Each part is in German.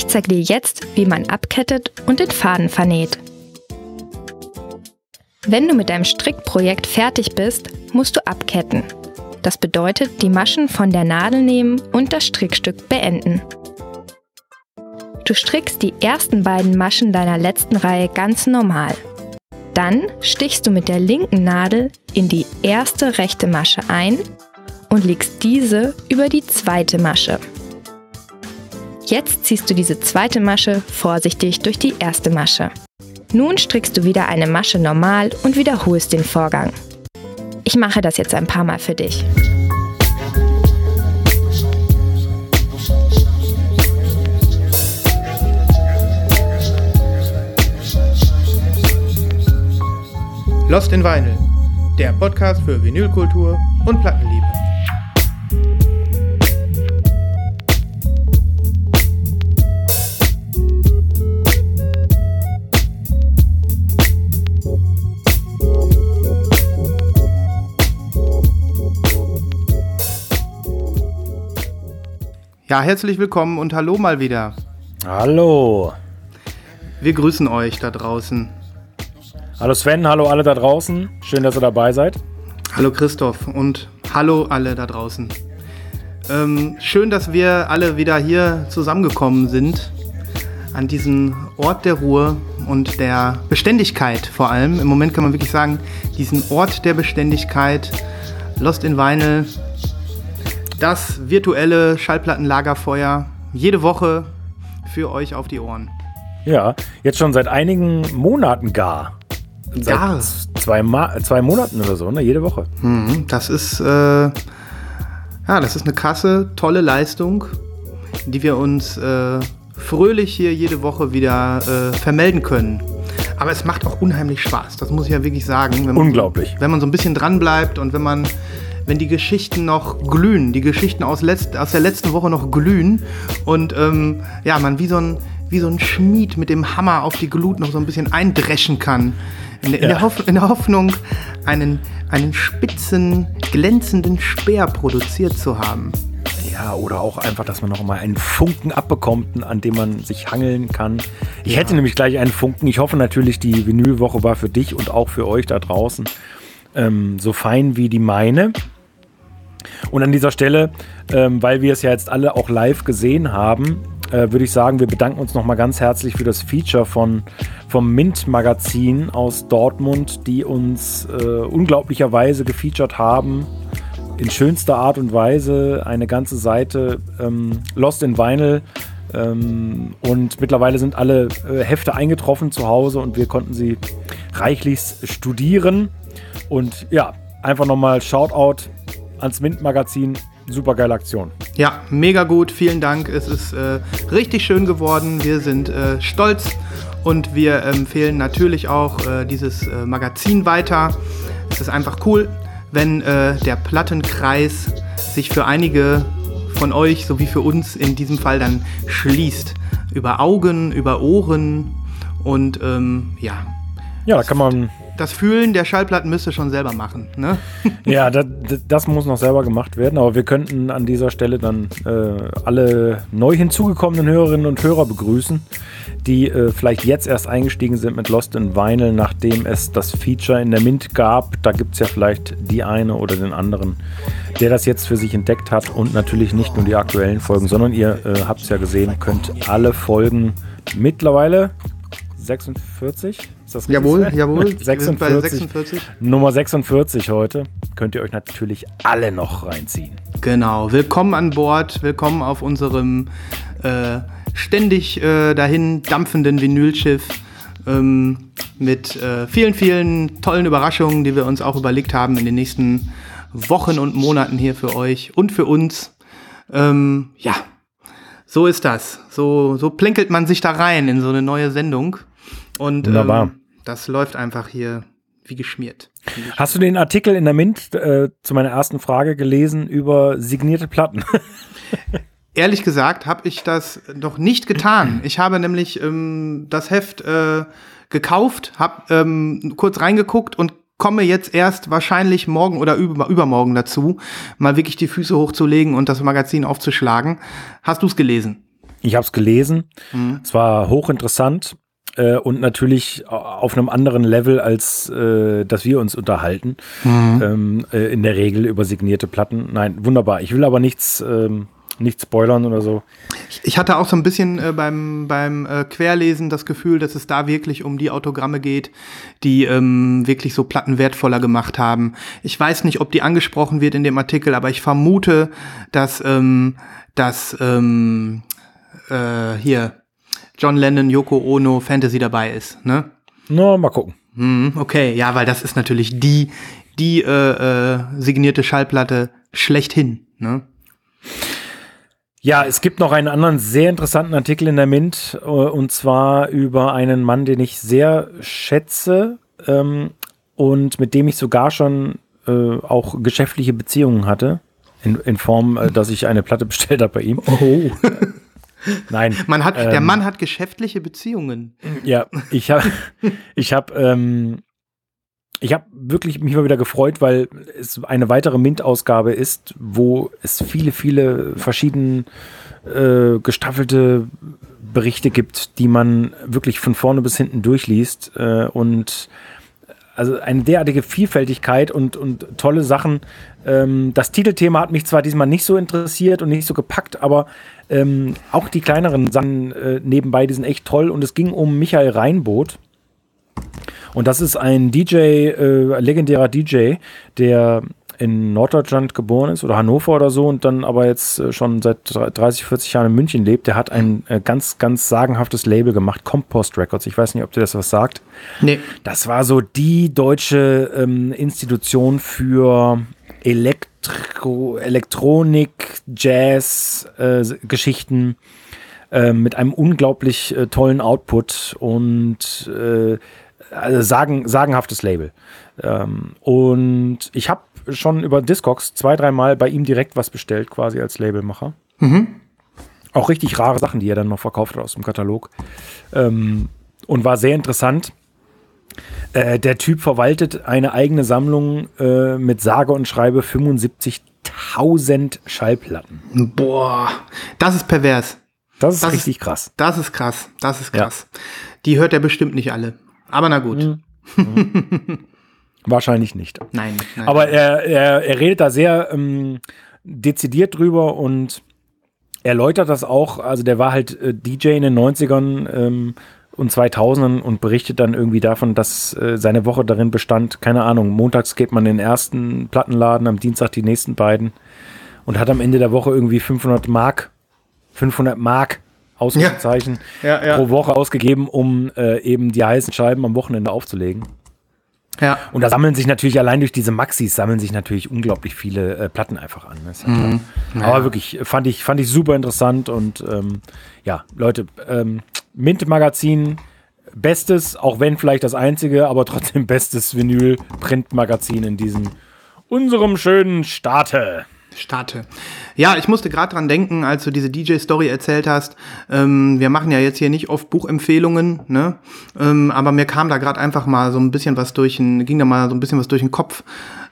Ich zeige dir jetzt, wie man abkettet und den Faden vernäht. Wenn du mit deinem Strickprojekt fertig bist, musst du abketten. Das bedeutet, die Maschen von der Nadel nehmen und das Strickstück beenden. Du strickst die ersten beiden Maschen deiner letzten Reihe ganz normal. Dann stichst du mit der linken Nadel in die erste rechte Masche ein und legst diese über die zweite Masche. Jetzt ziehst du diese zweite Masche vorsichtig durch die erste Masche. Nun strickst du wieder eine Masche normal und wiederholst den Vorgang. Ich mache das jetzt ein paar Mal für dich. Lost in Vinyl, der Podcast für Vinylkultur und Plattenliebe. Ja, herzlich willkommen und hallo mal wieder. Hallo. Wir grüßen euch da draußen. Hallo Sven, hallo alle da draußen. Schön, dass ihr dabei seid. Hallo Christoph und hallo alle da draußen. Ähm, schön, dass wir alle wieder hier zusammengekommen sind an diesem Ort der Ruhe und der Beständigkeit vor allem. Im Moment kann man wirklich sagen, diesen Ort der Beständigkeit, Lost in Vinyl, das virtuelle Schallplattenlagerfeuer jede Woche für euch auf die Ohren. Ja, jetzt schon seit einigen Monaten gar. Seit Gar. Zwei, Ma zwei Monaten oder so, ne? Jede Woche. Mhm, das ist, äh, ja, das ist eine krasse, tolle Leistung, die wir uns äh, fröhlich hier jede Woche wieder äh, vermelden können. Aber es macht auch unheimlich Spaß, das muss ich ja wirklich sagen. Wenn man, Unglaublich. Wenn man so ein bisschen dran bleibt und wenn man, wenn die Geschichten noch glühen, die Geschichten aus, letzt, aus der letzten Woche noch glühen und ähm, ja, man wie so ein wie so ein Schmied mit dem Hammer auf die Glut noch so ein bisschen eindreschen kann. In, der- in, Ja. der, Hoff, in der Hoffnung, einen, einen spitzen, glänzenden Speer produziert zu haben. Ja, oder auch einfach, dass man noch mal einen Funken abbekommt, an dem man sich hangeln kann. Ich hätte nämlich gleich einen Funken. Ich hoffe natürlich, die Vinylwoche war für dich und auch für euch da draußen ähm, so fein wie die meine. Und an dieser Stelle, ähm, weil wir es ja jetzt alle auch live gesehen haben, äh, würde ich sagen, wir bedanken uns nochmal ganz herzlich für das Feature von, vom Mint-Magazin aus Dortmund, die uns äh, unglaublicherweise gefeatured haben. In schönster Art und Weise eine ganze Seite ähm, Lost in Vinyl. Ähm, und mittlerweile sind alle äh, Hefte eingetroffen zu Hause und wir konnten sie reichlichst studieren. Und ja, einfach nochmal Shoutout ans Mint-Magazin. Super geile Aktion. Ja, mega gut, vielen Dank. Es ist äh, richtig schön geworden. Wir sind äh, stolz und wir empfehlen natürlich auch äh, dieses äh, Magazin weiter. Es ist einfach cool, wenn äh, der Plattenkreis sich für einige von euch sowie für uns in diesem Fall dann schließt. Über Augen, über Ohren und ähm, ja, Ja, da kann man. Das Fühlen der Schallplatten müsst ihr schon selber machen. Ne? Ja, das, das muss noch selber gemacht werden, aber wir könnten an dieser Stelle dann äh, alle neu hinzugekommenen Hörerinnen und Hörer begrüßen, die äh, vielleicht jetzt erst eingestiegen sind mit Lost in Vinyl, nachdem es das Feature in der Mint gab. Da gibt es ja vielleicht die eine oder den anderen, der das jetzt für sich entdeckt hat und natürlich nicht nur die aktuellen Folgen, sondern ihr äh, habt es ja gesehen, könnt alle Folgen mittlerweile 46? Ist das richtig, Jawohl, jawohl. Wir sind bei 46. 46. Nummer 46 heute. Könnt ihr euch natürlich alle noch reinziehen. Genau, willkommen an Bord, willkommen auf unserem äh, ständig äh, dahin dampfenden Vinylschiff ähm, mit äh, vielen, vielen tollen Überraschungen, die wir uns auch überlegt haben in den nächsten Wochen und Monaten hier für euch und für uns. Ähm, ja, so ist das. So, so plänkelt man sich da rein in so eine neue Sendung. Und Wunderbar. Ähm, das läuft einfach hier wie geschmiert. Wie geschmiert. Hast du den Artikel in der Mint äh, zu meiner ersten Frage gelesen über signierte Platten? Ehrlich gesagt habe ich das noch nicht getan. Ich habe nämlich ähm, das Heft äh, gekauft, habe ähm, kurz reingeguckt und komme jetzt erst wahrscheinlich morgen oder über, übermorgen dazu, mal wirklich die Füße hochzulegen und das Magazin aufzuschlagen. Hast du es gelesen? Ich habe es gelesen. Mhm. Es war hochinteressant äh, und natürlich auf einem anderen Level, als äh, dass wir uns unterhalten. Mhm. Ähm, äh, in der Regel über signierte Platten. Nein, wunderbar. Ich will aber nichts. Ähm, nicht spoilern oder so. Ich hatte auch so ein bisschen äh, beim, beim äh, Querlesen das Gefühl, dass es da wirklich um die Autogramme geht, die ähm, wirklich so Platten wertvoller gemacht haben. Ich weiß nicht, ob die angesprochen wird in dem Artikel, aber ich vermute, dass, ähm, dass ähm, äh, hier John Lennon, Yoko Ono, Fantasy dabei ist, ne? Na, no, mal gucken. Hm, okay, ja, weil das ist natürlich die, die äh, äh, signierte Schallplatte schlechthin, ne? Ja, es gibt noch einen anderen sehr interessanten Artikel in der Mint äh, und zwar über einen Mann, den ich sehr schätze ähm, und mit dem ich sogar schon äh, auch geschäftliche Beziehungen hatte. In, in Form, äh, dass ich eine Platte bestellt habe bei ihm. Oh. Nein. Man hat, ähm, der Mann hat geschäftliche Beziehungen. Ja, ich habe ich hab, ähm, ich habe wirklich mich mal wieder gefreut, weil es eine weitere Mint-Ausgabe ist, wo es viele, viele verschieden äh, gestaffelte Berichte gibt, die man wirklich von vorne bis hinten durchliest äh, und also eine derartige Vielfältigkeit und, und tolle Sachen. Ähm, das Titelthema hat mich zwar diesmal nicht so interessiert und nicht so gepackt, aber ähm, auch die kleineren Sachen äh, nebenbei, die sind echt toll. Und es ging um Michael Reinboth. Und das ist ein DJ, äh, legendärer DJ, der in Norddeutschland geboren ist oder Hannover oder so und dann aber jetzt äh, schon seit 30, 40 Jahren in München lebt. Der hat ein äh, ganz, ganz sagenhaftes Label gemacht, Compost Records. Ich weiß nicht, ob dir das was sagt. Nee. Das war so die deutsche ähm, Institution für Elektro Elektronik, Jazz, äh, Geschichten äh, mit einem unglaublich äh, tollen Output und äh, also sagen, sagenhaftes Label. Ähm, und ich habe schon über Discogs zwei, dreimal bei ihm direkt was bestellt, quasi als Labelmacher. Mhm. Auch richtig rare Sachen, die er dann noch verkauft hat aus dem Katalog. Ähm, und war sehr interessant. Äh, der Typ verwaltet eine eigene Sammlung äh, mit sage und schreibe 75.000 Schallplatten. Boah, das ist pervers. Das ist das richtig ist, krass. Das ist krass. Das ist krass. Ja. Die hört er bestimmt nicht alle. Aber na gut. Mhm. Mhm. Wahrscheinlich nicht. Nein. nein Aber er, er, er redet da sehr ähm, dezidiert drüber und erläutert das auch. Also der war halt äh, DJ in den 90ern ähm, und 2000ern und berichtet dann irgendwie davon, dass äh, seine Woche darin bestand, keine Ahnung, montags geht man in den ersten Plattenladen, am Dienstag die nächsten beiden und hat am Ende der Woche irgendwie 500 Mark, 500 Mark Ausrufezeichen ja. Ja, ja. pro Woche ausgegeben, um äh, eben die heißen Scheiben am Wochenende aufzulegen. Ja. Und da sammeln sich natürlich allein durch diese Maxis sammeln sich natürlich unglaublich viele äh, Platten einfach an. Ne? Mhm. Ja. Aber wirklich fand ich fand ich super interessant und ähm, ja Leute ähm, Mint Magazin bestes, auch wenn vielleicht das einzige, aber trotzdem bestes Vinyl Print Magazin in diesem unserem schönen Staate starte. Ja, ich musste gerade dran denken, als du diese DJ-Story erzählt hast. Ähm, wir machen ja jetzt hier nicht oft Buchempfehlungen, ne? Ähm, aber mir kam da gerade einfach mal so ein bisschen was durch den, ging da mal so ein bisschen was durch den Kopf.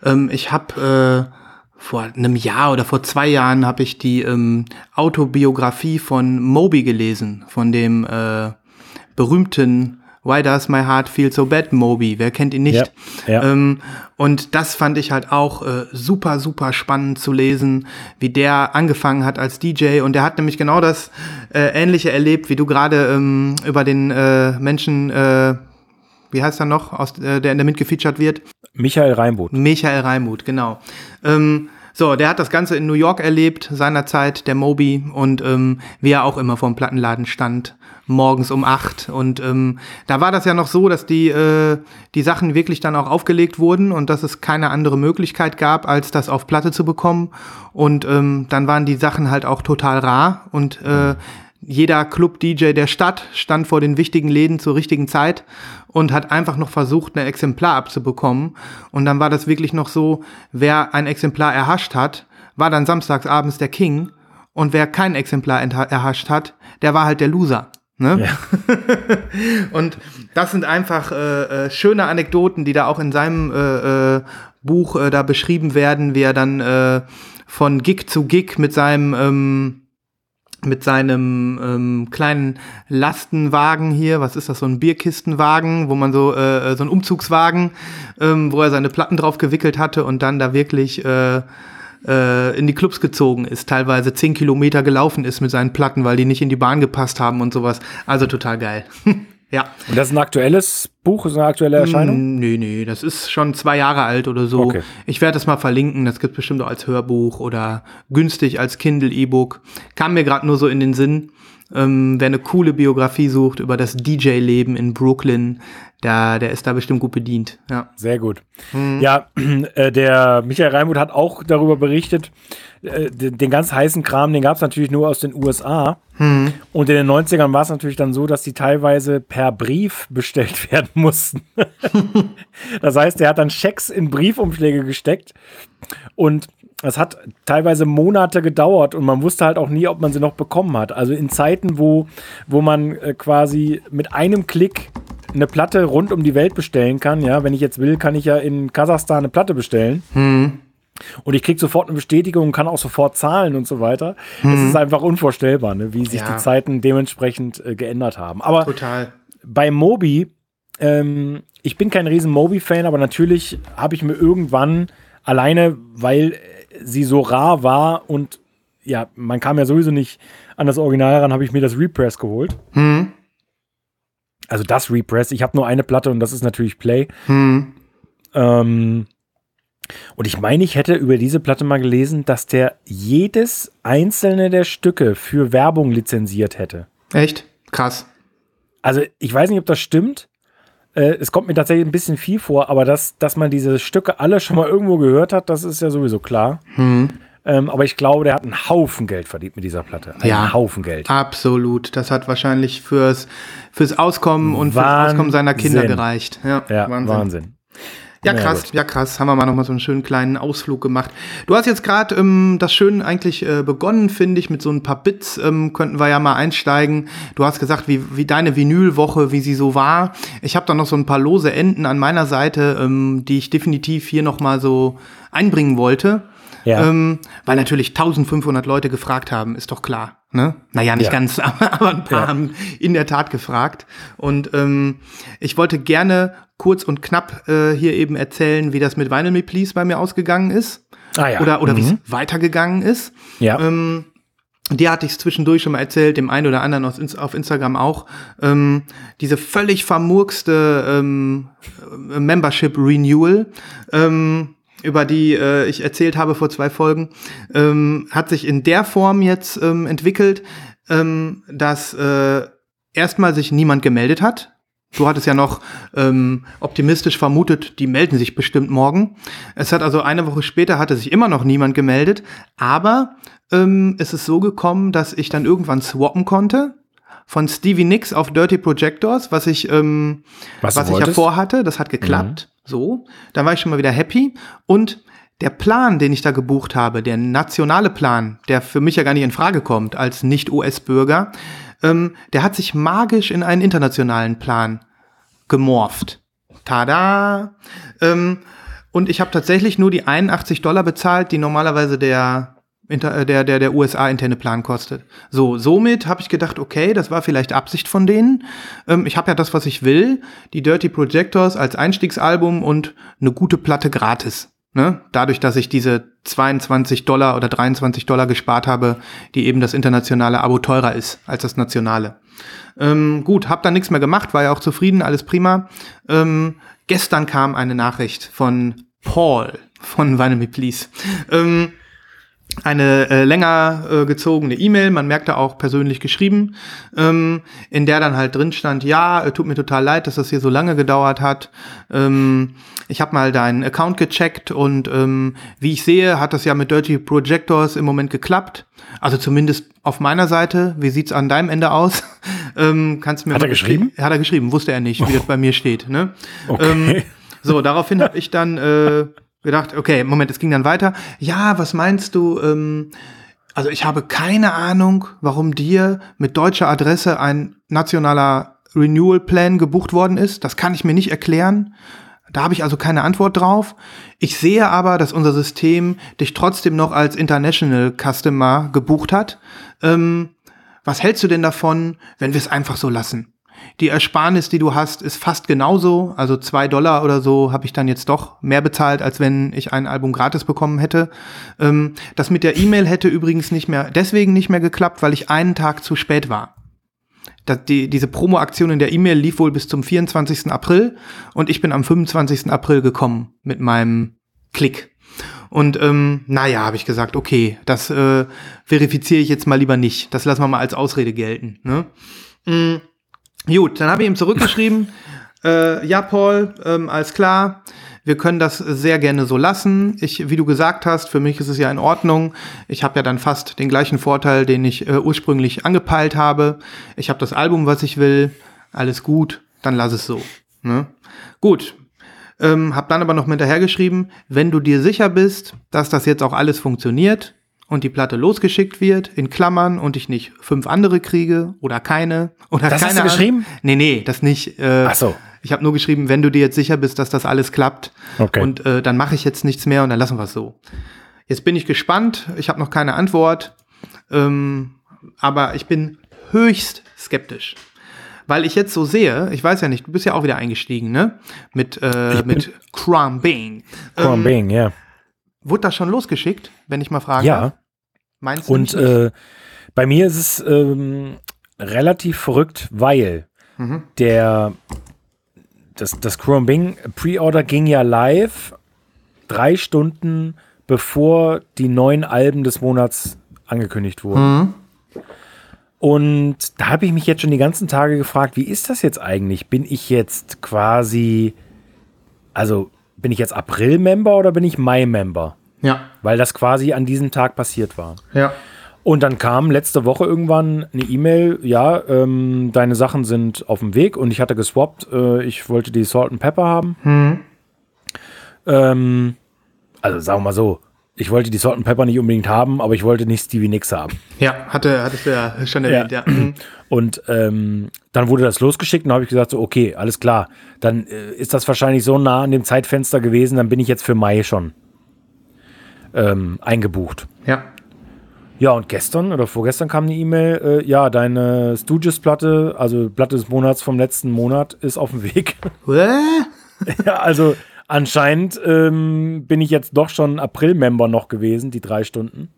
Ähm, ich habe äh, vor einem Jahr oder vor zwei Jahren habe ich die ähm, Autobiografie von Moby gelesen, von dem äh, berühmten Why Does My Heart Feel So Bad, Moby. Wer kennt ihn nicht? Ja, ja. Ähm, und das fand ich halt auch äh, super, super spannend zu lesen, wie der angefangen hat als DJ. Und der hat nämlich genau das äh, Ähnliche erlebt, wie du gerade ähm, über den äh, Menschen, äh, wie heißt er noch, aus, äh, der in der Mint gefeatured wird? Michael Reimuth. Michael Reimuth, genau. Ähm, so, der hat das Ganze in New York erlebt, seinerzeit, der Moby, und ähm, wie er auch immer vor dem Plattenladen stand, morgens um acht. Und ähm, da war das ja noch so, dass die, äh, die Sachen wirklich dann auch aufgelegt wurden und dass es keine andere Möglichkeit gab, als das auf Platte zu bekommen. Und ähm, dann waren die Sachen halt auch total rar und äh, jeder Club-DJ der Stadt stand vor den wichtigen Läden zur richtigen Zeit und hat einfach noch versucht, ein Exemplar abzubekommen. Und dann war das wirklich noch so, wer ein Exemplar erhascht hat, war dann samstags abends der King. Und wer kein Exemplar erhascht hat, der war halt der Loser. Ne? Ja. und das sind einfach äh, äh, schöne Anekdoten, die da auch in seinem äh, äh, Buch äh, da beschrieben werden, wie er dann äh, von Gig zu Gig mit seinem ähm, mit seinem ähm, kleinen Lastenwagen hier, was ist das, so ein Bierkistenwagen, wo man so, äh, so ein Umzugswagen, ähm, wo er seine Platten drauf gewickelt hatte und dann da wirklich äh, äh, in die Clubs gezogen ist, teilweise zehn Kilometer gelaufen ist mit seinen Platten, weil die nicht in die Bahn gepasst haben und sowas. Also total geil. ja. Und das ist ein aktuelles Buch, ist eine aktuelle Erscheinung? Mm, Nee, nee, das ist schon zwei Jahre alt oder so. Okay. Ich werde das mal verlinken, das gibt bestimmt auch als Hörbuch oder günstig als Kindle-E-Book. Kam mir gerade nur so in den Sinn. Ähm, wer eine coole Biografie sucht über das DJ-Leben in Brooklyn, der, der ist da bestimmt gut bedient. Ja. Sehr gut. Ja, äh, der Michael Reimuth hat auch darüber berichtet, äh, den, den ganz heißen Kram, den gab es natürlich nur aus den USA. Und in den 90ern war es natürlich dann so, dass die teilweise per Brief bestellt werden mussten. das heißt, er hat dann Schecks in Briefumschläge gesteckt und es hat teilweise Monate gedauert und man wusste halt auch nie, ob man sie noch bekommen hat. Also in Zeiten, wo, wo man äh, quasi mit einem Klick eine Platte rund um die Welt bestellen kann. Ja, wenn ich jetzt will, kann ich ja in Kasachstan eine Platte bestellen. Und ich kriege sofort eine Bestätigung und kann auch sofort zahlen und so weiter. Es ist einfach unvorstellbar, ne, wie sich Ja. die Zeiten dementsprechend äh, geändert haben. Aber Total. bei Mobi, ähm, ich bin kein riesen Mobi-Fan, aber natürlich habe ich mir irgendwann alleine, weil äh, sie so rar war und ja, man kam ja sowieso nicht an das Original ran, habe ich mir das Repress geholt. Hm. Also das Repress. Ich habe nur eine Platte und das ist natürlich Play. Hm. Ähm, und ich meine, ich hätte über diese Platte mal gelesen, dass der jedes einzelne der Stücke für Werbung lizenziert hätte. Echt? Krass. Also ich weiß nicht, ob das stimmt. Äh, es kommt mir tatsächlich ein bisschen viel vor, aber dass, dass man diese Stücke alle schon mal irgendwo gehört hat, das ist ja sowieso klar. Hm. Ähm, aber ich glaube, der hat einen Haufen Geld verdient mit dieser Platte. Einen Ja. Haufen Geld. Absolut. Das hat wahrscheinlich fürs, fürs Auskommen und fürs Wahnsinn. Auskommen seiner Kinder gereicht. Ja, Ja, Wahnsinn. Na ja, krass, gut. ja krass. Haben wir mal noch mal so einen schönen kleinen Ausflug gemacht. Du hast jetzt gerade ähm, das schön eigentlich äh, begonnen, finde ich, mit so ein paar Bits. Ähm, könnten wir ja mal einsteigen. Du hast gesagt, wie, wie deine Vinylwoche, wie sie so war. Ich habe da noch so ein paar lose Enden an meiner Seite, ähm, die ich definitiv hier noch mal so einbringen wollte. Ja. Ähm, weil natürlich 1500 Leute gefragt haben, ist doch klar. Ne? Naja, nicht Ja. ganz, aber, ein paar Ja. haben in der Tat gefragt. Und ähm, ich wollte gerne kurz und knapp äh, hier eben erzählen, wie das mit Vinyl Me Please bei mir ausgegangen ist. Ah ja. Oder, oder wie es Mhm. weitergegangen ist. Ja. Ähm, dir hatte ich zwischendurch schon mal erzählt, dem einen oder anderen aus, auf Instagram auch. Ähm, diese völlig vermurkste ähm, äh, Membership Renewal, ähm, über die äh, ich erzählt habe vor zwei Folgen, ähm, hat sich in der Form jetzt ähm, entwickelt, ähm, dass äh, erstmal sich niemand gemeldet hat. Du hattest ja noch ähm, optimistisch vermutet, die melden sich bestimmt morgen. Es hat also eine Woche später hatte sich immer noch niemand gemeldet, aber ähm, es ist so gekommen, dass ich dann irgendwann swappen konnte von Stevie Nicks auf Dirty Projectors, was ich ähm, Was was, ich ja vorhatte. Das hat geklappt. So, dann war ich schon mal wieder happy und der Plan, den ich da gebucht habe, der nationale Plan, der für mich ja gar nicht in Frage kommt als Nicht-US-Bürger, ähm, der hat sich magisch in einen internationalen Plan gemorpht. Tada! Ähm, und ich habe tatsächlich nur die 81 Dollar bezahlt, die normalerweise der der, der, der USA-interne Plan kostet. So, somit habe ich gedacht, okay, das war vielleicht Absicht von denen. Ähm, ich habe ja das, was ich will, die Dirty Projectors als Einstiegsalbum und eine gute Platte gratis. Ne? Dadurch, dass ich diese 22 Dollar oder 23 Dollar gespart habe, die eben das internationale Abo teurer ist als das nationale. Ähm, gut, hab dann nichts mehr gemacht, war ja auch zufrieden, alles prima. Ähm, gestern kam eine Nachricht von Paul von Me Please. Ähm, eine äh, länger äh, gezogene E-Mail, man merkte auch persönlich geschrieben, ähm, in der dann halt drin stand, ja, äh, tut mir total leid, dass das hier so lange gedauert hat. Ähm, ich habe mal deinen Account gecheckt und ähm, wie ich sehe, hat das ja mit Dirty Projectors im Moment geklappt. Also zumindest auf meiner Seite. Wie sieht's an deinem Ende aus? ähm, kannst du mir Hat er geschrieben? Hat er geschrieben, wusste er nicht, wie das bei mir steht. Ne? Okay. Ähm, so, daraufhin habe ich dann äh, gedacht, okay, Moment, es ging dann weiter. Ja, was meinst du? Ähm, also ich habe keine Ahnung, warum dir mit deutscher Adresse ein nationaler Renewal Plan gebucht worden ist. Das kann ich mir nicht erklären. Da habe ich also keine Antwort drauf. Ich sehe aber, dass unser System dich trotzdem noch als International Customer gebucht hat. Ähm, was hältst du denn davon, wenn wir es einfach so lassen? Die Ersparnis, die du hast, ist fast genauso. Also zwei Dollar oder so habe ich dann jetzt doch mehr bezahlt, als wenn ich ein Album gratis bekommen hätte. Ähm, das mit der E-Mail hätte übrigens nicht mehr, deswegen nicht mehr geklappt, weil ich einen Tag zu spät war. Das, die, diese Promo-Aktion in der E-Mail lief wohl bis zum 24. April und ich bin am 25. April gekommen mit meinem Klick. Und ähm, naja, habe ich gesagt, okay, das äh, verifiziere ich jetzt mal lieber nicht. Das lassen wir mal als Ausrede gelten. Ne? Mhm. Gut, dann habe ich ihm zurückgeschrieben, äh, ja, Paul, ähm, alles klar, wir können das sehr gerne so lassen. Ich, wie du gesagt hast, für mich ist es ja in Ordnung. Ich habe ja dann fast den gleichen Vorteil, den ich äh, ursprünglich angepeilt habe. Ich habe das Album, was ich will. Alles gut, dann lass es so. Ne? Gut. Ähm, hab dann aber noch mit hinterhergeschrieben, wenn du dir sicher bist, dass das jetzt auch alles funktioniert, und die Platte losgeschickt wird, in Klammern, und ich nicht fünf andere kriege oder keine oder Das keine hast du geschrieben? Nee, nee, das nicht. Äh, Ach so. Ich habe nur geschrieben, wenn du dir jetzt sicher bist, dass das alles klappt Okay. und äh, dann mache ich jetzt nichts mehr und dann lassen wir es so. Jetzt bin ich gespannt, ich habe noch keine Antwort, ähm, aber ich bin höchst skeptisch. Weil ich jetzt so sehe, ich weiß ja nicht, du bist ja auch wieder eingestiegen, ne? Mit, äh, mit Crum Bane. Chrome Ähm, Bing, ja. Wurde das schon losgeschickt, wenn ich mal frage? Ja. Meinst du Und äh, bei mir ist es ähm, relativ verrückt, weil Mhm. der das, das Chrome Bing Pre-Order ging ja live drei Stunden bevor die neuen Alben des Monats angekündigt wurden. Mhm. Und da habe ich mich jetzt schon die ganzen Tage gefragt, wie ist das jetzt eigentlich? Bin ich jetzt quasi, also bin ich jetzt April-Member oder bin ich Mai-Member? Ja, Weil das quasi an diesem Tag passiert war. ja. Und dann kam letzte Woche irgendwann eine E-Mail, ja, ähm, deine Sachen sind auf dem Weg und ich hatte geswappt, äh, ich wollte die Salt and Pepper haben. Mhm. Ähm, also sagen wir mal so, ich wollte die Salt and Pepper nicht unbedingt haben, aber ich wollte nicht Stevie Nicks haben. Ja, hatte, hattest du ja schon erwähnt, ja. Mhm. Und ähm, dann wurde das losgeschickt und habe ich gesagt, so, okay, alles klar, dann äh, ist das wahrscheinlich so nah an dem Zeitfenster gewesen, dann bin ich jetzt für Mai schon ähm, eingebucht. Ja. Ja, und gestern oder vorgestern kam eine E-Mail, äh, ja, deine Stooges-Platte, also Platte des Monats vom letzten Monat, ist auf dem Weg. Ja, also anscheinend ähm, bin ich jetzt doch schon April-Member noch gewesen, die drei Stunden.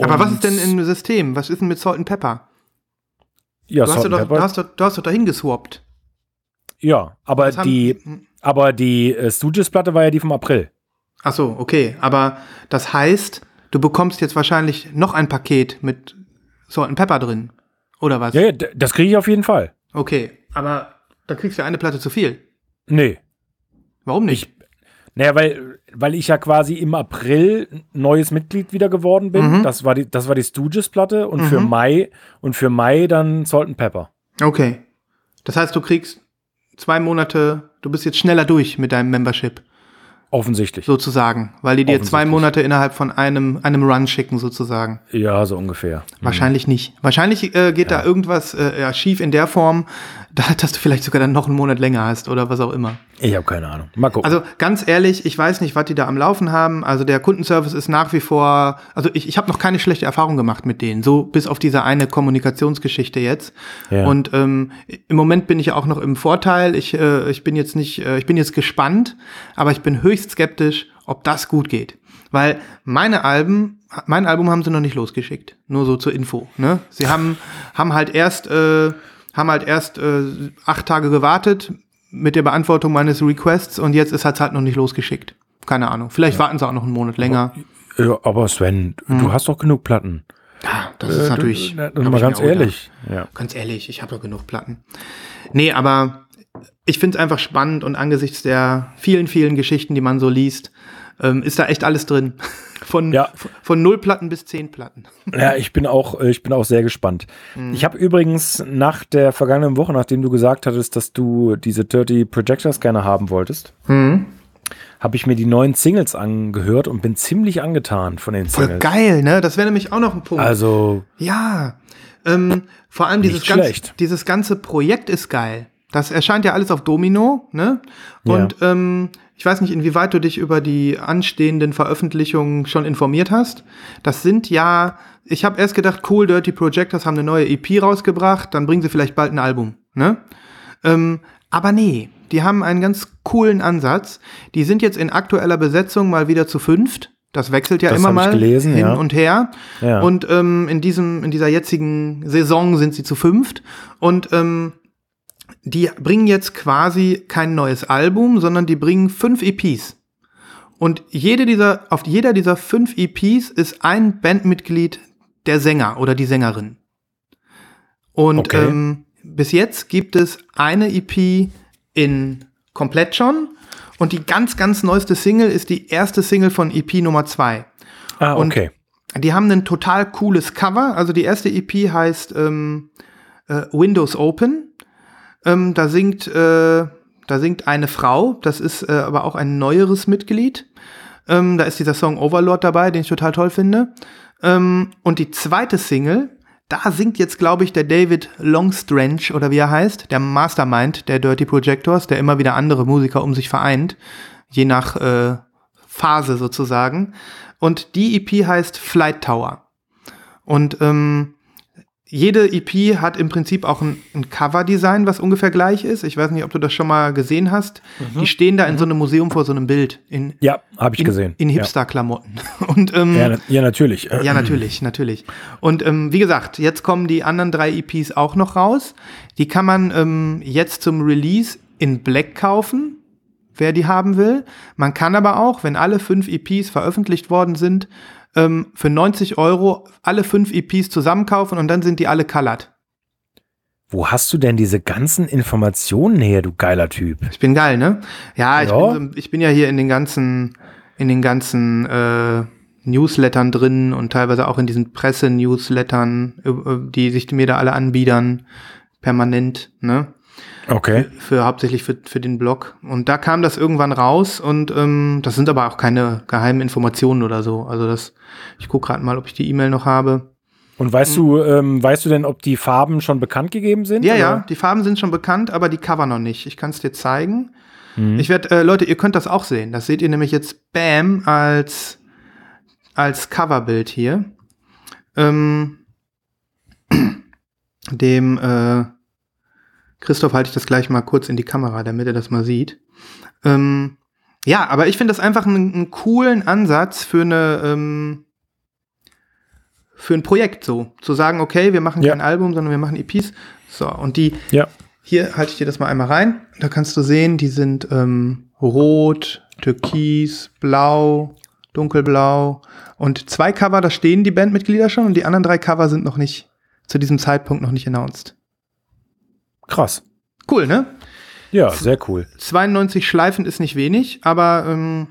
Aber was ist denn im System? Was ist denn mit Salt and Pepper? Ja, Du hast, Salt doch, and du, Pepper. hast doch, du hast doch dahin geswappt. ja, aber Das haben- die, aber die äh, Stooges-Platte war ja die vom April. Ach so, okay. Aber das heißt, du bekommst jetzt wahrscheinlich noch ein Paket mit Salt and Pepper drin. Oder was? Ja, ja, das kriege ich auf jeden Fall. Okay, aber dann kriegst du eine Platte zu viel. Nee. Warum nicht? Naja, weil, weil ich ja quasi im April neues Mitglied wieder geworden bin. Mhm. Das war die, das war die Stooges-Platte und für Mai und für Mai dann Salt and Pepper. Okay. Das heißt, du kriegst zwei Monate, du bist jetzt schneller durch mit deinem Membership, Offensichtlich. sozusagen. Weil die dir zwei. Monate innerhalb von einem, einem Run schicken, sozusagen. Ja, so ungefähr. Wahrscheinlich nicht. Wahrscheinlich äh, geht da irgendwas äh, ja, schief in der Form, dass du vielleicht sogar dann noch einen Monat länger hast oder was auch immer. Ich habe keine Ahnung. Mal gucken. Also ganz ehrlich, ich weiß nicht, was die da am Laufen haben. Also der Kundenservice ist nach wie vor, also ich, ich habe noch keine schlechte Erfahrung gemacht mit denen, so bis auf diese eine Kommunikationsgeschichte jetzt. Ja. Und ähm, im Moment bin ich ja auch noch im Vorteil. Ich, äh, ich bin jetzt nicht, äh, ich bin jetzt gespannt, aber ich bin höchst skeptisch, ob das gut geht. Weil meine Alben, mein Album haben sie noch nicht losgeschickt. Nur so zur Info. Ne? Sie haben, haben halt erst, äh, haben halt erst äh, acht Tage gewartet mit der Beantwortung meines Requests und jetzt ist es halt noch nicht losgeschickt. Keine Ahnung. Vielleicht warten sie auch noch einen Monat länger. ja, aber Sven, du hast doch genug Platten. Ja, das ist natürlich. Na, hab mal ganz ehrlich. Ja. Ganz ehrlich, ich habe doch genug Platten. Nee, aber ich finde es einfach spannend und angesichts der vielen, vielen Geschichten, die man so liest, ähm, ist da echt alles drin. Von, Ja. von, null Platten bis zehn Platten. ja, ich bin auch, äh, ich bin auch sehr gespannt. Ich habe übrigens nach der vergangenen Woche, nachdem du gesagt hattest, dass du diese 30 Projectors gerne haben wolltest, habe ich mir die neuen Singles angehört und bin ziemlich angetan von den Voll Singles. geil, ne? Das wäre nämlich auch noch ein Punkt. Also, ja. Ähm, vor allem dieses ganze, dieses ganze Projekt ist geil. Das erscheint ja alles auf Domino, ne? Und ähm, ich weiß nicht, inwieweit du dich über die anstehenden Veröffentlichungen schon informiert hast. Das sind ja, ich habe erst gedacht, cool, Dirty Projectors haben eine neue EP rausgebracht, dann bringen sie vielleicht bald ein Album, ne? Ähm, aber nee, die haben einen ganz coolen Ansatz. Die sind jetzt in aktueller Besetzung mal wieder zu fünft. Das wechselt ja Das immer mal gelesen, hin ja. und her. Ja. Und ähm, in diesem, in dieser jetzigen Saison sind sie zu fünft. Und ähm, die bringen jetzt quasi kein neues Album, sondern die bringen fünf EPs. Und jede dieser, auf jeder dieser fünf EPs ist ein Bandmitglied der Sänger oder die Sängerin. Und Okay. ähm, bis jetzt gibt es eine EP in komplett schon. Und die ganz, ganz neueste Single ist die erste Single von EP Nummer zwei. Ah, Und okay. Die haben ein total cooles Cover. Also die erste EP heißt ähm, äh, Windows Open. Ähm, da singt äh, da singt eine Frau. Das ist äh, aber auch ein neueres Mitglied. Ähm, da ist dieser Song Overlord dabei, den ich total toll finde. Ähm, und die zweite Single, da singt jetzt, glaube ich, der David Longstrange oder wie er heißt, der Mastermind der Dirty Projectors, der immer wieder andere Musiker um sich vereint, je nach äh, Phase sozusagen. Und die EP heißt Flight Tower. Und ähm, jede EP hat im Prinzip auch ein, ein Cover-Design, was ungefähr gleich ist. Ich weiß nicht, ob du das schon mal gesehen hast. Die stehen da in so einem Museum vor so einem Bild in, Ja, habe ich in, gesehen. in Hipster-Klamotten. Und ähm, Ja, ja, na- ja natürlich. ja, natürlich, natürlich. Und ähm, wie gesagt, jetzt kommen die anderen drei EPs auch noch raus. Die kann man ähm, jetzt zum Release in Black kaufen, wer die haben will. Man kann aber auch, wenn alle fünf EPs veröffentlicht worden sind, ähm, für 90 Euro alle fünf EPs zusammenkaufen und dann sind die alle colored. Wo hast du denn diese ganzen Informationen her, du geiler Typ? Ich bin geil, ne? Ja, ich, Ja. Bin, ich bin ja hier in den ganzen, in den ganzen äh, Newslettern drin und teilweise auch in diesen Presse-Newslettern, äh, die sich mir da alle anbiedern, permanent, ne? Okay. Für hauptsächlich für, für den Blog. Und da kam das irgendwann raus und ähm, das sind aber auch keine geheimen Informationen oder so. Also das, ich gucke gerade mal, ob ich die E-Mail noch habe. Und weißt du, ähm, weißt du denn, ob die Farben schon bekannt gegeben sind? Ja, oder? ja, die Farben sind schon bekannt, aber die Cover noch nicht. Ich kann es dir zeigen. Mhm. Ich werde, äh, Leute, ihr könnt das auch sehen. Das seht ihr nämlich jetzt Bam als, als Coverbild hier. Ähm, dem äh, Christoph halte ich das gleich mal kurz in die Kamera, damit er das mal sieht. Ähm, ja, aber ich finde das einfach einen, einen coolen Ansatz für eine ähm, für ein Projekt so. Zu sagen, okay, wir machen Ja. kein Album, sondern wir machen EPs. So, und die, Ja. hier halte ich dir das mal einmal rein. Da kannst du sehen, die sind ähm, rot, türkis, blau, dunkelblau. Und zwei Cover, da stehen die Bandmitglieder schon und die anderen drei Cover sind noch nicht, zu diesem Zeitpunkt noch nicht announced. Krass. Cool, ne? Ja, sehr cool. 92 Schleifen ist nicht wenig, aber ähm,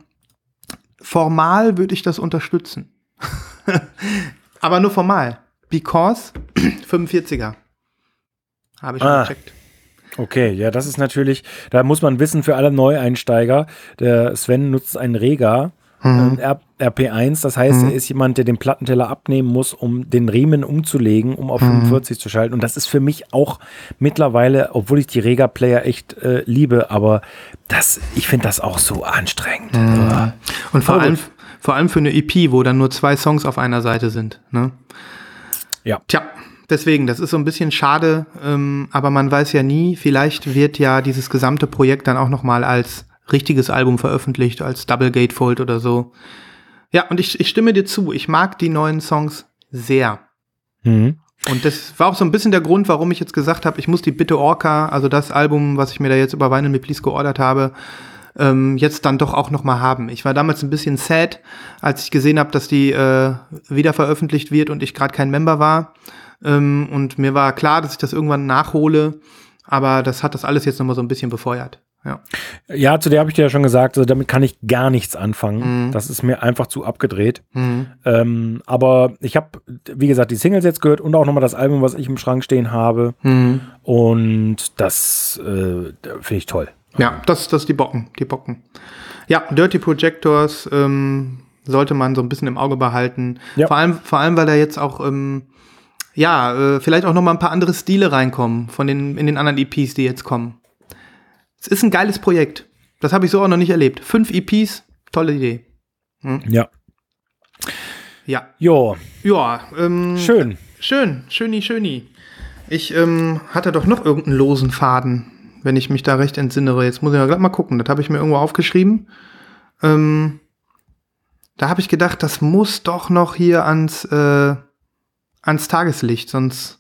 formal würde ich das unterstützen. aber nur formal. Because 45er. Habe ich Ah. gecheckt. Okay, ja, das ist natürlich, da muss man wissen für alle Neueinsteiger, der Sven nutzt einen Rega, Mhm. ähm, R RP1, das heißt, Mhm. er ist jemand, der den Plattenteller abnehmen muss, um den Riemen umzulegen, um auf Mhm. 45 zu schalten. Und das ist für mich auch mittlerweile, obwohl ich die Rega-Player echt äh, liebe, aber das, ich finde das auch so anstrengend. Mhm. Und vor allem, vor allem für eine EP, wo dann nur zwei Songs auf einer Seite sind. Ne? Ja. Tja, deswegen, das ist so ein bisschen schade, ähm, aber man weiß ja nie, vielleicht wird ja dieses gesamte Projekt dann auch noch mal als richtiges Album veröffentlicht, als Double Gatefold oder so. Ja, und ich, ich stimme dir zu, ich mag die neuen Songs sehr. Mhm. Und das war auch so ein bisschen der Grund, warum ich jetzt gesagt habe, ich muss die Bitte Orca, also das Album, was ich mir da jetzt über Vinyl mit Please geordert habe, ähm, jetzt dann doch auch noch mal haben. Ich war damals ein bisschen sad, als ich gesehen habe, dass die äh, wieder veröffentlicht wird und ich gerade kein Member war. Ähm, und mir war klar, dass ich das irgendwann nachhole, aber das hat das alles jetzt noch mal so ein bisschen befeuert. Ja. Ja, zu der habe ich dir ja schon gesagt, also damit kann ich gar nichts anfangen. Mhm. Das ist mir einfach zu abgedreht. Mhm. Ähm, aber ich habe, wie gesagt, die Singles jetzt gehört und auch nochmal das Album, was ich im Schrank stehen habe. Mhm. Und das äh, finde ich toll. Ja, das, das die Bocken, die Bocken. Ja, Dirty Projectors ähm, sollte man so ein bisschen im Auge behalten. Ja. Vor allem, vor allem, weil da jetzt auch ähm, ja äh, vielleicht auch noch mal ein paar andere Stile reinkommen von den in den anderen EPs, die jetzt kommen. Es ist ein geiles Projekt. Das habe ich so auch noch nicht erlebt. Fünf EPs, tolle Idee. Ja. Ja. Jo, Ja, ähm, schön. Schön, schöni, schöni. Ich ähm, hatte doch noch irgendeinen losen Faden, wenn ich mich da recht entsinnere. Jetzt muss ich mal gerade mal gucken. Das habe ich mir irgendwo aufgeschrieben. Ähm, da habe ich gedacht, das muss doch noch hier ans, äh, ans Tageslicht, sonst.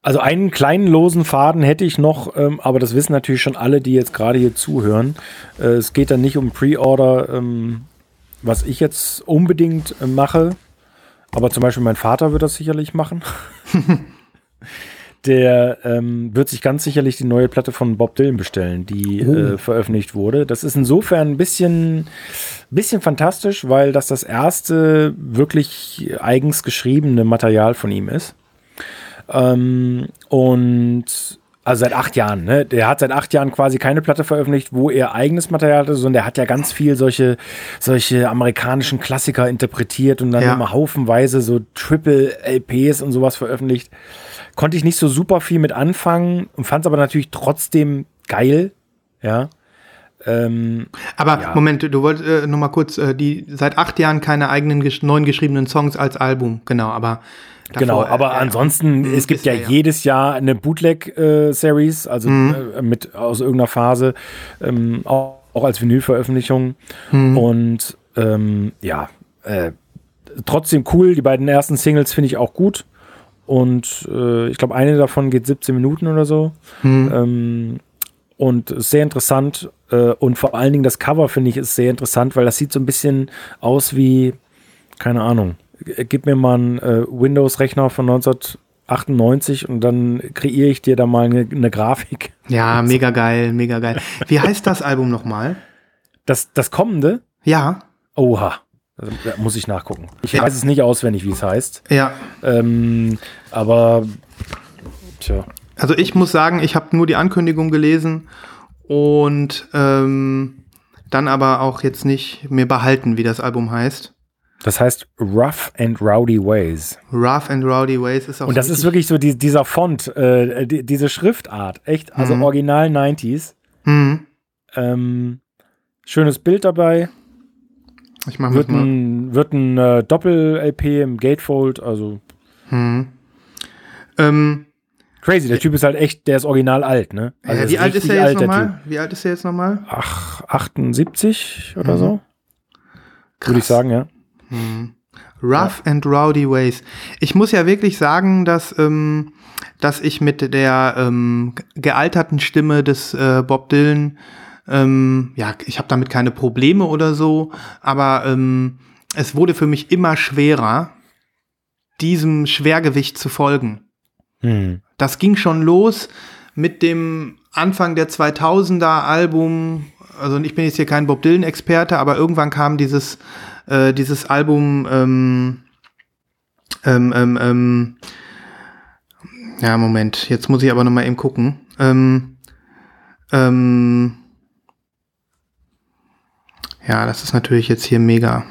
Also einen kleinen losen Faden hätte ich noch, ähm, aber das wissen natürlich schon alle, die jetzt gerade hier zuhören. Äh, es geht dann nicht um Pre-Order, ähm, was ich jetzt unbedingt äh, mache, aber zum Beispiel mein Vater wird das sicherlich machen. Der ähm, wird sich ganz sicherlich die neue Platte von Bob Dylan bestellen, die äh, veröffentlicht wurde. Das ist insofern ein bisschen, bisschen fantastisch, weil das das erste wirklich eigens geschriebene Material von ihm ist. Ähm, und also seit acht Jahren, ne? Der hat seit acht Jahren quasi keine Platte veröffentlicht, wo er eigenes Material hatte, sondern der hat ja ganz viel solche, solche amerikanischen Klassiker interpretiert und dann Ja. immer haufenweise so Triple LPs und sowas veröffentlicht. Konnte ich nicht so super viel mit anfangen und fand es aber natürlich trotzdem geil, ja. Ähm, Aber Ja. Moment, du wolltest äh, noch mal kurz, äh, die seit acht Jahren keine eigenen gesch neuen geschriebenen Songs als Album, genau, aber davor, Genau, äh, aber ja, ansonsten, ja. es gibt ja, ja, jedes Jahr eine Bootleg-Series, also äh, mit aus irgendeiner Phase, ähm, auch, auch als Vinylveröffentlichung. Und ähm, ja, äh, trotzdem cool. Die beiden ersten Singles finde ich auch gut. Und äh, ich glaube, eine davon geht 17 Minuten oder so. Ähm, und ist sehr interessant. Äh, und vor allen Dingen das Cover finde ich ist sehr interessant, weil das sieht so ein bisschen aus wie, keine Ahnung, gib mir mal einen äh, Windows-Rechner von 1998 und dann kreiere ich dir da mal eine, eine Grafik. Ja, mega geil, mega geil. Wie heißt das Album nochmal? Das, das kommende, Ja, oha, also, da muss ich nachgucken. Ich Ja. weiß es nicht auswendig, wie es heißt. ja. Ähm, aber, tja. Also ich muss sagen, ich habe nur die Ankündigung gelesen und ähm, dann aber auch jetzt nicht mir behalten, wie das Album heißt. Das heißt Rough and Rowdy Ways. Rough and Rowdy Ways ist auch Und das ist wirklich so die, dieser Font, äh, die, diese Schriftart, echt, also Mhm. original 90s. Hm, Ähm, schönes Bild dabei. ich mache Wird mal. ein, wird ein äh, Doppel-LP im Gatefold, also Hm. Ähm, crazy. Der Typ ist halt echt, der ist original alt, ne? Also äh, ist wie alt ist er jetzt der nochmal? Wie alt ist er jetzt nochmal? Ach, 78 oder Mhm. so? Würde ich sagen, ja. Rough and Rowdy Ways. Ich muss ja wirklich sagen, dass, ähm, dass ich mit der ähm, gealterten Stimme des äh, Bob Dylan, ähm, ja, ich habe damit keine Probleme oder so, aber ähm, es wurde für mich immer schwerer, diesem Schwergewicht zu folgen. Hm. Das ging schon los mit dem Anfang der 2000er Album. Also ich bin jetzt hier kein Bob Dylan Experte, aber irgendwann kam dieses äh, dieses Album. Ähm, ähm, ähm, ähm, ja, Moment. Jetzt muss ich aber noch mal eben gucken. Ähm, ähm, ja, das ist natürlich jetzt hier mega.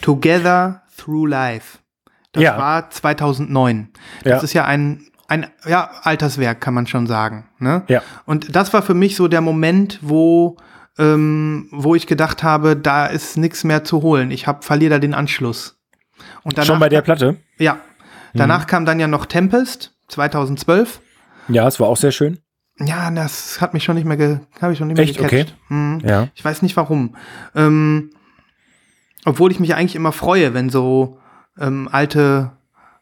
Together Through Life. Das Ja. war 2009. Das Ja. ist ja ein, ein ja, Alterswerk, kann man schon sagen. Ne? Ja. Und das war für mich so der Moment, wo, ähm, wo ich gedacht habe, da ist nichts mehr zu holen. Ich hab, verliere da den Anschluss. Und danach, Schon bei der Platte? Ja. Danach kam dann ja noch Tempest, 2012. Ja, es war auch sehr schön. Ja, das hat mich schon nicht mehr, ge habe ich schon nicht mehr Echt? gecatcht. Mhm. Ja. Ich weiß nicht warum. Ähm, obwohl ich mich eigentlich immer freue, wenn so ähm, alte,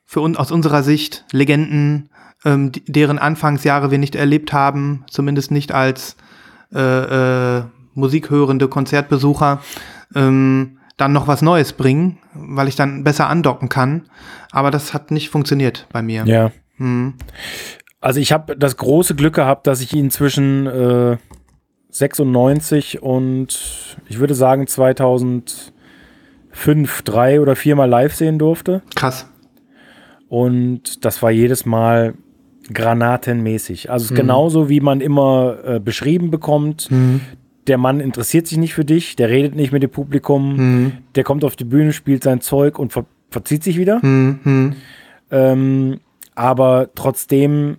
für uns aus unserer Sicht Legenden, ähm, deren Anfangsjahre wir nicht erlebt haben, zumindest nicht als äh, äh, musikhörende Konzertbesucher, ähm, dann noch was Neues bringen, weil ich dann besser andocken kann. Aber das hat nicht funktioniert bei mir. Ja. Mhm. Also ich habe das große Glück gehabt, dass ich ihn zwischen äh, 96 und ich würde sagen 2005, drei oder viermal live sehen durfte. Krass. Und das war jedes Mal granatenmäßig. Also es Mhm. ist genauso, wie man immer äh, beschrieben bekommt. Der Mann interessiert sich nicht für dich, der redet nicht mit dem Publikum, Mhm. der kommt auf die Bühne, spielt sein Zeug und ver verzieht sich wieder. Mhm. Ähm, aber trotzdem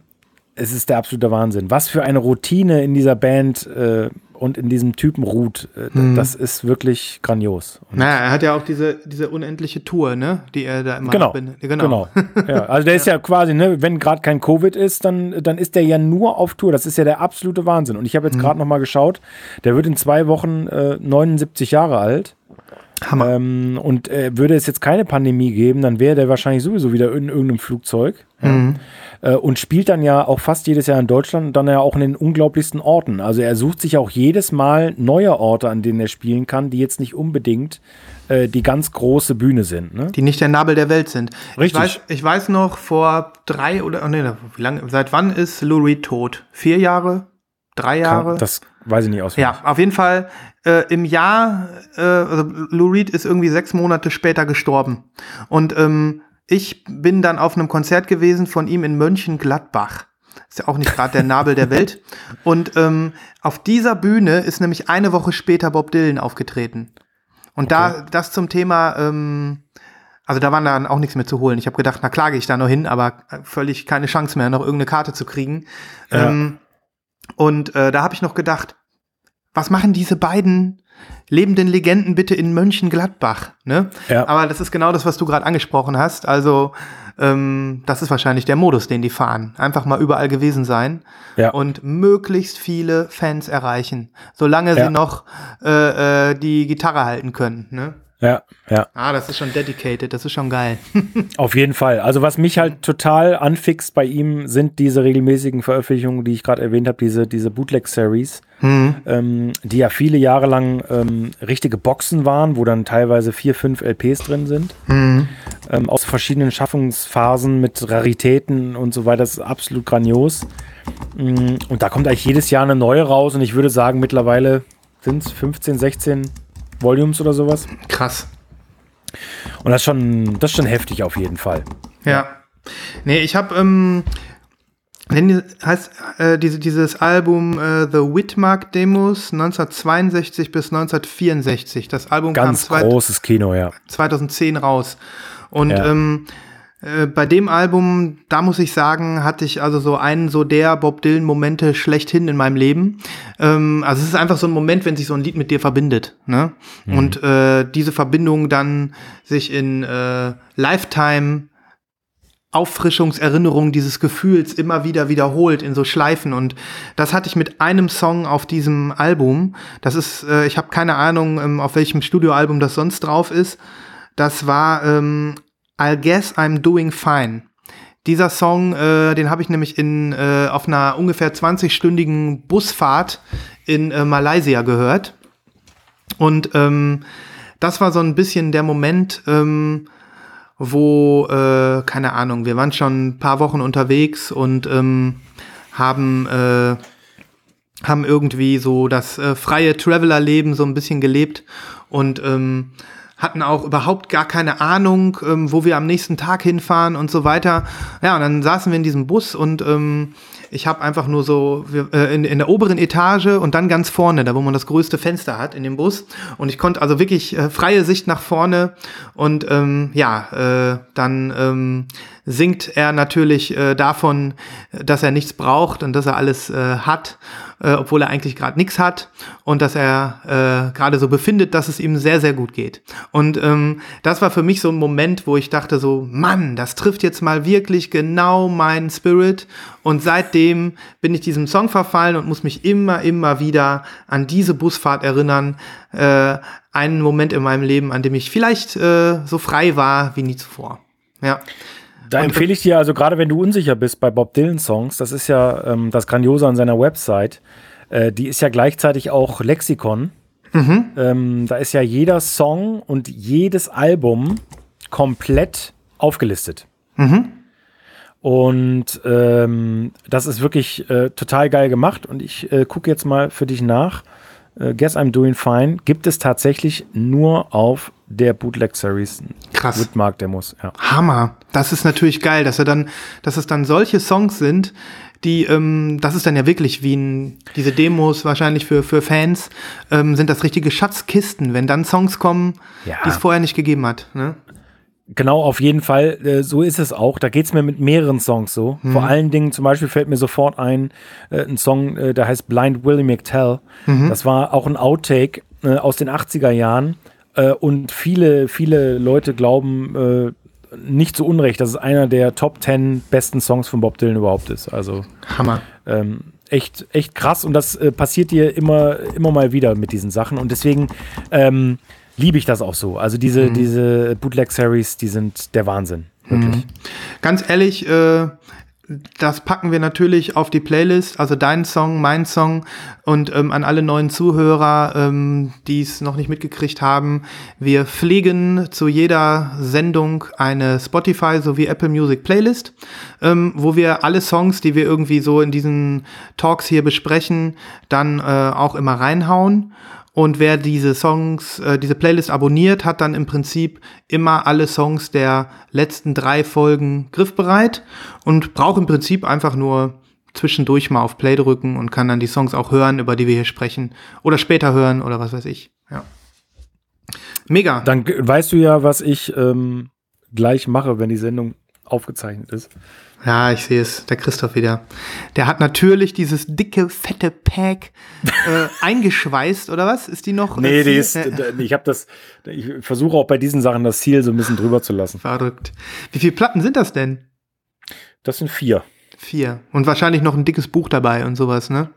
es ist der absolute Wahnsinn. Was für eine Routine in dieser Band äh, und in diesem Typen ruht, äh, Mhm. das ist wirklich grandios. Und Naja, er hat ja auch diese, diese unendliche Tour, ne? Die er da immer Genau, abbindet. genau. Ja, also der ist ja quasi, ne, wenn gerade kein Covid ist, dann, dann ist der ja nur auf Tour. Das ist ja der absolute Wahnsinn. Und ich habe jetzt gerade noch mal geschaut, der wird in zwei Wochen äh, 79 Jahre alt. Hammer. Ähm, und äh, würde es jetzt keine Pandemie geben, dann wäre der wahrscheinlich sowieso wieder in irgendeinem Flugzeug. Ja. Äh, und spielt dann ja auch fast jedes Jahr in Deutschland und dann ja auch in den unglaublichsten Orten. Also er sucht sich auch jedes Mal neue Orte, an denen er spielen kann, die jetzt nicht unbedingt äh, die ganz große Bühne sind. Ne? die nicht der Nabel der Welt sind. Richtig. Ich weiß, ich weiß noch, vor drei oder, oh nee, wie lange, seit wann ist Lou Reed tot? Vier Jahre? Drei Jahre? Kann, das weiß ich nicht auswendig. ja, auf jeden Fall äh, im Jahr, äh, also Lou Reed ist irgendwie sechs Monate später gestorben. Und ähm, ich bin dann auf einem Konzert gewesen von ihm in Mönchengladbach. Ist ja auch nicht gerade der Nabel der Welt. Und ähm, auf dieser Bühne ist nämlich eine Woche später Bob Dylan aufgetreten. Und da, das zum Thema, ähm, also da war dann auch nichts mehr zu holen. Ich habe gedacht, na klar gehe ich da noch hin, aber völlig keine Chance mehr, noch irgendeine Karte zu kriegen. Ja. Ähm, und äh, da habe ich noch gedacht, was machen diese beiden lebenden Legenden bitte in Mönchengladbach? Ne? Ja. Aber das ist genau das, was du gerade angesprochen hast. Also ähm, das ist wahrscheinlich der Modus, den die fahren. Einfach mal überall gewesen sein Ja. und möglichst viele Fans erreichen, solange Ja. sie noch äh, äh, die Gitarre halten können. Ne? Ja, ja. Ah, das ist schon dedicated, das ist schon geil. Auf jeden Fall. Also was mich halt total anfixt bei ihm, sind diese regelmäßigen Veröffentlichungen, die ich gerade erwähnt habe, diese, diese Bootleg-Series, ähm, die ja viele Jahre lang ähm, richtige Boxen waren, wo dann teilweise vier, fünf LPs drin sind. Ähm, aus verschiedenen Schaffungsphasen mit Raritäten und so weiter. Das ist absolut grandios. Mm, Und da kommt eigentlich jedes Jahr eine neue raus und ich würde sagen, mittlerweile sind es 15, 16 Volumes oder sowas. Krass. Und das ist schon, das ist schon heftig auf jeden Fall. Ja. Nee, ich habe, ähm, wenn die- heißt äh, diese, dieses Album äh, The Whitmark Demos 1962 bis 1964. Das Album Ganz kam großes Kino, ja. 2010 raus. Und Ja. ähm, äh, bei dem Album, da muss ich sagen, hatte ich also so einen so der Bob Dylan Momente schlechthin in meinem Leben. Ähm, also es ist einfach so ein Moment, wenn sich so ein Lied mit dir verbindet. Ne? Und äh, diese Verbindung dann sich in äh, Lifetime Auffrischungserinnerung dieses Gefühls immer wieder wiederholt in so Schleifen und das hatte ich mit einem Song auf diesem Album. Das ist, äh, ich habe keine Ahnung, ähm, auf welchem Studioalbum das sonst drauf ist. Das war ähm, I'll Guess I'm Doing Fine. Dieser Song, äh, den habe ich nämlich in äh, auf einer ungefähr 20-stündigen Busfahrt in äh, Malaysia gehört. Und ähm, das war so ein bisschen der Moment, ähm, wo, äh, keine Ahnung, wir waren schon ein paar Wochen unterwegs und ähm, haben, äh, haben irgendwie so das äh, freie Traveler-Leben so ein bisschen gelebt und ähm, hatten auch überhaupt gar keine Ahnung, ähm, wo wir am nächsten Tag hinfahren und so weiter. Ja, und dann saßen wir in diesem Bus und ähm, ich habe einfach nur so wir, äh, in, in der oberen Etage und dann ganz vorne, da wo man das größte Fenster hat in dem Bus. Und ich konnte also wirklich äh, freie Sicht nach vorne. Und ähm, ja, äh, dann ähm, singt er natürlich äh, davon, dass er nichts braucht und dass er alles äh, hat, äh, obwohl er eigentlich gerade nichts hat und dass er äh, gerade so befindet, dass es ihm sehr, sehr gut geht. Und ähm, das war für mich so ein Moment, wo ich dachte so, Mann, das trifft jetzt mal wirklich genau meinen Spirit. Und seitdem bin ich diesem Song verfallen und muss mich immer, immer wieder an diese Busfahrt erinnern. Äh, einen Moment in meinem Leben, an dem ich vielleicht äh, so frei war wie nie zuvor. Ja. Da empfehle ich dir also, gerade wenn du unsicher bist bei Bob Dylan Songs, das ist ja ähm, das Grandiose an seiner Website, äh, die ist ja gleichzeitig auch Lexikon. Ähm, da ist ja jeder Song und jedes Album komplett aufgelistet. Und ähm, das ist wirklich äh, total geil gemacht. Und ich äh, gucke jetzt mal für dich nach. Äh, Guess I'm Doing Fine gibt es tatsächlich nur auf der Bootleg Series. Krass. Whitmark Demos, ja. Hammer. Das ist natürlich geil, dass er dann, dass es dann solche Songs sind, die, ähm, das ist dann ja wirklich wie ein, diese Demos wahrscheinlich für, für Fans, ähm, sind das richtige Schatzkisten, wenn dann Songs kommen, Ja. die es vorher nicht gegeben hat. Ne? Genau, auf jeden Fall. Äh, so ist es auch. Da geht es mir mit mehreren Songs so. Mhm. Vor allen Dingen, zum Beispiel fällt mir sofort ein, äh, ein Song, äh, der heißt Blind Willie McTell. Mhm. Das war auch ein Outtake äh, aus den 80er Jahren. Äh, und viele, viele Leute glauben äh, nicht zu Unrecht, dass es einer der Top 10 besten Songs von Bob Dylan überhaupt ist. Also Hammer. ähm, echt, echt krass. Und das äh, passiert dir immer, immer mal wieder mit diesen Sachen. Und deswegen ähm, liebe ich das auch so. Also diese, Mhm. diese Bootleg-Series, die sind der Wahnsinn. Wirklich. Ganz ehrlich, äh, das packen wir natürlich auf die Playlist, also dein Song, mein Song und ähm, an alle neuen Zuhörer, ähm, die es noch nicht mitgekriegt haben. Wir pflegen zu jeder Sendung eine Spotify sowie Apple Music Playlist, ähm, wo wir alle Songs, die wir irgendwie so in diesen Talks hier besprechen, dann äh, auch immer reinhauen. Und wer diese Songs, äh, diese Playlist abonniert, hat dann im Prinzip immer alle Songs der letzten drei Folgen griffbereit und braucht im Prinzip einfach nur zwischendurch mal auf Play drücken und kann dann die Songs auch hören, über die wir hier sprechen. Oder später hören oder was weiß ich. Ja. Mega. Dann weißt du ja, was ich ähm, gleich mache, wenn die Sendung aufgezeichnet ist. Ja, ich sehe es, der Christoph wieder. Der hat natürlich dieses dicke, fette Pack äh, eingeschweißt, oder was? Ist die noch? Nee, äh, die ist, äh, ich habe das, ich versuche auch bei diesen Sachen das Ziel so ein bisschen drüber zu lassen. verrückt. Wie viele Platten sind das denn? Das sind vier. Vier. Und wahrscheinlich noch ein dickes Buch dabei und sowas, ne?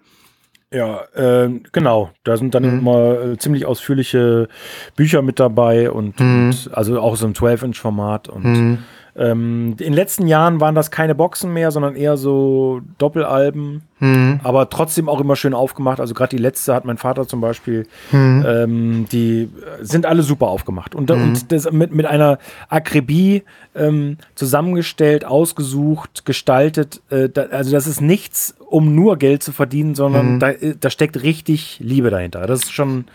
Ja, ähm, genau. Da sind dann Mhm. immer äh, ziemlich ausführliche Bücher mit dabei und, Mhm. und also auch so im 12-Inch-Format. Und Mhm. Ähm, in den letzten Jahren waren das keine Boxen mehr, sondern eher so Doppelalben, Mhm. aber trotzdem auch immer schön aufgemacht. Also gerade die letzte hat mein Vater zum Beispiel, Mhm. ähm, die sind alle super aufgemacht. Und, und das mit, mit einer Akribie ähm, zusammengestellt, ausgesucht, gestaltet. Äh, da, also das ist nichts, um nur Geld zu verdienen, sondern Mhm. da, äh, da steckt richtig Liebe dahinter. Das ist schon,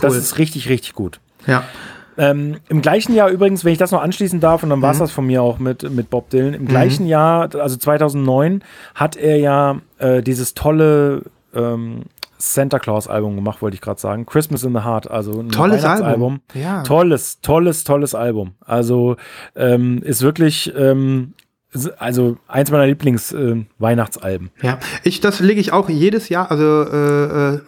das Cool. ist richtig, richtig gut. Ja. Ähm, Im gleichen Jahr übrigens, wenn ich das noch anschließen darf, und dann war es das von mir auch mit, mit Bob Dylan, im gleichen Jahr, also 2009, hat er ja äh, dieses tolle ähm, Santa Claus-Album gemacht, wollte ich gerade sagen. Christmas in the Heart, also ein Tolles. Album. Ja. Tolles, tolles, tolles Album. Also ähm, ist wirklich, ähm, also eins meiner Lieblings-Weihnachtsalben. Ja, ich, das lege ich auch jedes Jahr, also äh, äh,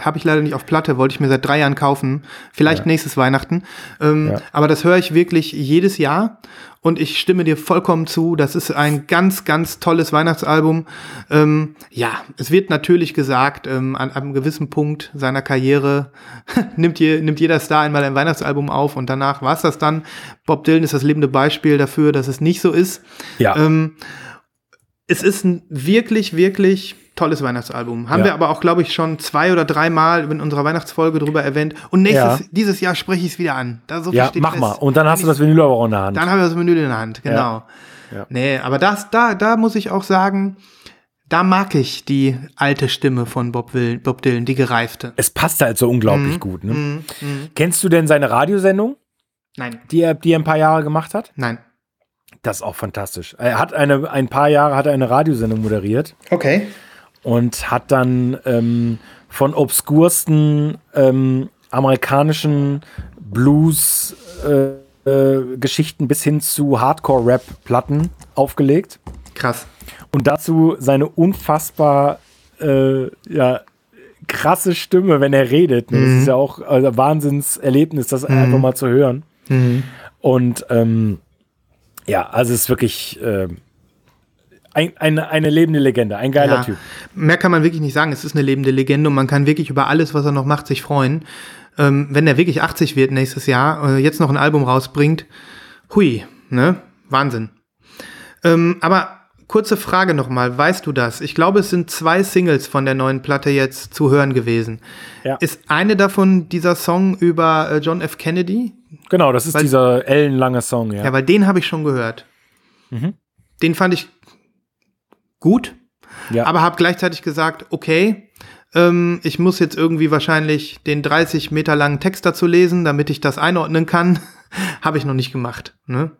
habe ich leider nicht auf Platte, wollte ich mir seit drei Jahren kaufen, vielleicht nächstes Weihnachten. Ähm, Ja. Aber das höre ich wirklich jedes Jahr und ich stimme dir vollkommen zu. Das ist ein ganz, ganz tolles Weihnachtsalbum. Ähm, ja, es wird natürlich gesagt, ähm, an, einem gewissen Punkt seiner Karriere nimmt, je, nimmt jeder Star einmal ein Weihnachtsalbum auf und danach war es das dann. Bob Dylan ist das lebende Beispiel dafür, dass es nicht so ist. Ja. Ähm, es ist ein wirklich, wirklich tolles Weihnachtsalbum. Haben Ja. wir aber auch, glaube ich, schon zwei oder dreimal in unserer Weihnachtsfolge drüber erwähnt. Und nächstes, Ja. dieses Jahr spreche ich es wieder an. Da so ja, mach fest. mal. Und dann hast du das Vinyl aber auch in der Hand. Dann haben wir das Menü in der Hand, genau. Ja. Nee, aber das, da, da muss ich auch sagen, da mag ich die alte Stimme von Bob, Will, Bob Dylan, die gereifte. es passt halt so unglaublich Mhm. gut. Ne? Mhm, mhm. Kennst du denn seine Radiosendung, Nein, die er, die er ein paar Jahre gemacht hat? nein. Das ist auch fantastisch. Er hat eine, ein paar Jahre hat er eine Radiosendung moderiert Okay. Und hat dann ähm, von obskursten ähm, amerikanischen Blues äh, äh, Geschichten bis hin zu Hardcore-Rap-Platten aufgelegt Krass. und dazu seine unfassbar äh, ja, krasse Stimme, wenn er redet. Ne? Das ist ja auch also ein Wahnsinnserlebnis, das einfach mal zu hören. Und ähm, ja, also es ist wirklich äh, ein, eine, eine lebende Legende, ein geiler Ja. Typ. Mehr kann man wirklich nicht sagen. Es ist eine lebende Legende und man kann wirklich über alles, was er noch macht, sich freuen. Ähm, wenn er wirklich 80 wird nächstes Jahr, äh, jetzt noch ein Album rausbringt, hui, ne? Wahnsinn. Ähm, aber kurze Frage nochmal, weißt du das? Ich glaube, es sind zwei Singles von der neuen Platte jetzt zu hören gewesen. Ja. Ist eine davon dieser Song über äh, John F. Kennedy? Genau, das ist Weil- dieser ellenlange Song, ja. Ja, weil den habe ich schon gehört. Mhm. Den fand ich gut, ja. aber habe gleichzeitig gesagt, okay, ähm, ich muss jetzt irgendwie wahrscheinlich den 30 Meter langen Text dazu lesen, damit ich das einordnen kann. habe ich noch nicht gemacht. Ne?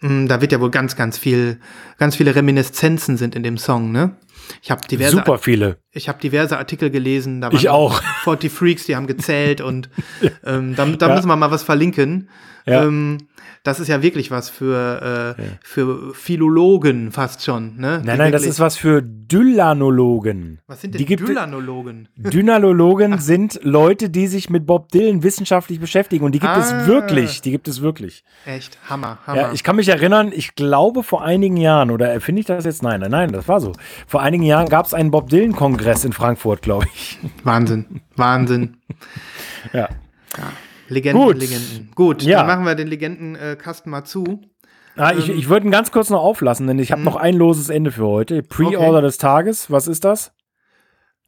Mm, Da wird ja wohl ganz, ganz viel, ganz viele Reminiszenzen sind in dem Song. Ne? Ich habe diverse, Super viele. Ich habe diverse Artikel gelesen. Da Ich auch. 40 Freaks, die haben gezählt und ähm, da, da Ja. müssen wir mal was verlinken. Ja. Ähm, das ist ja wirklich was für, äh, für Philologen fast schon. Ne? Nein, nein, das ist was für Dylanologen. Was sind denn die Dylanologen? Dynalologen sind Leute, die sich mit Bob Dylan wissenschaftlich beschäftigen. Und die gibt Ah. es wirklich. Die gibt es wirklich. Echt, Hammer, Hammer. Ja, ich kann mich erinnern, ich glaube vor einigen Jahren, oder erfinde ich das jetzt? Nein, nein, nein, das war so. Vor einigen Jahren gab es einen Bob Dylan-Kongress in Frankfurt, glaube ich. Wahnsinn, Wahnsinn. Ja. Legenden, Gut. Legenden. Gut, Ja. dann machen wir den Legendenkasten mal zu. Ah, ich ich würde ihn ganz kurz noch auflassen, denn ich habe noch ein loses Ende für heute. Pre-Order Mhm. Okay. des Tages, was ist das?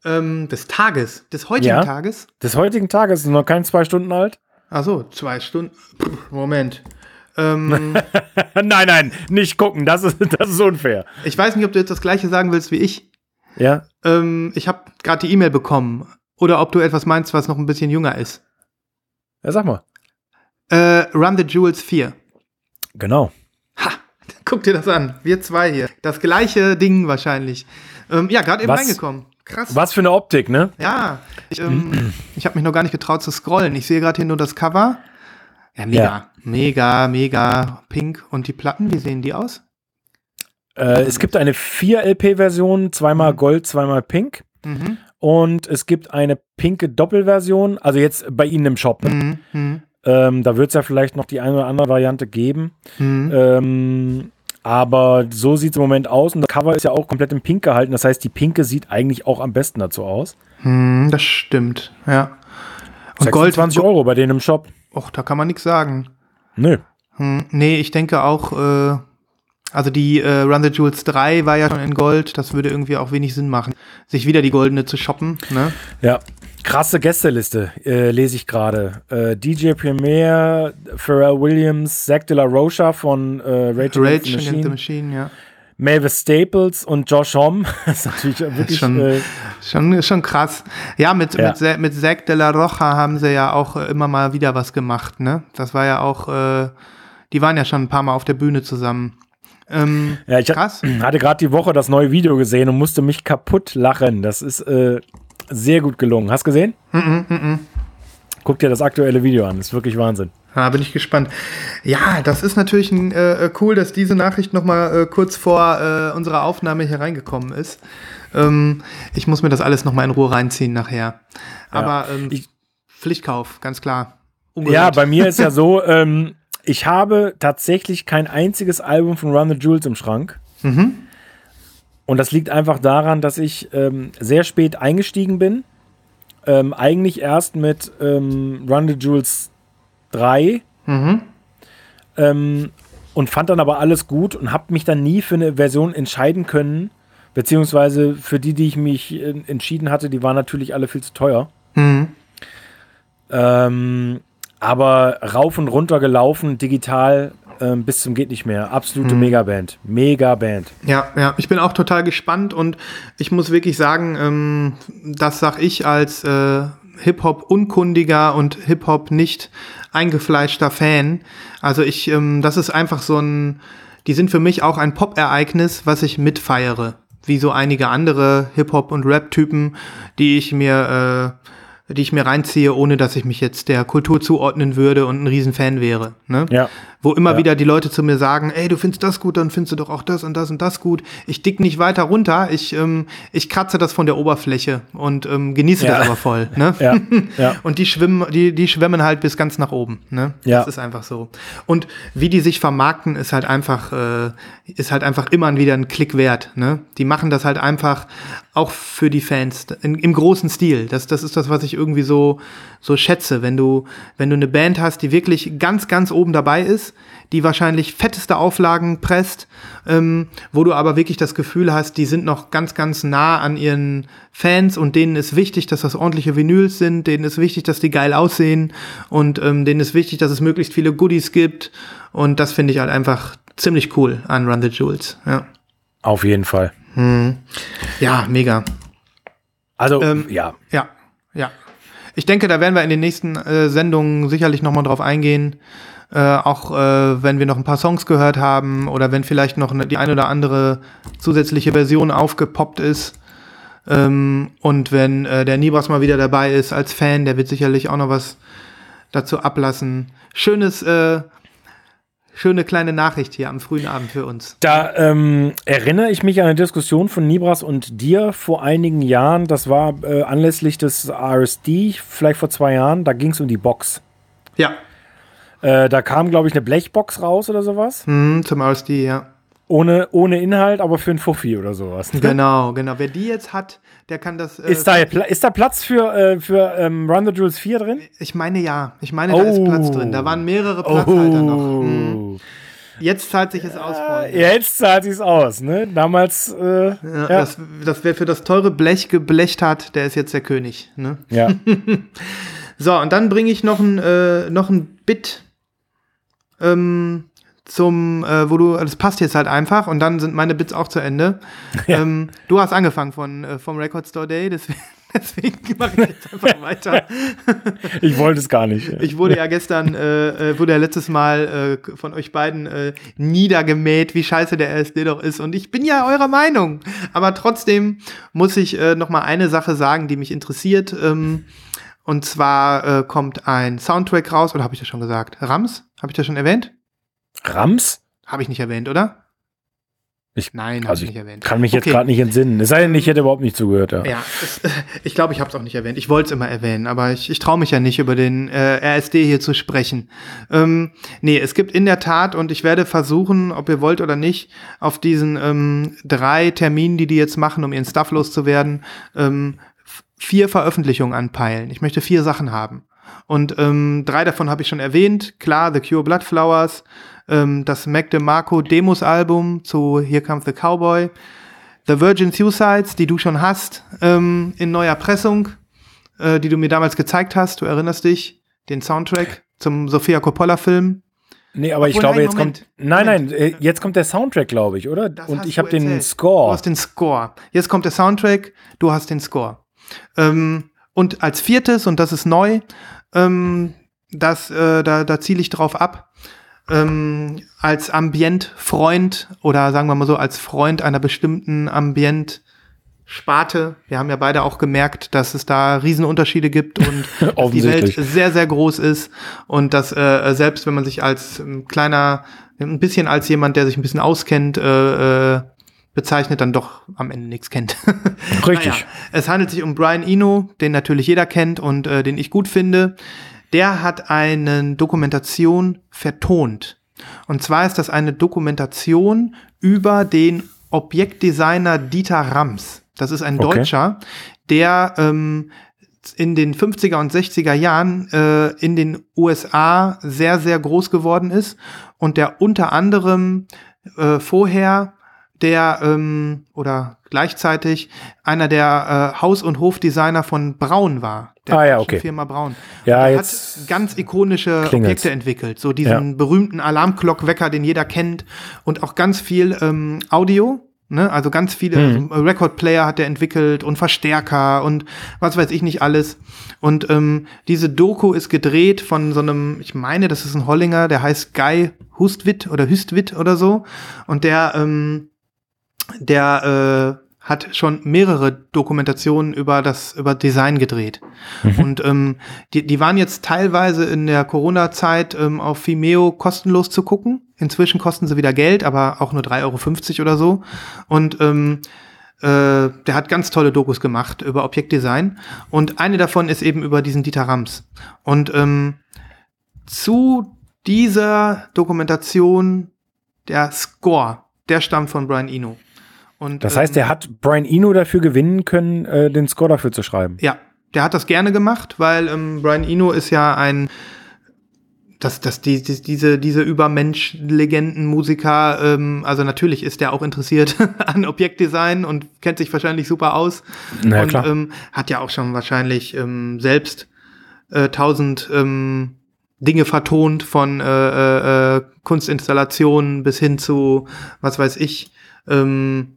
Ähm, des Tages, des heutigen Ja. Tages. Des heutigen Tages, ist noch keine zwei Stunden alt? Ach so, zwei Stunden. Moment. Ähm, nein, nein, nicht gucken, das ist, das ist unfair. ich weiß nicht, ob du jetzt das gleiche sagen willst wie ich. Ja, Ähm, ich habe gerade die E-Mail bekommen. Oder ob du etwas meinst, was noch ein bisschen jünger ist. Ja sag mal. Äh, Run the Jewels 4. Genau. Ha, guck dir das an. Wir zwei hier. Das gleiche Ding wahrscheinlich. Ähm, ja, gerade eben Was? reingekommen. Krass. Was für eine Optik, ne? Ja, ich, ähm, ich habe mich noch gar nicht getraut zu scrollen. Ich sehe gerade hier nur das Cover. Ja, mega, Ja. mega, mega pink. Und die Platten, wie sehen die aus? Äh, es gibt eine 4-LP-Version, zweimal Gold, zweimal Pink. Mhm. Und es gibt eine pinke Doppelversion, also jetzt bei Ihnen im Shop. Ne? Mhm. Mhm. Ähm, da wird es ja vielleicht noch die eine oder andere Variante geben. Mhm. Ähm, aber so sieht es im Moment aus. Und das Cover ist ja auch komplett in Pink gehalten. Das heißt, die Pinke sieht eigentlich auch am besten dazu aus. Mhm, das stimmt, ja. Und Gold, 26 Euro bei denen im Shop. Och, da kann man nichts sagen. Nö. Hm, nee, ich denke auch, äh, also die äh, Run the Jewels 3 war ja schon in Gold. Das würde irgendwie auch wenig Sinn machen, sich wieder die goldene zu shoppen. Ne? Ja. Krasse Gästeliste äh, lese ich gerade. Äh, DJ Premier, Pharrell Williams, Zach De La Rocha von äh, Rage, Rage Against the Against the Machine, Machine, ja. Mavis Staples und Josh Homme. das ist natürlich wirklich. schon- äh, Schon, schon krass. Ja, mit, Ja. mit, mit Zack de la Rocha haben sie ja auch immer mal wieder was gemacht, ne? Das war ja auch, äh, die waren ja schon ein paar Mal auf der Bühne zusammen. Ähm, ja, ich krass. hatte gerade die Woche das neue Video gesehen und musste mich kaputt lachen. Das ist äh, sehr gut gelungen. Hast gesehen? Guck dir das aktuelle Video an. ist wirklich Wahnsinn. Da bin ich gespannt. Ja, das ist natürlich ein, äh, äh, cool, dass diese Nachricht noch mal äh, kurz vor äh, unserer Aufnahme hier reingekommen ist. Ähm, ich muss mir das alles noch mal in Ruhe reinziehen nachher. Aber ähm, Ich- Pflichtkauf, ganz klar. Ja, Ungehört. bei mir ist ja so, ähm, ich habe tatsächlich kein einziges Album von Run the Jewels im Schrank. Und das liegt einfach daran, dass ich ähm, sehr spät eingestiegen bin. Ähm, eigentlich erst mit ähm, Run the Jewels 3. Ähm, und fand dann aber alles gut und habe mich dann nie für eine Version entscheiden können. Beziehungsweise für die, die ich mich äh, entschieden hatte, die waren natürlich alle viel zu teuer. Mhm. Ähm, aber rauf und runter gelaufen, digital ähm, bis zum geht nicht mehr. Absolute Megaband. Megaband. Ja, ja, ich bin auch total gespannt und ich muss wirklich sagen, ähm, das sag ich als äh, Hip-Hop-Unkundiger und Hip-Hop nicht eingefleischter Fan. Also ich, ähm, das ist einfach so ein, die sind für mich auch ein Pop-Ereignis, was ich mitfeiere. Wie so einige andere Hip-Hop- und Rap-Typen, die ich mir, äh, die ich mir reinziehe, ohne dass ich mich jetzt der Kultur zuordnen würde und ein Riesenfan wäre. Ne? Ja. Wo immer Ja. wieder die Leute zu mir sagen, ey, du findest das gut, dann findest du doch auch das und das und das gut. Ich dick nicht weiter runter, ich, ähm, ich kratze das von der Oberfläche und ähm, genieße Ja. das aber voll. Ne? Ja, ja. Und die schwimmen, die, die schwimmen halt bis ganz nach oben. Ne? Ja. Das ist einfach so. Und wie die sich vermarkten, ist halt einfach, äh, ist halt einfach immer wieder ein Klick wert. Ne? Die machen das halt einfach auch für die Fans in, im großen Stil. Das, das ist das, was ich irgendwie so, so schätze. Wenn du, wenn du eine Band hast, die wirklich ganz, ganz oben dabei ist, die wahrscheinlich fetteste Auflagen presst, ähm, wo du aber wirklich das Gefühl hast, die sind noch ganz, ganz nah an ihren Fans und denen ist wichtig, dass das ordentliche Vinyls sind, denen ist wichtig, dass die geil aussehen und ähm, denen ist wichtig, dass es möglichst viele Goodies gibt und das finde ich halt einfach ziemlich cool an Run the Jewels. Ja, Auf jeden Fall. ja mega. Also, Ähm, ja. Ja, ja. Ich denke, da werden wir in den nächsten äh, Sendungen sicherlich nochmal drauf eingehen. Äh, auch äh, wenn wir noch ein paar Songs gehört haben oder wenn vielleicht noch eine, die eine oder andere zusätzliche Version aufgepoppt ist. Ähm, und wenn äh, der Nibras mal wieder dabei ist als Fan, der wird sicherlich auch noch was dazu ablassen. Schönes, äh, schöne kleine Nachricht hier am frühen Abend für uns. Da ähm, erinnere ich mich an eine Diskussion von Nibras und dir vor einigen Jahren. Das war äh, anlässlich des RSD, vielleicht vor zwei Jahren. Da ging es um die Box. Ja. Äh, da kam, glaube ich, eine Blechbox raus oder sowas. Hm, zum RSD, ja. Ohne, ohne Inhalt, aber für ein Fuffi oder sowas. Ne? Genau, genau. Wer die jetzt hat, der kann das. Äh, Ist da, ist da Platz für, äh, für ähm, Run the Jewels 4 drin? ich meine ja. Ich meine, da ist Oh. Platz drin. Da waren mehrere Platzhalter noch. Hm. Jetzt zahlt sich es aus, Freunde. Jetzt zahlt sich's aus, ne? Damals, äh, Ja, ja. Das, das wer für das teure Blech geblecht hat, der ist jetzt der König. Ne? ja. So, und dann bringe ich noch ein, äh, noch ein Bit ähm, zum, äh, wo du, das passt jetzt halt einfach und dann sind meine Bits auch zu Ende. Ähm, du hast angefangen von, äh, vom Record Store Day, deswegen, deswegen mache ich jetzt einfach weiter. Ich wollte es gar nicht. Ich wurde ja gestern, äh, äh, wurde ja letztes Mal äh, von euch beiden äh, niedergemäht, wie scheiße der RSD doch ist. Und ich bin ja eurer Meinung. Aber trotzdem muss ich äh, noch mal eine Sache sagen, die mich interessiert. Ähm, und zwar äh, kommt ein Soundtrack raus, oder habe ich das schon gesagt? Rams? Habe ich das schon erwähnt? Rams? Habe ich nicht erwähnt, oder? Ich- Nein, habe Also ich ich nicht erwähnt. kann mich jetzt Okay. gerade nicht entsinnen. Es sei denn, ich hätte überhaupt nicht zugehört. Ja. Ja, es, ich glaube, ich habe es auch nicht erwähnt. Ich wollte es immer erwähnen, aber ich, ich traue mich ja nicht, über den äh, RSD hier zu sprechen. Ähm, nee, es gibt in der Tat, und ich werde versuchen, ob ihr wollt oder nicht, auf diesen ähm, drei Terminen, die die jetzt machen, um ihren Stuff loszuwerden, ähm, vier Veröffentlichungen anpeilen. Ich möchte vier Sachen haben. Und ähm, drei davon habe ich schon erwähnt. Klar, The Cure Bloodflowers, ähm, das Mac DeMarco Demos-Album zu Here Comes the Cowboy, The Virgin Suicides, die du schon hast, ähm, in neuer Pressung, äh, die du mir damals gezeigt hast, du erinnerst dich, den Soundtrack zum Sofia Coppola-Film. Nee, aber ich Obwohl, glaube, nein, jetzt Moment. kommt. Nein, Moment. nein, äh, jetzt kommt der Soundtrack, glaube ich, oder? Das Und ich habe den erzählt. Du Score. hast den Score. Jetzt kommt der Soundtrack, du hast den Score. Ähm, und als viertes, und das ist neu, ähm, das, äh, da, da ziele ich drauf ab, ähm, als Ambient-Freund oder sagen wir mal so, als Freund einer bestimmten Ambient-Sparte. Wir haben ja beide auch gemerkt, dass es da Riesenunterschiede gibt und dass die Welt sehr, sehr groß ist und dass äh, selbst wenn man sich als ähm, kleiner, ein bisschen als jemand, der sich ein bisschen auskennt, äh, äh, bezeichnet, dann doch am Ende nichts kennt. Richtig. Naja, es handelt sich um Brian Eno, den natürlich jeder kennt und äh, den ich gut finde. Der hat eine Dokumentation vertont. Und zwar ist das eine Dokumentation über den Objektdesigner Dieter Rams. Das ist ein Okay. Deutscher, der ähm, in den 50er und 60er Jahren äh, in den USA sehr, sehr groß geworden ist und der unter anderem äh, vorher der ähm, oder gleichzeitig einer der äh, Haus- und Hofdesigner von Braun war. Der Ah, ja, okay. Firma Braun. Ja, der jetzt hat ganz ikonische klingelt's. Objekte entwickelt. So diesen berühmten Alarmglockwecker, den jeder kennt und auch ganz viel ähm, Audio. Ne? Also ganz viele Mhm. also Record Player hat er entwickelt und Verstärker und was weiß ich nicht alles. Und ähm, diese Doku ist gedreht von so einem, ich meine, das ist ein Hollinger, der heißt Guy Hustwit oder Hüstwit oder so. Und der, ähm, der äh, hat schon mehrere Dokumentationen über das über Design gedreht. Und ähm, die, die waren jetzt teilweise in der Corona-Zeit ähm, auf Vimeo kostenlos zu gucken. Inzwischen kosten sie wieder Geld, aber auch nur 3,50 Euro oder so. Und ähm, äh, der hat ganz tolle Dokus gemacht über Objektdesign. Und eine davon ist eben über diesen Dieter Rams. Und ähm, zu dieser Dokumentation, der Score, der stammt von Brian Eno. Und, Das heißt, ähm, er hat Brian Eno dafür gewinnen können, äh, den Score dafür zu schreiben. Ja, der hat das gerne gemacht, weil ähm, Brian Eno ist ja ein das, das, die, die, diese, diese Übermensch-Legenden-Musiker, ähm, also natürlich ist der auch interessiert an Objektdesign und kennt sich wahrscheinlich super aus. Na ja, und klar. Ähm, hat ja auch schon wahrscheinlich ähm, selbst äh, tausend ähm, Dinge vertont, von äh, äh, äh, Kunstinstallationen bis hin zu, was weiß ich, ähm,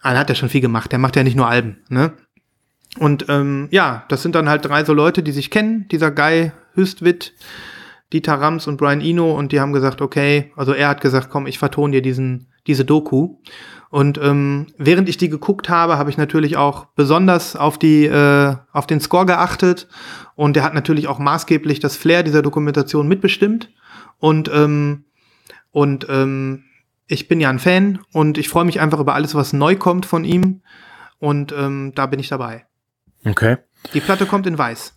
ah, er hat ja schon viel gemacht, der macht ja nicht nur Alben, ne? Und ähm, ja, das sind dann halt drei so Leute, die sich kennen. Dieser Guy Hüstwit, Dieter Rams und Brian Eno und die haben gesagt, okay, also er hat gesagt, komm, ich vertone dir diesen, diese Doku. Und ähm, während ich die geguckt habe, habe ich natürlich auch besonders auf die äh, auf den Score geachtet und der hat natürlich auch maßgeblich das Flair dieser Dokumentation mitbestimmt und ähm, und ähm, ich bin ja ein Fan und ich freue mich einfach über alles, was neu kommt von ihm und ähm, da bin ich dabei. Okay. Die Platte kommt in Weiß.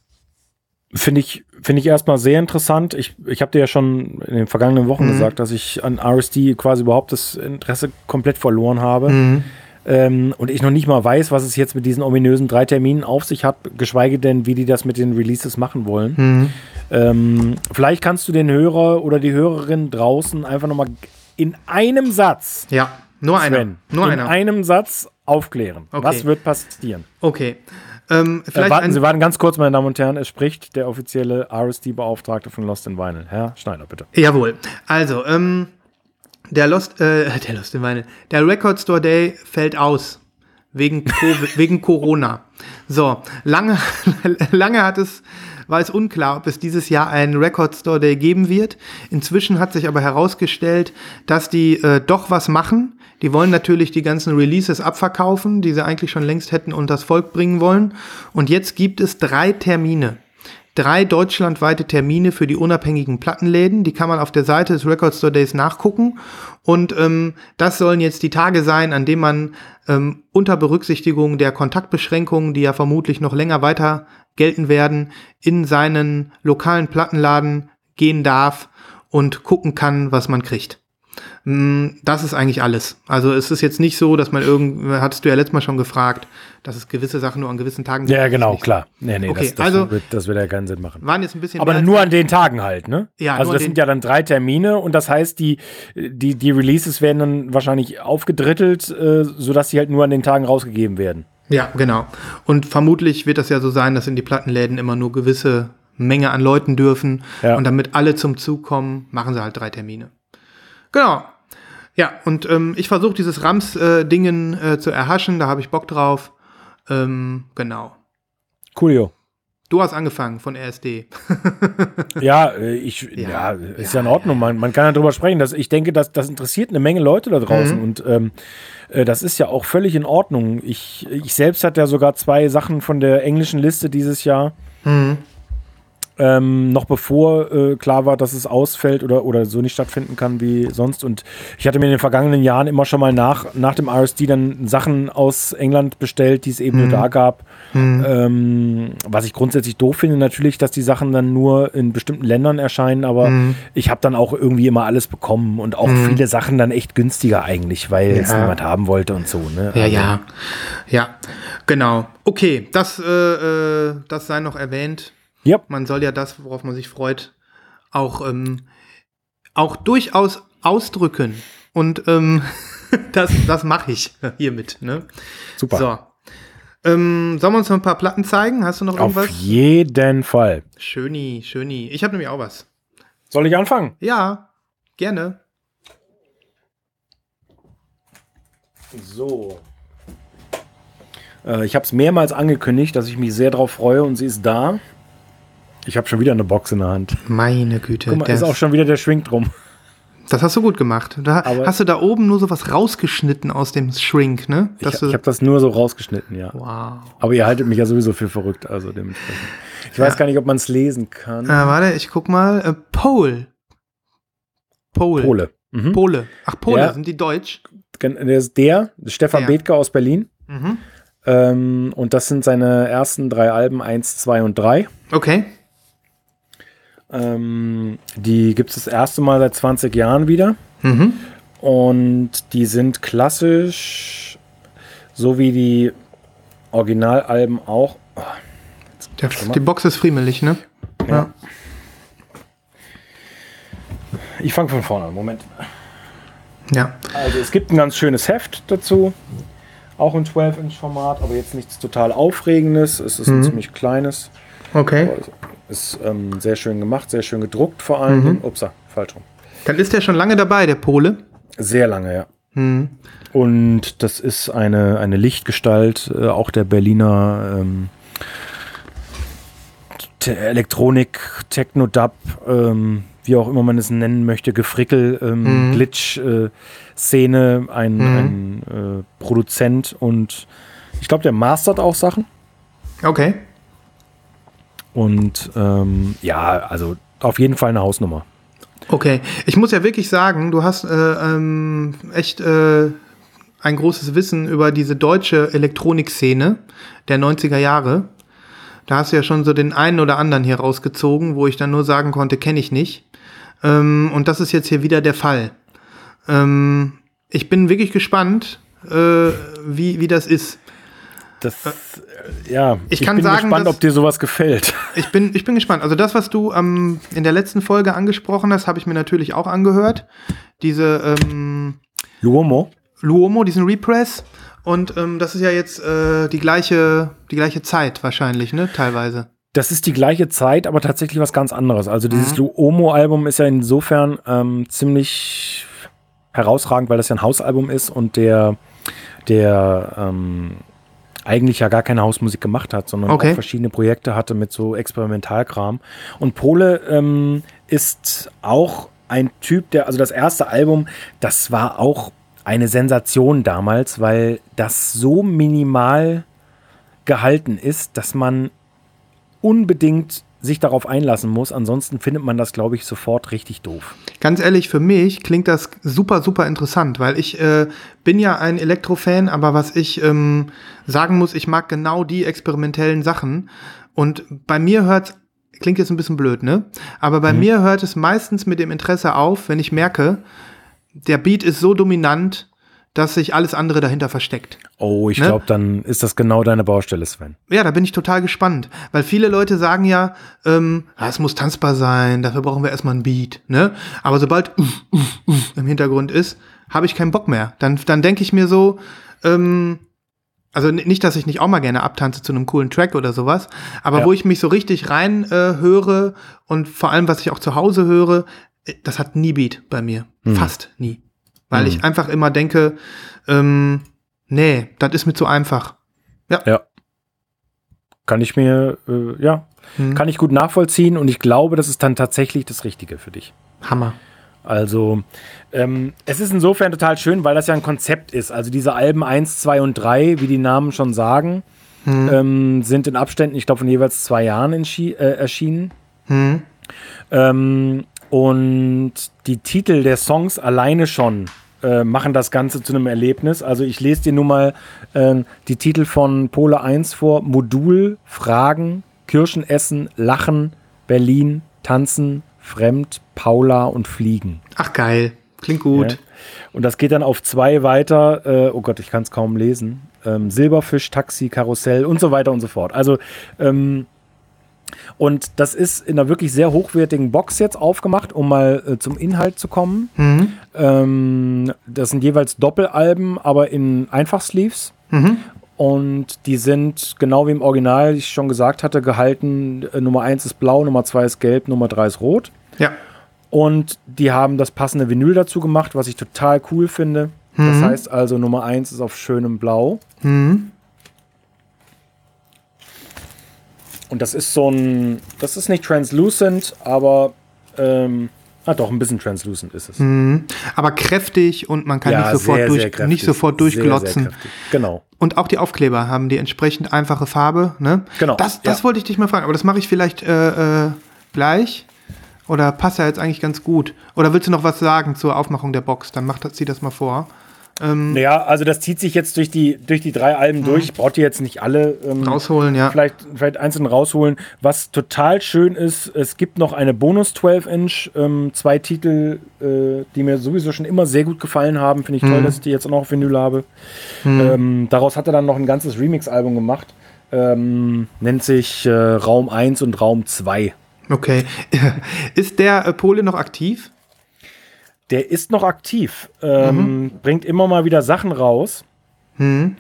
Finde ich, finde ich erstmal sehr interessant. Ich, ich habe dir ja schon in den vergangenen Wochen Mhm. gesagt, dass ich an RSD quasi überhaupt das Interesse komplett verloren habe. Mhm. Ähm, und ich noch nicht mal weiß, was es jetzt mit diesen ominösen drei Terminen auf sich hat, geschweige denn, wie die das mit den Releases machen wollen. Mhm. Ähm, vielleicht kannst du den Hörer oder die Hörerin draußen einfach nochmal in einem Satz, Ja, nur einer. Sven, Nur in einer. einem Satz aufklären. Okay. Was wird passieren? Okay. Ähm, Äh, warten Sie, warten ganz kurz, meine Damen und Herren. Es spricht der offizielle RSD-Beauftragte von Lost in Vinyl. Herr Schneider, bitte. Jawohl. Also, ähm, der Lost, äh, der Lost in Vinyl, der Record Store Day fällt aus. Wegen, Covid, wegen Corona. So, lange, lange hat es, war es unklar, ob es dieses Jahr einen Record Store Day geben wird. Inzwischen hat sich aber herausgestellt, dass die äh, doch was machen. Die wollen natürlich die ganzen Releases abverkaufen, die sie eigentlich schon längst hätten unters Volk bringen wollen. Und jetzt gibt es drei Termine drei deutschlandweite Termine für die unabhängigen Plattenläden. Die kann man auf der Seite des Record Store Days nachgucken. Und ähm, das sollen jetzt die Tage sein, an denen man ähm, unter Berücksichtigung der Kontaktbeschränkungen, die ja vermutlich noch länger weiter gelten werden, in seinen lokalen Plattenladen gehen darf und gucken kann, was man kriegt. Mm, Das ist eigentlich alles. Also es ist jetzt nicht so, dass man irgend, hattest du ja letztes Mal schon gefragt, dass es gewisse Sachen nur an gewissen Tagen gibt. Ja, genau, klar. Nee, nee, Okay, das, das, also- wird, das wird ja keinen Sinn machen. Waren jetzt ein bisschen Aber nur an den Tagen halt, ne? Ja, also das sind ja dann drei Termine und das heißt, die, die, die Releases werden dann wahrscheinlich aufgedrittelt, äh, sodass sie halt nur an den Tagen rausgegeben werden. Ja, genau. Und vermutlich wird das ja so sein, dass in die Plattenläden immer nur gewisse Menge an Leuten dürfen. Ja. Und damit alle zum Zug kommen, machen sie halt drei Termine. Genau. Ja, und ähm, ich versuche dieses Rams-Dingen äh, zu erhaschen, da habe ich Bock drauf. Ähm, genau. Coolio. Du hast angefangen von RSD. Ja, äh, ich, Ja, ja, ist ja, in Ordnung. Man, man kann ja drüber sprechen. Das, ich denke, das, das interessiert eine Menge Leute da draußen Mhm. und ähm, äh, das ist ja auch völlig in Ordnung. Ich, ich selbst hatte ja sogar zwei Sachen von der englischen Liste dieses Jahr. Mhm. Ähm, noch bevor äh, klar war, dass es ausfällt oder, oder so nicht stattfinden kann wie sonst. Und ich hatte mir in den vergangenen Jahren immer schon mal nach, nach dem RSD dann Sachen aus England bestellt, die es eben nur da gab. Ähm, was ich grundsätzlich doof finde, natürlich, dass die Sachen dann nur in bestimmten Ländern erscheinen, aber ich habe dann auch irgendwie immer alles bekommen und auch viele Sachen dann echt günstiger eigentlich, weil es Ja. niemand haben wollte und so. Ne? Ja, Also, ja. Ja, genau. Okay, das, äh, äh, das sei noch erwähnt. Ja, Man soll ja das, worauf man sich freut, auch, ähm, auch durchaus ausdrücken. Und ähm, das, das mache ich hiermit. Ne? super. So. Ähm, sollen wir uns noch ein paar Platten zeigen? Hast du noch Auf irgendwas? jeden Fall. Schöni, schöni. Ich habe nämlich auch was. Soll ich anfangen? Ja, gerne. So. Äh, ich habe es mehrmals angekündigt, dass ich mich sehr drauf freue und sie ist da. Ich habe schon wieder eine Box in der Hand. Meine Güte. Guck mal, ist auch schon wieder der Schwing drum. das hast du gut gemacht. Da, Aber- hast du da oben nur so was rausgeschnitten aus dem Shrink, ne? Ich, Dass du- ich habe das nur so rausgeschnitten, ja. wow. Aber ihr haltet mich ja sowieso für verrückt, also dementsprechend. Ich weiß gar nicht, ob man es lesen kann. Äh, warte, ich guck mal. Äh, Pole. Pole. Pole. Mhm. Pole. Ach, Pole, Ja. sind die deutsch? Der ist der, Stefan Der. Bethke aus Berlin. Mhm. Ähm, und das sind seine ersten drei Alben, 1, 2 und 3. Okay. Ähm, die gibt es das erste Mal seit 20 Jahren wieder. Mhm. Und die sind klassisch, so wie die Originalalben auch. Oh, Der, die Box ist friemelig, ne? Ja. Ich fange von vorne an. Moment. Ja. Also es gibt ein ganz schönes Heft dazu. Auch in 12-Inch-Format, aber jetzt nichts total Aufregendes. Es ist ein ziemlich kleines. Okay. Ist ähm, sehr schön gemacht, sehr schön gedruckt vor allem. Mhm. Upsa, falsch rum. Dann ist der schon lange dabei, der Pole. Sehr lange, ja. Mhm. Und das ist eine, eine Lichtgestalt, äh, auch der Berliner ähm, Te Elektronik, Techno-Dub, ähm, wie auch immer man es nennen möchte, Gefrickel, ähm, Mhm. Glitch-Szene, ein, Mhm. ein äh, Produzent und ich glaube, der mastert auch Sachen. Okay. Und ähm, ja, also auf jeden Fall eine Hausnummer. Okay. Ich muss ja wirklich sagen, du hast äh, ähm, echt äh, ein großes Wissen über diese deutsche Elektronikszene der 90er Jahre. Da hast du ja schon so den einen oder anderen hier rausgezogen, wo ich dann nur sagen konnte, kenne ich nicht. Ähm, und das ist jetzt hier wieder der Fall. Ähm, ich bin wirklich gespannt, äh, wie, wie das ist. Das, äh, ja, ich kann bin sagen, gespannt, ob dir sowas gefällt. Ich bin, ich bin gespannt. Also das, was du ähm, in der letzten Folge angesprochen hast, habe ich mir natürlich auch angehört. Diese ähm, Luomo? Luomo, diesen Repress. Und ähm, das ist ja jetzt äh, die gleiche, die gleiche Zeit wahrscheinlich, ne? Teilweise. Das ist die gleiche Zeit, aber tatsächlich was ganz anderes. Also Mhm. dieses Luomo-Album ist ja insofern ähm, ziemlich herausragend, weil das ja ein Hausalbum ist und der, der ähm, eigentlich ja gar keine Hausmusik gemacht hat, sondern Okay. auch verschiedene Projekte hatte mit so Experimentalkram. Und Pole ähm, ist auch ein Typ, der, also das erste Album, das war auch eine Sensation damals, weil das so minimal gehalten ist, dass man unbedingt sich darauf einlassen muss. Ansonsten findet man das, glaube ich, sofort richtig doof. Ganz ehrlich, für mich klingt das super, super interessant, weil ich äh, bin ja ein Elektrofan, aber was ich ähm, sagen muss, ich mag genau die experimentellen Sachen. Und bei mir hört klingt jetzt ein bisschen blöd, ne? Aber bei mir hört es meistens mit dem Interesse auf, wenn ich merke, der Beat ist so dominant, dass sich alles andere dahinter versteckt. Oh, ich Ne? glaube, dann ist das genau deine Baustelle, Sven. Ja, da bin ich total gespannt, weil viele Leute sagen ja, ähm, ah, es muss tanzbar sein, dafür brauchen wir erstmal einen Beat, ne? Aber sobald uff, uff, uff im Hintergrund ist, habe ich keinen Bock mehr. Dann, dann denke ich mir so, ähm, also nicht, dass ich nicht auch mal gerne abtanze zu einem coolen Track oder sowas, aber Ja. wo ich mich so richtig rein äh, höre und vor allem, was ich auch zu Hause höre, äh, das hat nie Beat bei mir. Fast nie. Weil ich einfach immer denke, ähm, nee, das ist mir zu einfach. Ja. Kann ich mir, äh, ja, Hm. kann ich gut nachvollziehen und ich glaube, das ist dann tatsächlich das Richtige für dich. Hammer. Also, ähm, es ist insofern total schön, weil das ja ein Konzept ist. Also diese Alben 1, 2 und 3, wie die Namen schon sagen, ähm, sind in Abständen, ich glaube, von jeweils zwei Jahren äh, erschienen. Hm. Ähm, und die Titel der Songs alleine schon äh, machen das Ganze zu einem Erlebnis. Also ich lese dir nun mal ähm, die Titel von Pole 1 vor. Modul, Fragen, Kirschen essen, Lachen, Berlin, Tanzen, Fremd, Paula und Fliegen. Ach geil, klingt gut. Ja. Und das geht dann auf zwei weiter. Äh, oh Gott, ich kann es kaum lesen. Ähm, Silberfisch, Taxi, Karussell und so weiter und so fort. Also, ähm, und das ist in einer wirklich sehr hochwertigen Box jetzt aufgemacht, um mal äh, zum Inhalt zu kommen. Mhm. Ähm, das sind jeweils Doppelalben, aber in Einfachsleeves. Mhm. Und die sind, genau wie im Original, wie ich schon gesagt hatte, gehalten. Äh, Nummer 1 ist blau, Nummer 2 ist gelb, Nummer 3 ist rot. Ja. Und die haben das passende Vinyl dazu gemacht, was ich total cool finde. Das heißt also, Nummer 1 ist auf schönem Blau. Mhm. Und das ist so ein, das ist nicht translucent, aber, ähm, ah doch, ein bisschen translucent ist es. Mhm. Aber kräftig und man kann nicht, sofort durch, kräftig. nicht sofort Sehr, sehr durchglotzen. kräftig. genau. und auch die Aufkleber haben die entsprechend einfache Farbe. Ne? Genau, Das, das ja. wollte ich dich mal fragen, aber das mache ich vielleicht äh, äh, gleich. Oder passt ja jetzt eigentlich ganz gut. Oder willst du noch was sagen zur Aufmachung der Box? Dann mach das, zieh das mal vor. Ähm, Naja, also das zieht sich jetzt durch die, durch die drei Alben durch. Ich brauche die jetzt nicht alle ähm, rausholen, ja. vielleicht, vielleicht einzeln rausholen. Was total schön ist, es gibt noch eine Bonus 12-Inch, ähm, zwei Titel, äh, die mir sowieso schon immer sehr gut gefallen haben. Finde ich toll, dass ich die jetzt auch noch auf Vinyl habe. Ähm, daraus hat er dann noch ein ganzes Remix-Album gemacht. Ähm, nennt sich äh, Raum 1 und Raum 2. Okay. Ist der äh, Pole noch aktiv? Der ist noch aktiv, ähm, bringt immer mal wieder Sachen raus Hm.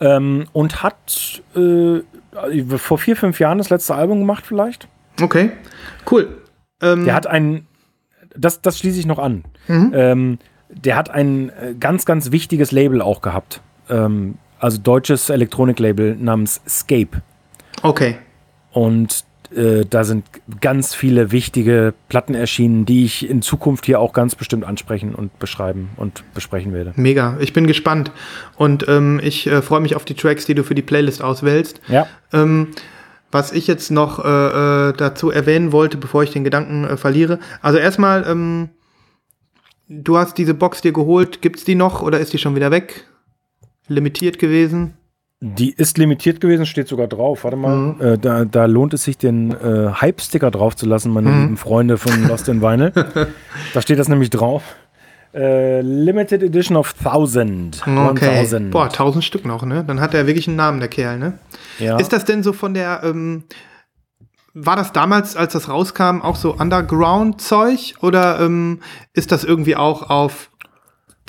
ähm, und hat äh, vor vier, fünf Jahren das letzte Album gemacht vielleicht. Okay. Cool. Ähm, Der hat ein, das, das schließe ich noch an. Ähm, der hat ein äh, ganz, ganz wichtiges Label auch gehabt. Ähm, also deutsches Elektroniklabel namens Scape. okay. Und äh, da sind ganz viele wichtige Platten erschienen, die ich in Zukunft hier auch ganz bestimmt ansprechen und beschreiben und besprechen werde. Mega, ich bin gespannt. Und ähm, ich äh, freue mich auf die Tracks, die du für die Playlist auswählst. Ja. Ähm, was ich jetzt noch äh, äh, dazu erwähnen wollte, bevor ich den Gedanken äh, verliere. Also erstmal, ähm, du hast diese Box dir geholt. Gibt's die noch oder ist die schon wieder weg? Limitiert gewesen? Die ist limitiert gewesen, steht sogar drauf. Warte mal, Mhm. äh, da, da lohnt es sich, den äh, Hype-Sticker drauf zu lassen, meine Mhm. lieben Freunde von Lost in Vinyl. da steht das nämlich drauf. Äh, Limited Edition of 1000. Okay. 1000. Boah, 1000 Stück noch, ne? Dann hat er wirklich einen Namen, der Kerl, ne? ja. Ist das denn so von der, ähm, war das damals, als das rauskam, auch so Underground-Zeug? Oder ähm, ist das irgendwie auch auf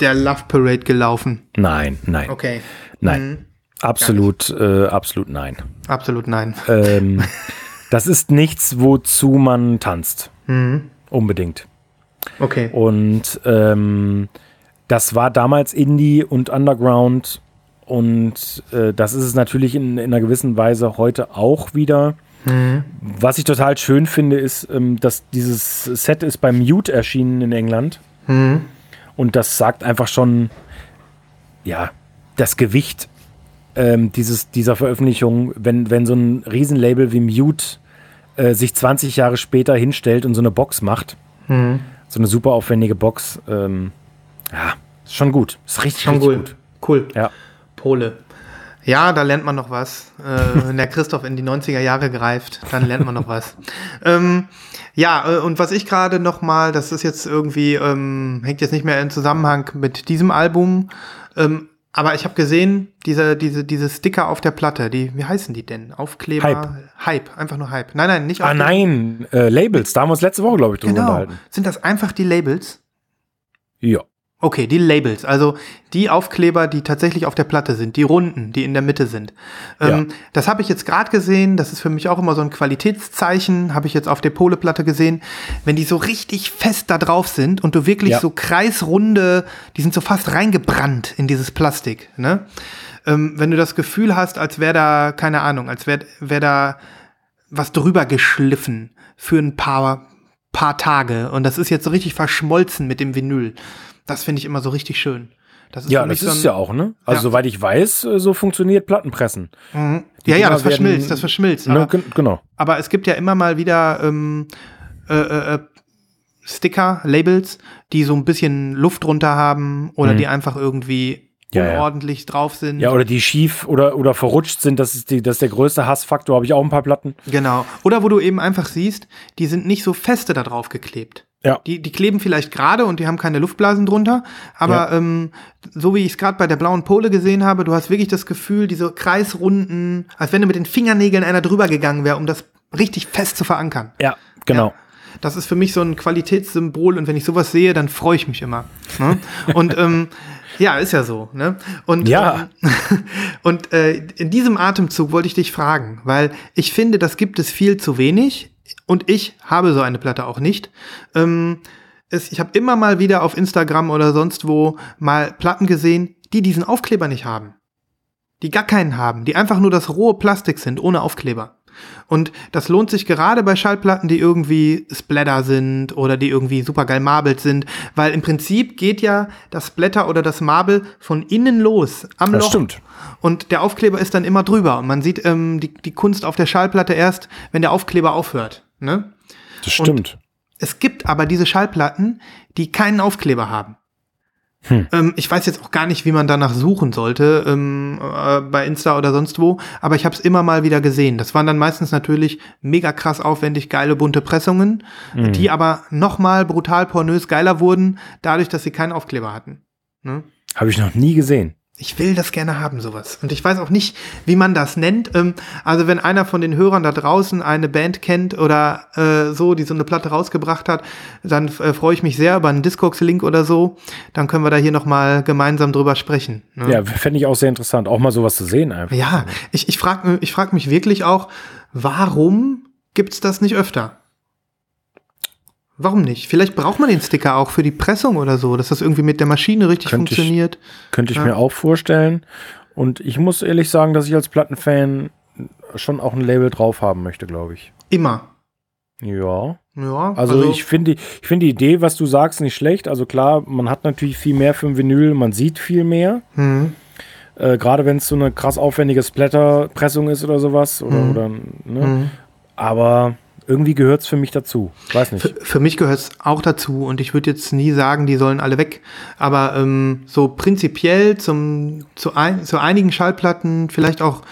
der Love Parade gelaufen? Nein, nein, Okay. nein. Mhm. Absolut, äh, absolut nein. Absolut nein. Ähm, das ist nichts, wozu man tanzt. Mhm. Unbedingt. Okay. Und ähm, das war damals Indie und Underground. Und äh, das ist es natürlich in, in einer gewissen Weise heute auch wieder. Mhm. Was ich total schön finde, ist, ähm, dass dieses Set ist beim Mute erschienen in England. Mhm. Und das sagt einfach schon, ja, das Gewicht ähm, dieses, dieser Veröffentlichung, wenn, wenn so ein Riesenlabel wie Mute äh, sich 20 Jahre später hinstellt und so eine Box macht, Mhm. so eine super aufwendige Box, ähm, ja, ist schon gut. Ist richtig, Schon richtig cool. gut. Cool. Ja. Pole. Ja, da lernt man noch was. Äh, wenn der Christoph in die 90er Jahre greift, dann lernt man noch was. Ähm, ja, äh, und was ich gerade noch mal, das ist jetzt irgendwie, ähm, hängt jetzt nicht mehr in Zusammenhang mit diesem Album, ähm, aber ich habe gesehen, diese, diese, diese Sticker auf der Platte, die, wie heißen die denn? Aufkleber? Hype. Hype, einfach nur Hype. Nein, nein, nicht Ah Aufkleber. nein, äh, Labels, da haben wir uns letzte Woche, glaube ich, drüber Genau. unterhalten. Sind das einfach die Labels? Ja. Okay, die Labels, also die Aufkleber, die tatsächlich auf der Platte sind, die runden, die in der Mitte sind. Ähm, Das habe ich jetzt gerade gesehen, das ist für mich auch immer so ein Qualitätszeichen, habe ich jetzt auf der Pole-Platte gesehen. Wenn die so richtig fest da drauf sind und du wirklich Ja. so kreisrunde, die sind so fast reingebrannt in dieses Plastik, ne? Ähm, wenn du das Gefühl hast, als wäre da, keine Ahnung, als wäre wär da was drüber geschliffen für ein paar, paar Tage und das ist jetzt so richtig verschmolzen mit dem Vinyl. Das finde ich immer so richtig schön. Das Ja, das so ist ja auch, ne? Also, Ja. soweit ich weiß, äh, so funktioniert Plattenpressen. Mhm. Ja, ja, das verschmilzt, werden- das verschmilzt. Ne, Aber, gen- genau. aber es gibt ja immer mal wieder ähm, äh, äh, äh, Sticker, Labels, die so ein bisschen Luft drunter haben oder die einfach irgendwie Mhm. Ja, ja. unordentlich drauf sind. Ja, oder die schief oder, oder verrutscht sind, das ist, die, das ist der größte Hassfaktor, habe ich auch ein paar Platten. Genau. Oder wo du eben einfach siehst, die sind nicht so feste da drauf geklebt. Ja. Die, die kleben vielleicht gerade und die haben keine Luftblasen drunter, aber ähm, so wie ich es gerade bei der blauen Pole gesehen habe, du hast wirklich das Gefühl, diese kreisrunden, als wenn du mit den Fingernägeln einer drüber gegangen wäre, um das richtig fest zu verankern. Ja, genau. Das ist für mich so ein Qualitätssymbol und wenn ich sowas sehe, dann freue ich mich immer. Ne? Und ähm, ja, ist ja so. Ne? Und, Ja. ähm, und äh, in diesem Atemzug wollte ich dich fragen, weil ich finde, das gibt es viel zu wenig und ich habe so eine Platte auch nicht. Ähm, es, ich habe immer mal wieder auf Instagram oder sonst wo mal Platten gesehen, die diesen Aufkleber nicht haben. Die gar keinen haben, die einfach nur das rohe Plastik sind, ohne Aufkleber. Und das lohnt sich gerade bei Schallplatten, die irgendwie Splatter sind oder die irgendwie supergeil marbelt sind, weil im Prinzip geht ja das Splatter oder das Marble von innen los am Das Loch. stimmt. Und der Aufkleber ist dann immer drüber und man sieht ähm, die, die Kunst auf der Schallplatte erst, wenn der Aufkleber aufhört. Ne? Das stimmt. Es gibt aber diese Schallplatten, die keinen Aufkleber haben. Hm. Ähm, ich weiß jetzt auch gar nicht, wie man danach suchen sollte, ähm, äh, bei Insta oder sonst wo, aber ich habe es immer mal wieder gesehen. Das waren dann meistens natürlich mega krass aufwendig geile bunte Pressungen, Mhm. die aber noch mal brutal pornös geiler wurden, dadurch, dass sie keinen Aufkleber hatten. Ne? Habe ich noch nie gesehen. Ich will das gerne haben, sowas. Und ich weiß auch nicht, wie man das nennt. Ähm, also wenn einer von den Hörern da draußen eine Band kennt oder äh, so, die so eine Platte rausgebracht hat, dann äh, freue ich mich sehr über einen Discogs-Link oder so. Dann können wir da hier noch mal gemeinsam drüber sprechen. Ne? Ja, fände ich auch sehr interessant, auch mal sowas zu sehen einfach. Ja, ich, ich frage ich frag mich wirklich auch, warum gibt's das nicht öfter? Warum nicht? Vielleicht braucht man den Sticker auch für die Pressung oder so, dass das irgendwie mit der Maschine richtig Könnte ich- funktioniert. Könnte ich Ja. mir auch vorstellen. Und ich muss ehrlich sagen, dass ich als Plattenfan schon auch ein Label drauf haben möchte, glaube ich. Immer. Ja. Ja, Also, ich finde die, ich finde die Idee, was du sagst, nicht schlecht. Also klar, man hat natürlich viel mehr für ein Vinyl, man sieht viel mehr. Hm. Äh, Gerade wenn es so eine krass aufwendige Splatter-Pressung ist oder sowas. Oder, Mhm. oder, ne? Hm. Aber irgendwie gehört es für mich dazu. Weiß nicht. Für, für mich gehört es auch dazu und ich würde jetzt nie sagen, die sollen alle weg. Aber ähm, so prinzipiell zum, zu, ein, zu einigen Schallplatten, vielleicht auch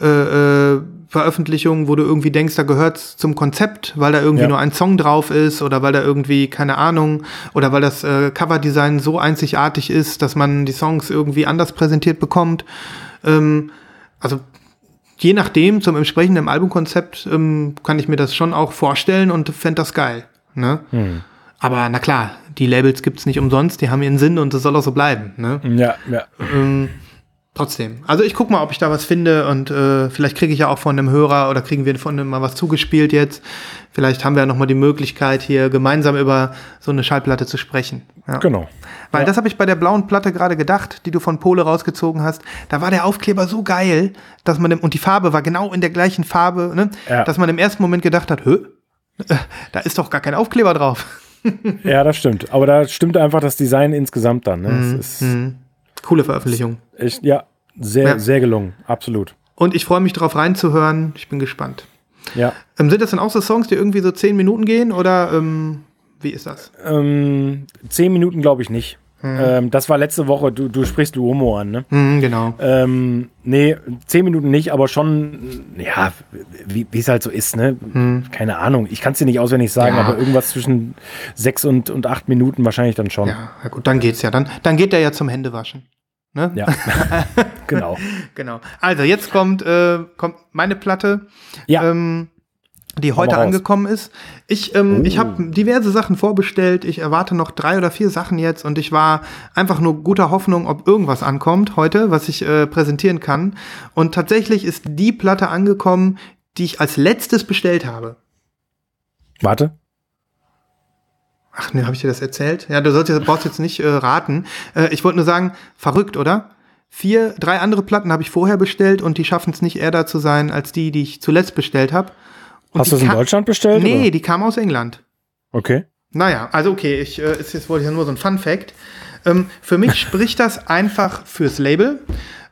äh, äh, Veröffentlichungen, wo du irgendwie denkst, da gehört zum Konzept, weil da irgendwie Ja. nur ein Song drauf ist oder weil da irgendwie, keine Ahnung, oder weil das äh, Coverdesign so einzigartig ist, dass man die Songs irgendwie anders präsentiert bekommt. Ähm, also je nachdem, zum entsprechenden Albumkonzept, ähm, kann ich mir das schon auch vorstellen und fände das geil. Ne? Hm. Aber na klar, die Labels gibt's nicht umsonst, die haben ihren Sinn und das soll auch so bleiben. Ne? Ja, ja. Ähm, trotzdem. Also ich guck mal, ob ich da was finde und äh, vielleicht kriege ich ja auch von einem Hörer oder kriegen wir von einem mal was zugespielt jetzt. Vielleicht haben wir ja noch mal die Möglichkeit, hier gemeinsam über so eine Schallplatte zu sprechen. Ja. Genau. Weil Ja. das habe ich bei der blauen Platte gerade gedacht, die du von Pole rausgezogen hast. Da war der Aufkleber so geil, dass man dem, und die Farbe war genau in der gleichen Farbe, ne? Ja. dass man im ersten Moment gedacht hat, Hö? Äh, da ist doch gar kein Aufkleber drauf. Ja, das stimmt. Aber da stimmt einfach das Design insgesamt dann. Ne? Es ist Mhm. Coole Veröffentlichung. echt, ja, sehr, Ja. sehr gelungen. Absolut. Und ich freue mich drauf reinzuhören. Ich bin gespannt. Ja. Ähm, sind das dann auch so Songs, die irgendwie so zehn Minuten gehen oder ähm, wie ist das? Ähm, zehn Minuten glaube ich nicht. Ähm, das war letzte Woche, du, du sprichst Luomo an, ne? Mhm, genau. Ähm, nee, zehn Minuten nicht, aber schon, ja, wie es halt so ist, ne? Keine Ahnung. Ich kann es dir nicht auswendig sagen. Ja. aber irgendwas zwischen sechs und, und acht Minuten wahrscheinlich dann schon. Ja, ja gut, dann geht's ja. Dann, dann geht der ja zum Händewaschen. Ne? Ja. genau. Genau. Also jetzt kommt, äh, kommt meine Platte, Ja. ähm, die heute angekommen ist. Ich, ähm, Oh. ich habe diverse Sachen vorbestellt. Ich erwarte noch drei oder vier Sachen jetzt und ich war einfach nur guter Hoffnung, ob irgendwas ankommt heute, was ich äh, präsentieren kann. Und tatsächlich ist die Platte angekommen, die ich als letztes bestellt habe. Warte. Ach ne, habe ich dir das erzählt? Ja, du sollst jetzt, brauchst jetzt nicht äh, raten. Äh, ich wollte nur sagen, verrückt, oder? Vier, drei andere Platten habe ich vorher bestellt und die schaffen es nicht eher da zu sein als die, die ich zuletzt bestellt habe. Hast du es in Deutschland bestellt? Nee, oder? die kam aus England. Okay. Naja, also okay, ich, äh, ist jetzt wollte ich ja nur so ein Fun Fact. Ähm, für mich spricht das einfach fürs Label.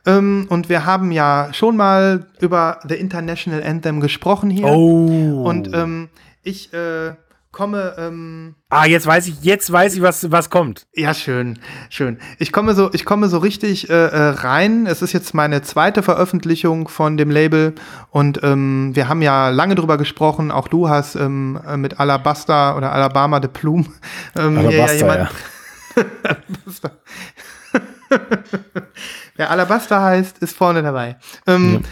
Ähm, und wir haben ja schon mal über The International Anthem gesprochen hier. Oh. Und ähm, ich äh, komme, ähm, ah, jetzt weiß ich, jetzt weiß ich, was, was kommt. ja schön, schön. Ich komme so, ich komme so richtig äh, äh, rein. Es ist jetzt meine zweite Veröffentlichung von dem Label und ähm, wir haben ja lange drüber gesprochen. Auch du hast ähm, äh, mit Alabasta oder Alabama de Plume ähm, hier Alabaster, ja. Alabasta. Wer Alabasta heißt, ist vorne dabei. Ähm,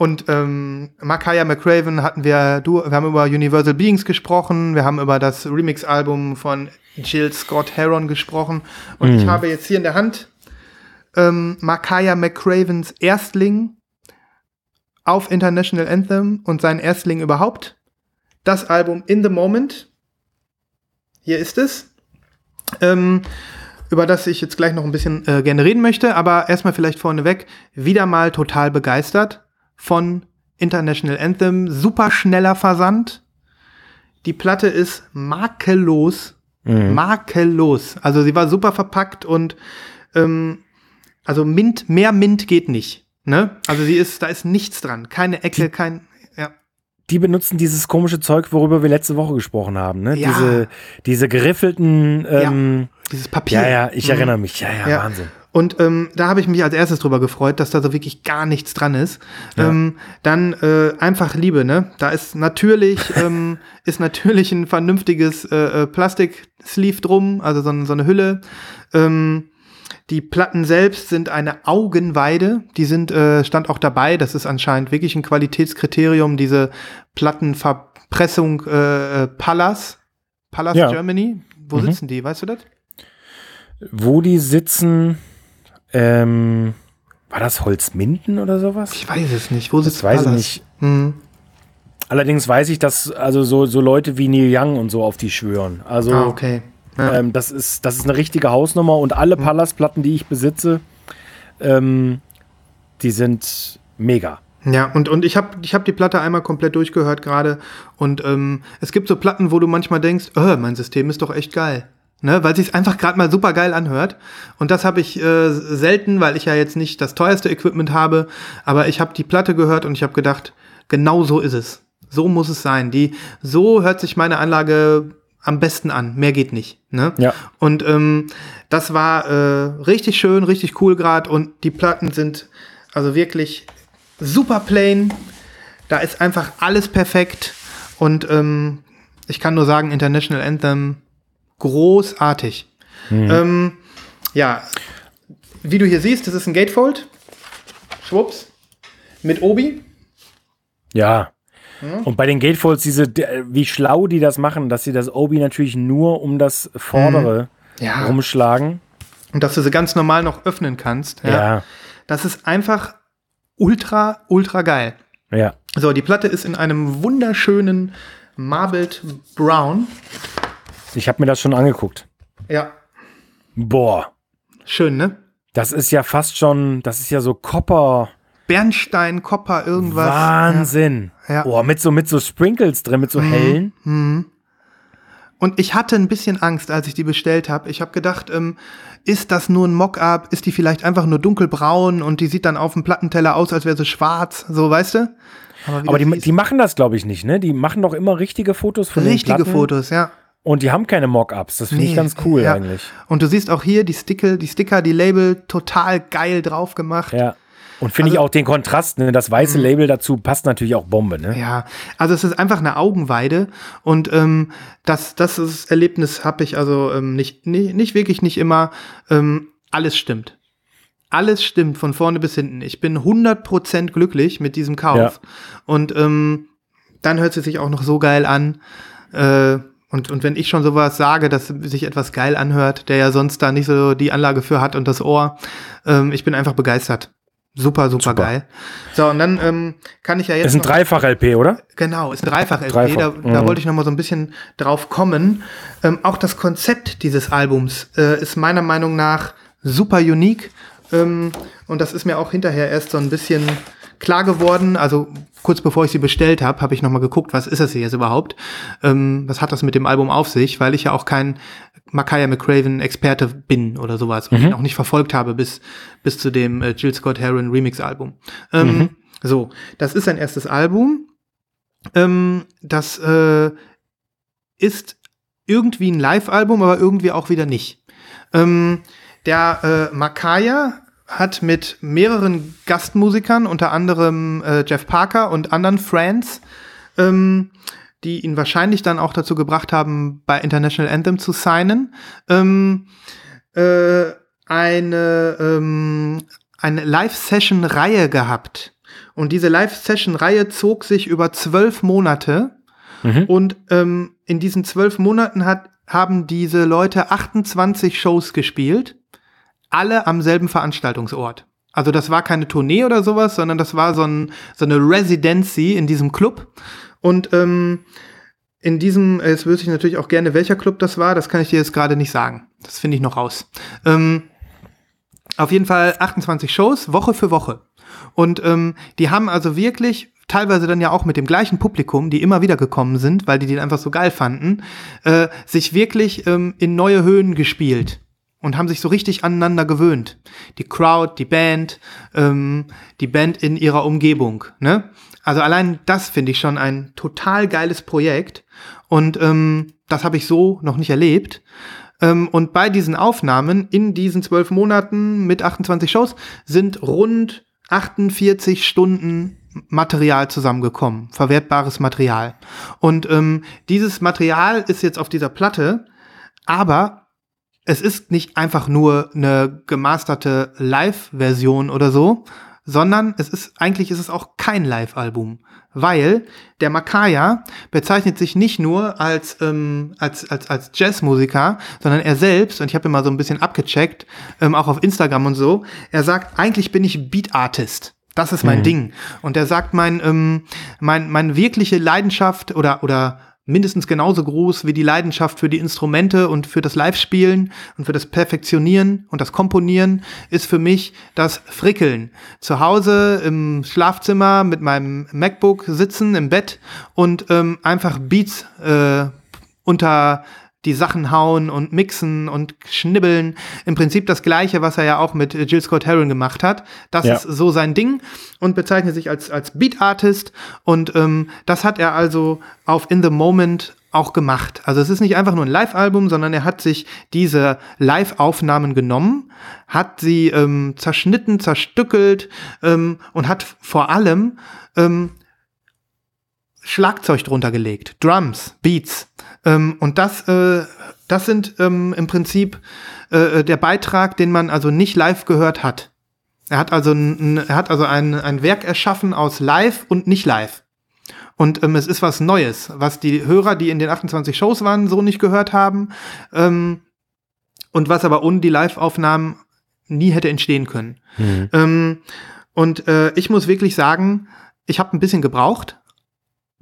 Und ähm, Makaya McCraven hatten wir, du, wir haben über Universal Beings gesprochen, wir haben über das Remix-Album von Jill Scott Heron gesprochen. Und ich habe jetzt hier in der Hand ähm, Makaya McCravens Erstling auf International Anthem und sein Erstling überhaupt. Das Album In the Moment. Hier ist es. Ähm, über das ich jetzt gleich noch ein bisschen äh, gerne reden möchte, aber erstmal vielleicht vorneweg, wieder mal total begeistert von International Anthem. Super schneller Versand. Die Platte ist makellos. Makellos. Also sie war super verpackt und ähm, also Mint, mehr Mint geht nicht. Ne? Also sie ist, da ist nichts dran. Keine Ecke, kein. Ja. Die benutzen dieses komische Zeug, worüber wir letzte Woche gesprochen haben, ne? Ja. Diese, diese geriffelten, ähm, Dieses Papier. ja, ja, ich Mhm. erinnere mich. Ja, ja, Ja. Wahnsinn. Und ähm, da habe ich mich als erstes drüber gefreut, dass da so wirklich gar nichts dran ist. Ähm, dann äh, einfach Liebe, ne? Da ist natürlich ähm, ist natürlich ein vernünftiges äh, äh, Plastik-Sleeve drum, also so, so eine Hülle. Ähm, die Platten selbst sind eine Augenweide. Die sind äh, stand auch dabei. Das ist anscheinend wirklich ein Qualitätskriterium. Diese Plattenverpressung äh, äh, Pallas, Pallas Ja. Germany. Wo Mhm. sitzen die? Weißt du das? Wo die sitzen, ähm, war das Holzminden oder sowas? Ich weiß es nicht. Wo sitzt Das weiß ich nicht. Hm. Allerdings weiß ich, dass also so, so Leute wie Neil Young und so auf die schwören. Also Ah, okay. Ja. ähm, das, ist, das ist eine richtige Hausnummer und alle Pallas-Platten, die ich besitze, ähm, die sind mega. Ja, und, und ich habe ich hab die Platte einmal komplett durchgehört gerade. Und ähm, es gibt so Platten, wo du manchmal denkst, oh, mein System ist doch echt geil. Ne, weil sich einfach gerade mal super geil anhört. Und das habe ich äh, selten, weil ich ja jetzt nicht das teuerste Equipment habe. Aber ich habe die Platte gehört und ich habe gedacht, genau so ist es. So muss es sein. Die, so hört sich meine Anlage am besten an. Mehr geht nicht. Ne? Ja. Und ähm, das war äh, richtig schön, richtig cool gerade. Und die Platten sind also wirklich super plain. Da ist einfach alles perfekt. Und ähm, ich kann nur sagen, International Anthem großartig. Mhm. Ähm, ja, wie du hier siehst, das ist ein Gatefold. Schwupps. Mit Obi. Ja. Und bei den Gatefolds, diese, wie schlau die das machen, dass sie das Obi natürlich nur um das vordere Ja. rumschlagen. Und dass du sie ganz normal noch öffnen kannst. Ja. Das ist einfach ultra, ultra geil. Ja. So, die Platte ist in einem wunderschönen Marbled Brown. Ich habe mir das schon angeguckt. Ja, Boah. schön, ne? Das ist ja fast schon, das ist ja so Copper. Bernstein, Kopper, irgendwas. Wahnsinn. Ja. Boah, mit so, mit so Sprinkles drin, mit so hellen. Und ich hatte ein bisschen Angst, als ich die bestellt habe. Ich habe gedacht, ähm, ist das nur ein Mock-up? Ist die vielleicht einfach nur dunkelbraun und die sieht dann auf dem Plattenteller aus, als wäre sie schwarz? So, weißt du? Aber das die, die machen das, glaube ich, nicht, ne? Die machen doch immer richtige Fotos von richtige den Platten. Fotos, ja. Und die haben keine Mock-ups. Das finde ich Nee, ganz cool ja. eigentlich. Und du siehst auch hier die Sticker, die Sticker, die Label total geil drauf gemacht. Ja. Und finde ich Also- auch den Kontrast, ne? Das weiße Label dazu passt natürlich auch Bombe, ne? Ja, also es ist einfach eine Augenweide und ähm, das, das ist, Erlebnis habe ich also ähm, nicht, nicht, nicht wirklich nicht immer. Ähm, alles stimmt. Alles stimmt von vorne bis hinten. Ich bin 100% glücklich mit diesem Kauf. Ja. Und ähm, dann hört es sich auch noch so geil an. Äh, und, und wenn ich schon sowas sage, dass sich etwas geil anhört, der ja sonst da nicht so die Anlage für hat und das Ohr, ähm, ich bin einfach begeistert. Super, super, Super. geil. So, und dann ähm, kann ich ja jetzt. Ist ein Dreifach-LP, oder? Genau, ist ein Dreifach-LP. Dreifach, Da, da mhm. wollte ich noch mal so ein bisschen drauf kommen. Ähm, auch das Konzept dieses Albums äh, ist meiner Meinung nach super unique. Ähm, und das ist mir auch hinterher erst so ein bisschen klar geworden. Also kurz bevor ich sie bestellt habe, habe ich noch mal geguckt, was ist das hier jetzt überhaupt? Ähm, was hat das mit dem Album auf sich? Weil ich ja auch kein Makaya McCraven-Experte bin oder sowas und ihn auch nicht verfolgt habe bis, bis zu dem äh, Jill Scott Heron Remix-Album. Ähm, So, das ist sein erstes Album. Ähm, das äh, ist irgendwie ein Live-Album, aber irgendwie auch wieder nicht. Ähm, der äh, Makaya hat mit mehreren Gastmusikern, unter anderem äh, Jeff Parker und anderen Friends, ähm, die ihn wahrscheinlich dann auch dazu gebracht haben, bei International Anthem zu signen, ähm, äh, eine, ähm, eine Live-Session-Reihe gehabt. Und diese Live-Session-Reihe zog sich über zwölf Monate. Mhm. Und ähm, in diesen zwölf Monaten hat, haben diese Leute 28 Shows gespielt, alle am selben Veranstaltungsort. Also das war keine Tournee oder sowas, sondern das war so, ein, so eine Residency in diesem Club. Und ähm, in diesem, jetzt wüsste ich natürlich auch gerne, welcher Club das war, das kann ich dir jetzt gerade nicht sagen. Das finde ich noch raus. Ähm, auf jeden Fall 28 Shows, Woche für Woche. Und ähm, die haben also wirklich, teilweise dann ja auch mit dem gleichen Publikum, die immer wieder gekommen sind, weil die den einfach so geil fanden, äh, sich wirklich ähm, in neue Höhen gespielt und haben sich so richtig aneinander gewöhnt. Die Crowd, die Band, ähm, die Band in ihrer Umgebung. Ne? Also allein das finde ich schon ein total geiles Projekt und ähm, das habe ich so noch nicht erlebt. Ähm, und bei diesen Aufnahmen in diesen zwölf Monaten mit 28 Shows sind rund 48 Stunden Material zusammengekommen, verwertbares Material. Und ähm, dieses Material ist jetzt auf dieser Platte, aber es ist nicht einfach nur eine gemasterte Live-Version oder so, sondern es ist eigentlich ist es auch kein Live-Album, weil der Makaya bezeichnet sich nicht nur als ähm, als als als Jazzmusiker, sondern er selbst und ich habe ihn mal so ein bisschen abgecheckt, ähm, auch auf Instagram und so. Er sagt, eigentlich bin ich Beat Artist. Das ist mein Ding. Und er sagt, mein, ähm, mein, meine wirkliche Leidenschaft oder, oder mindestens genauso groß wie die Leidenschaft für die Instrumente und für das Live-Spielen und für das Perfektionieren und das Komponieren ist für mich das Frickeln. Zu Hause im Schlafzimmer mit meinem MacBook sitzen im Bett und ähm, einfach Beats äh, unter die Sachen hauen und mixen und schnibbeln. Im Prinzip das gleiche, was er ja auch mit Jill Scott Heron gemacht hat. Das ja. ist so sein Ding und bezeichnet sich als, als Beat Artist. Und ähm, das hat er also auf In the Moment auch gemacht. Also es ist nicht einfach nur ein Live-Album, sondern er hat sich diese Live-Aufnahmen genommen, hat sie ähm, zerschnitten, zerstückelt ähm, und hat vor allem ähm, Schlagzeug drunter gelegt, Drums, Beats. Ähm, und das, äh, das sind ähm, im Prinzip äh, der Beitrag, den man also nicht live gehört hat. Er hat also, ein, er hat also ein, ein Werk erschaffen aus live und nicht live. Und ähm, es ist was Neues, was die Hörer, die in den 28 Shows waren, so nicht gehört haben. Ähm, und was aber ohne die Live-Aufnahmen nie hätte entstehen können. Mhm. Ähm, und äh, ich muss wirklich sagen, ich habe ein bisschen gebraucht,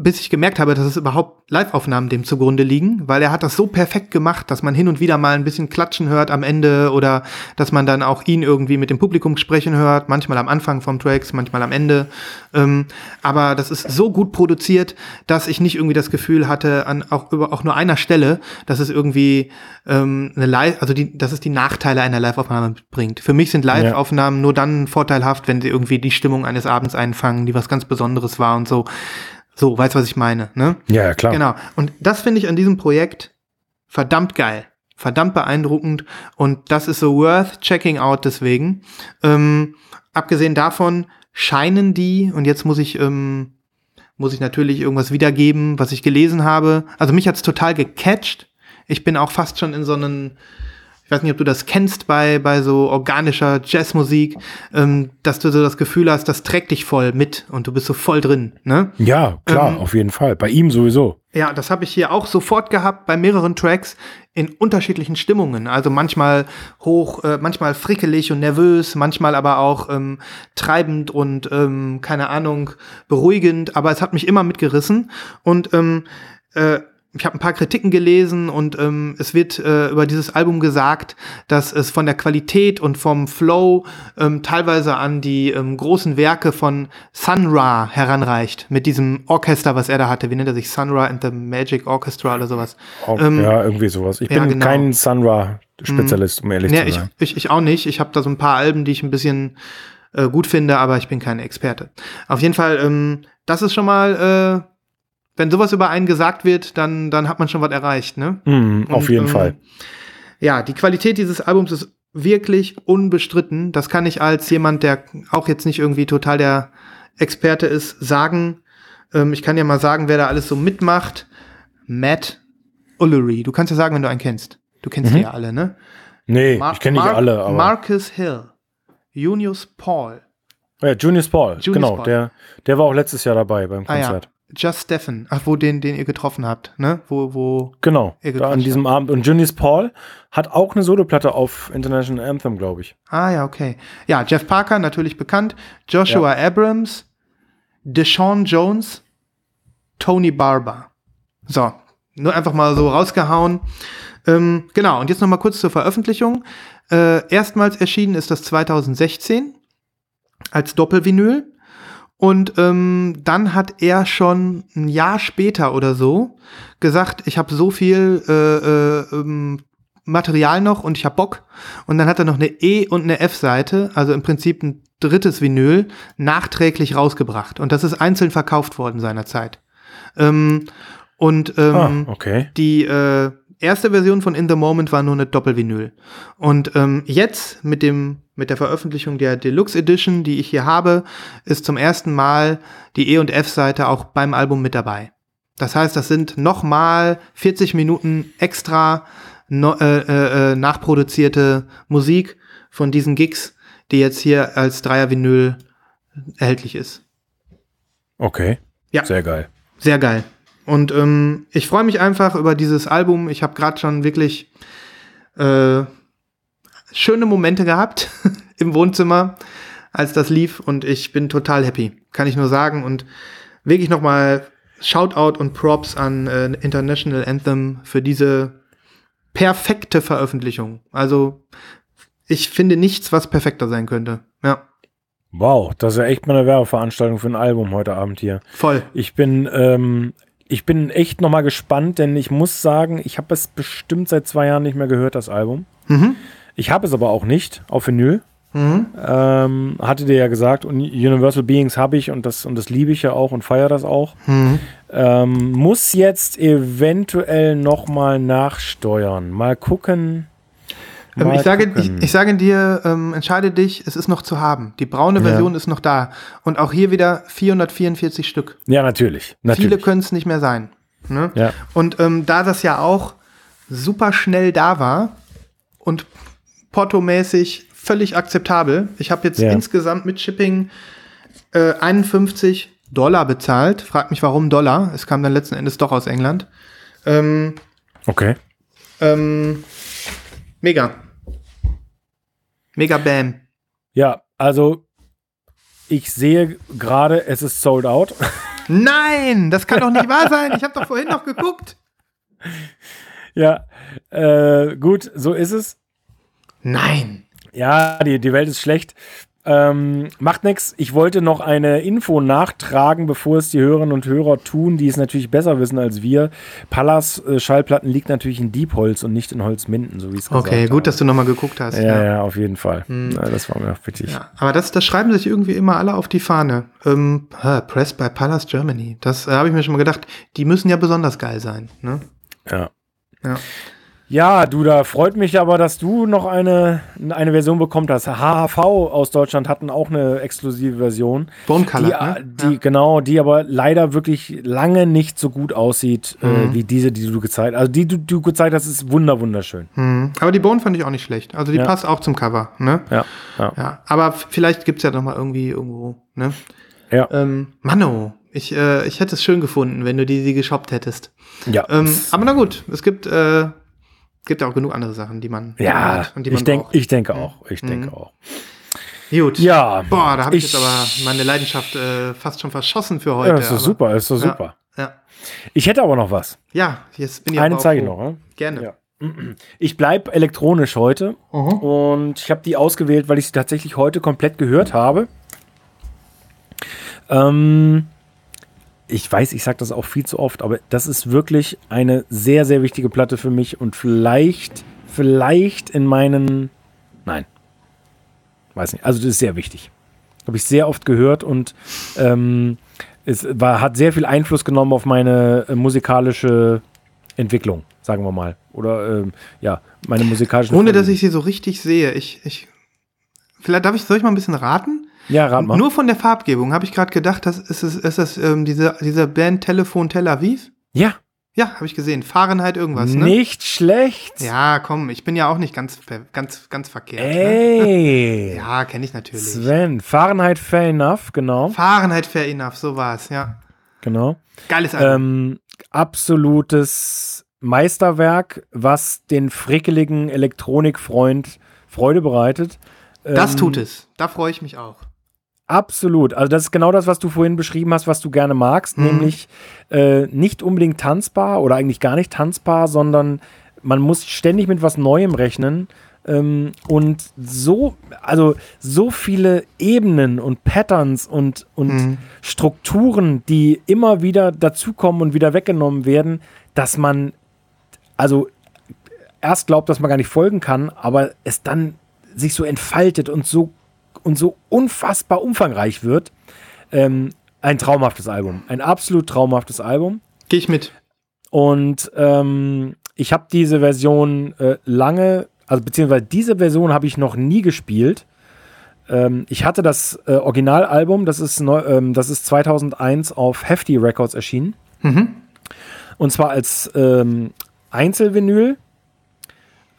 bis ich gemerkt habe, dass es überhaupt Live-Aufnahmen dem zugrunde liegen, weil er hat das so perfekt gemacht, dass man hin und wieder mal ein bisschen Klatschen hört am Ende oder dass man dann auch ihn irgendwie mit dem Publikum sprechen hört, manchmal am Anfang vom Tracks, manchmal am Ende. Ähm, aber das ist so gut produziert, dass ich nicht irgendwie das Gefühl hatte, an auch über auch nur einer Stelle, dass es irgendwie ähm, eine Live, also die, dass es die Nachteile einer Live-Aufnahme bringt. Für mich sind Live-Aufnahmen ja. nur dann vorteilhaft, wenn sie irgendwie die Stimmung eines Abends einfangen, die was ganz Besonderes war und so. So, weißt du, was ich meine, ne? Ja, ja, klar. Genau. Und das finde ich an diesem Projekt verdammt geil. Verdammt beeindruckend. Und das ist so worth checking out deswegen. Ähm, abgesehen davon scheinen die, und jetzt muss ich, ähm, muss ich natürlich irgendwas wiedergeben, was ich gelesen habe. Also mich hat's total gecatcht. Ich bin auch fast schon in so einen ich weiß nicht, ob du das kennst bei, bei so organischer Jazzmusik, ähm, dass du so das Gefühl hast, das trägt dich voll mit und du bist so voll drin. Ne? Ja, klar, ähm, auf jeden Fall. Bei ihm sowieso. Ja, das habe ich hier auch sofort gehabt bei mehreren Tracks in unterschiedlichen Stimmungen. Also manchmal hoch, äh, manchmal frickelig und nervös, manchmal aber auch ähm, treibend und ähm, keine Ahnung beruhigend. Aber es hat mich immer mitgerissen und ähm, äh, ich habe ein paar Kritiken gelesen und ähm, es wird äh, über dieses Album gesagt, dass es von der Qualität und vom Flow ähm, teilweise an die ähm, großen Werke von Sun Ra heranreicht, mit diesem Orchester, was er da hatte. Wie nennt er sich? Sun Ra and the Magic Orchestra oder sowas. Oh, ähm, ja, irgendwie sowas. Ich bin ja, genau. kein Sun Ra Spezialist, um ehrlich nee, zu sein. Ich, ich, ich auch nicht. Ich habe da so ein paar Alben, die ich ein bisschen äh, gut finde, aber ich bin kein Experte. Auf jeden Fall, ähm, das ist schon mal äh, wenn sowas über einen gesagt wird, dann, dann hat man schon was erreicht, ne? Mm, auf Und, jeden ähm, Fall. Ja, die Qualität dieses Albums ist wirklich unbestritten. Das kann ich als jemand, der auch jetzt nicht irgendwie total der Experte ist, sagen. Ähm, ich kann ja mal sagen, wer da alles so mitmacht. Matt Ullery. Du kannst ja sagen, wenn du einen kennst. Du kennst mhm. die ja alle, ne? Nee, Mar ich kenne nicht alle, aber. Marcus Hill. Junius Paul. Ja, Junius Paul, Junius genau. Paul. Der, der war auch letztes Jahr dabei beim Konzert. Ah, ja. Just Stephen, ach, wo den, den ihr getroffen habt, ne? Wo, wo. Genau, da an diesem habt. Abend. Und Junius Paul hat auch eine Soloplatte auf International Anthem, glaube ich. Ah, ja, okay. Ja, Jeff Parker, natürlich bekannt. Joshua ja. Abrams, Deshaun Jones, Tony Barber. So, nur einfach mal so rausgehauen. Ähm, genau, und jetzt noch mal kurz zur Veröffentlichung. Äh, erstmals erschienen ist das 2016 als Doppelvinyl. Und ähm, dann hat er schon ein Jahr später oder so gesagt, ich habe so viel äh, äh, ähm, Material noch und ich habe Bock. Und dann hat er noch eine E- und eine F-Seite, also im Prinzip ein drittes Vinyl, nachträglich rausgebracht. Und das ist einzeln verkauft worden seinerzeit. Ähm, und ähm, ah, okay. die äh, erste Version von In the Moment war nur eine Doppelvinyl. Und ähm, jetzt mit dem mit der Veröffentlichung der Deluxe Edition, die ich hier habe, ist zum ersten Mal die E und F Seite auch beim Album mit dabei. Das heißt, das sind nochmal 40 Minuten extra no, äh, äh, äh, nachproduzierte Musik von diesen Gigs, die jetzt hier als Dreier-Vinyl erhältlich ist. Okay. Ja. Sehr geil. Sehr geil. Und ähm, ich freue mich einfach über dieses Album. Ich habe gerade schon wirklich äh, schöne Momente gehabt im Wohnzimmer, als das lief. Und ich bin total happy, kann ich nur sagen. Und wirklich noch mal Shoutout und Props an äh, International Anthem für diese perfekte Veröffentlichung. Also ich finde nichts, was perfekter sein könnte. Ja. Wow, das ist ja echt mal eine Werbeveranstaltung für ein Album heute Abend hier. Voll. Ich bin, ähm, ich bin echt nochmal gespannt, denn ich muss sagen, ich habe es bestimmt seit zwei Jahren nicht mehr gehört, das Album. Mhm. Ich habe es aber auch nicht auf Vinyl. Mhm. Ähm, hatte dir ja gesagt, und Universal Beings habe ich und das, und das liebe ich ja auch und feiere das auch. Mhm. Ähm, muss jetzt eventuell nochmal nachsteuern. Mal gucken. Ähm, ich, sage, ich, ich sage dir, ähm, entscheide dich, es ist noch zu haben. Die braune Ja. Version ist noch da. Und auch hier wieder 444 Stück. ja, natürlich. Viele natürlich. können es nicht mehr sein. Ne? Ja. Und ähm, da das ja auch super schnell da war und portomäßig völlig akzeptabel, ich habe jetzt Ja. insgesamt mit Shipping äh, 51 Dollar bezahlt. Frag mich, warum Dollar. Es kam dann letzten Endes doch aus England. Ähm, Okay. ähm, mega. Mega Bam. Ja, also ich sehe gerade, es ist sold out. Nein, das kann doch nicht wahr sein. Ich habe doch vorhin noch geguckt. ja, äh, gut, so ist es. Nein. Ja, die, die Welt ist schlecht. Ähm, macht nichts. Ich wollte noch eine Info nachtragen, bevor es die Hörerinnen und Hörer tun, die es natürlich besser wissen als wir. Pallas äh, Schallplatten liegt natürlich in Diebholz und nicht in Holzminden, so wie es gesagt Okay, gut, habe. dass du nochmal geguckt hast. ja, ja, auf jeden Fall. Na, das war mir auch wichtig. Ja, aber das, das schreiben sich irgendwie immer alle auf die Fahne. Ähm, hä, Press by Palace Germany. Das äh, habe ich mir schon mal gedacht. Die müssen ja besonders geil sein. Ne? Ja. Ja. Ja, du, da freut mich aber, dass du noch eine, eine Version bekommen hast. HHV aus Deutschland hatten auch eine exklusive Version. Bone Die, Color. äh, ne? die genau, die aber leider wirklich lange nicht so gut aussieht Mhm. äh, wie diese, die du gezeigt hast. Also die, die du gezeigt hast, ist wunder wunderschön. Hm. Aber die Bone fand ich auch nicht schlecht. Also die Ja. passt auch zum Cover. Ne? Ja, ja. Ja, aber vielleicht gibt's ja noch mal irgendwie irgendwo. Ne? Ja. Ähm, Mano, ich, äh, ich hätte es schön gefunden, wenn du die, die geshoppt hättest. Ja, Ähm, aber na gut, es gibt, äh, gibt ja auch genug andere Sachen, die man ja hat und die man ich, denk, braucht. ich denke auch. Ich denke Mhm. auch. Gut. Ja. Boah, da habe ich, Ich- jetzt aber meine Leidenschaft äh, fast schon verschossen für heute. Ja, ist doch super, ist doch Ja. super. Ja. Ich hätte aber noch was. ja, jetzt bin ich Eine zeige ich noch. Ne? Gerne. Ja. Ich bleibe elektronisch heute Mhm. und ich habe die ausgewählt, weil ich sie tatsächlich heute komplett gehört habe. Ähm, ich weiß, ich sage das auch viel zu oft, aber das ist wirklich eine sehr, sehr wichtige Platte für mich und vielleicht, vielleicht in meinen, nein, weiß nicht, also das ist sehr wichtig. Habe ich sehr oft gehört und ähm, es war, hat sehr viel Einfluss genommen auf meine äh, musikalische Entwicklung, sagen wir mal. Oder ähm, ja, meine musikalische Ohne dass ich sie so richtig sehe. Ich, ich, vielleicht darf ich, soll ich mal ein bisschen raten? Ja, rat mal. Nur von der Farbgebung habe ich gerade gedacht, das ist es, ist das ähm, diese, diese Band Telefon Tel Aviv? ja, Ja, habe ich gesehen. Fahrenheit irgendwas, ne? nicht schlecht. Ja, komm, ich bin ja auch nicht ganz, ganz, ganz verkehrt. Ne? Ey. Ja, kenne ich natürlich. Sven, Fahrenheit Fair Enough, genau. Fahrenheit Fair Enough, so war's, ja. genau. Geiles Album. Ähm, absolutes Meisterwerk, was den frickeligen Elektronikfreund Freude bereitet. das ähm, tut es. Da freue ich mich auch. Absolut. Also das ist genau das, was du vorhin beschrieben hast, was du gerne magst, Mhm. nämlich äh, nicht unbedingt tanzbar oder eigentlich gar nicht tanzbar, sondern man muss ständig mit was Neuem rechnen. Ähm, und so, also so viele Ebenen und Patterns und, und Mhm. Strukturen, die immer wieder dazukommen und wieder weggenommen werden, dass man also erst glaubt, dass man gar nicht folgen kann, aber es dann sich so entfaltet und so und so unfassbar umfangreich wird. Ähm, ein traumhaftes Album, ein absolut traumhaftes Album. Gehe ich mit. Und ähm, ich habe diese Version äh, lange, also beziehungsweise diese Version habe ich noch nie gespielt. Ähm, ich hatte das äh, Originalalbum, das ist, neu, ähm, das ist 2001 auf Hefty Records erschienen. Mhm. Und zwar als ähm, Einzelvinyl.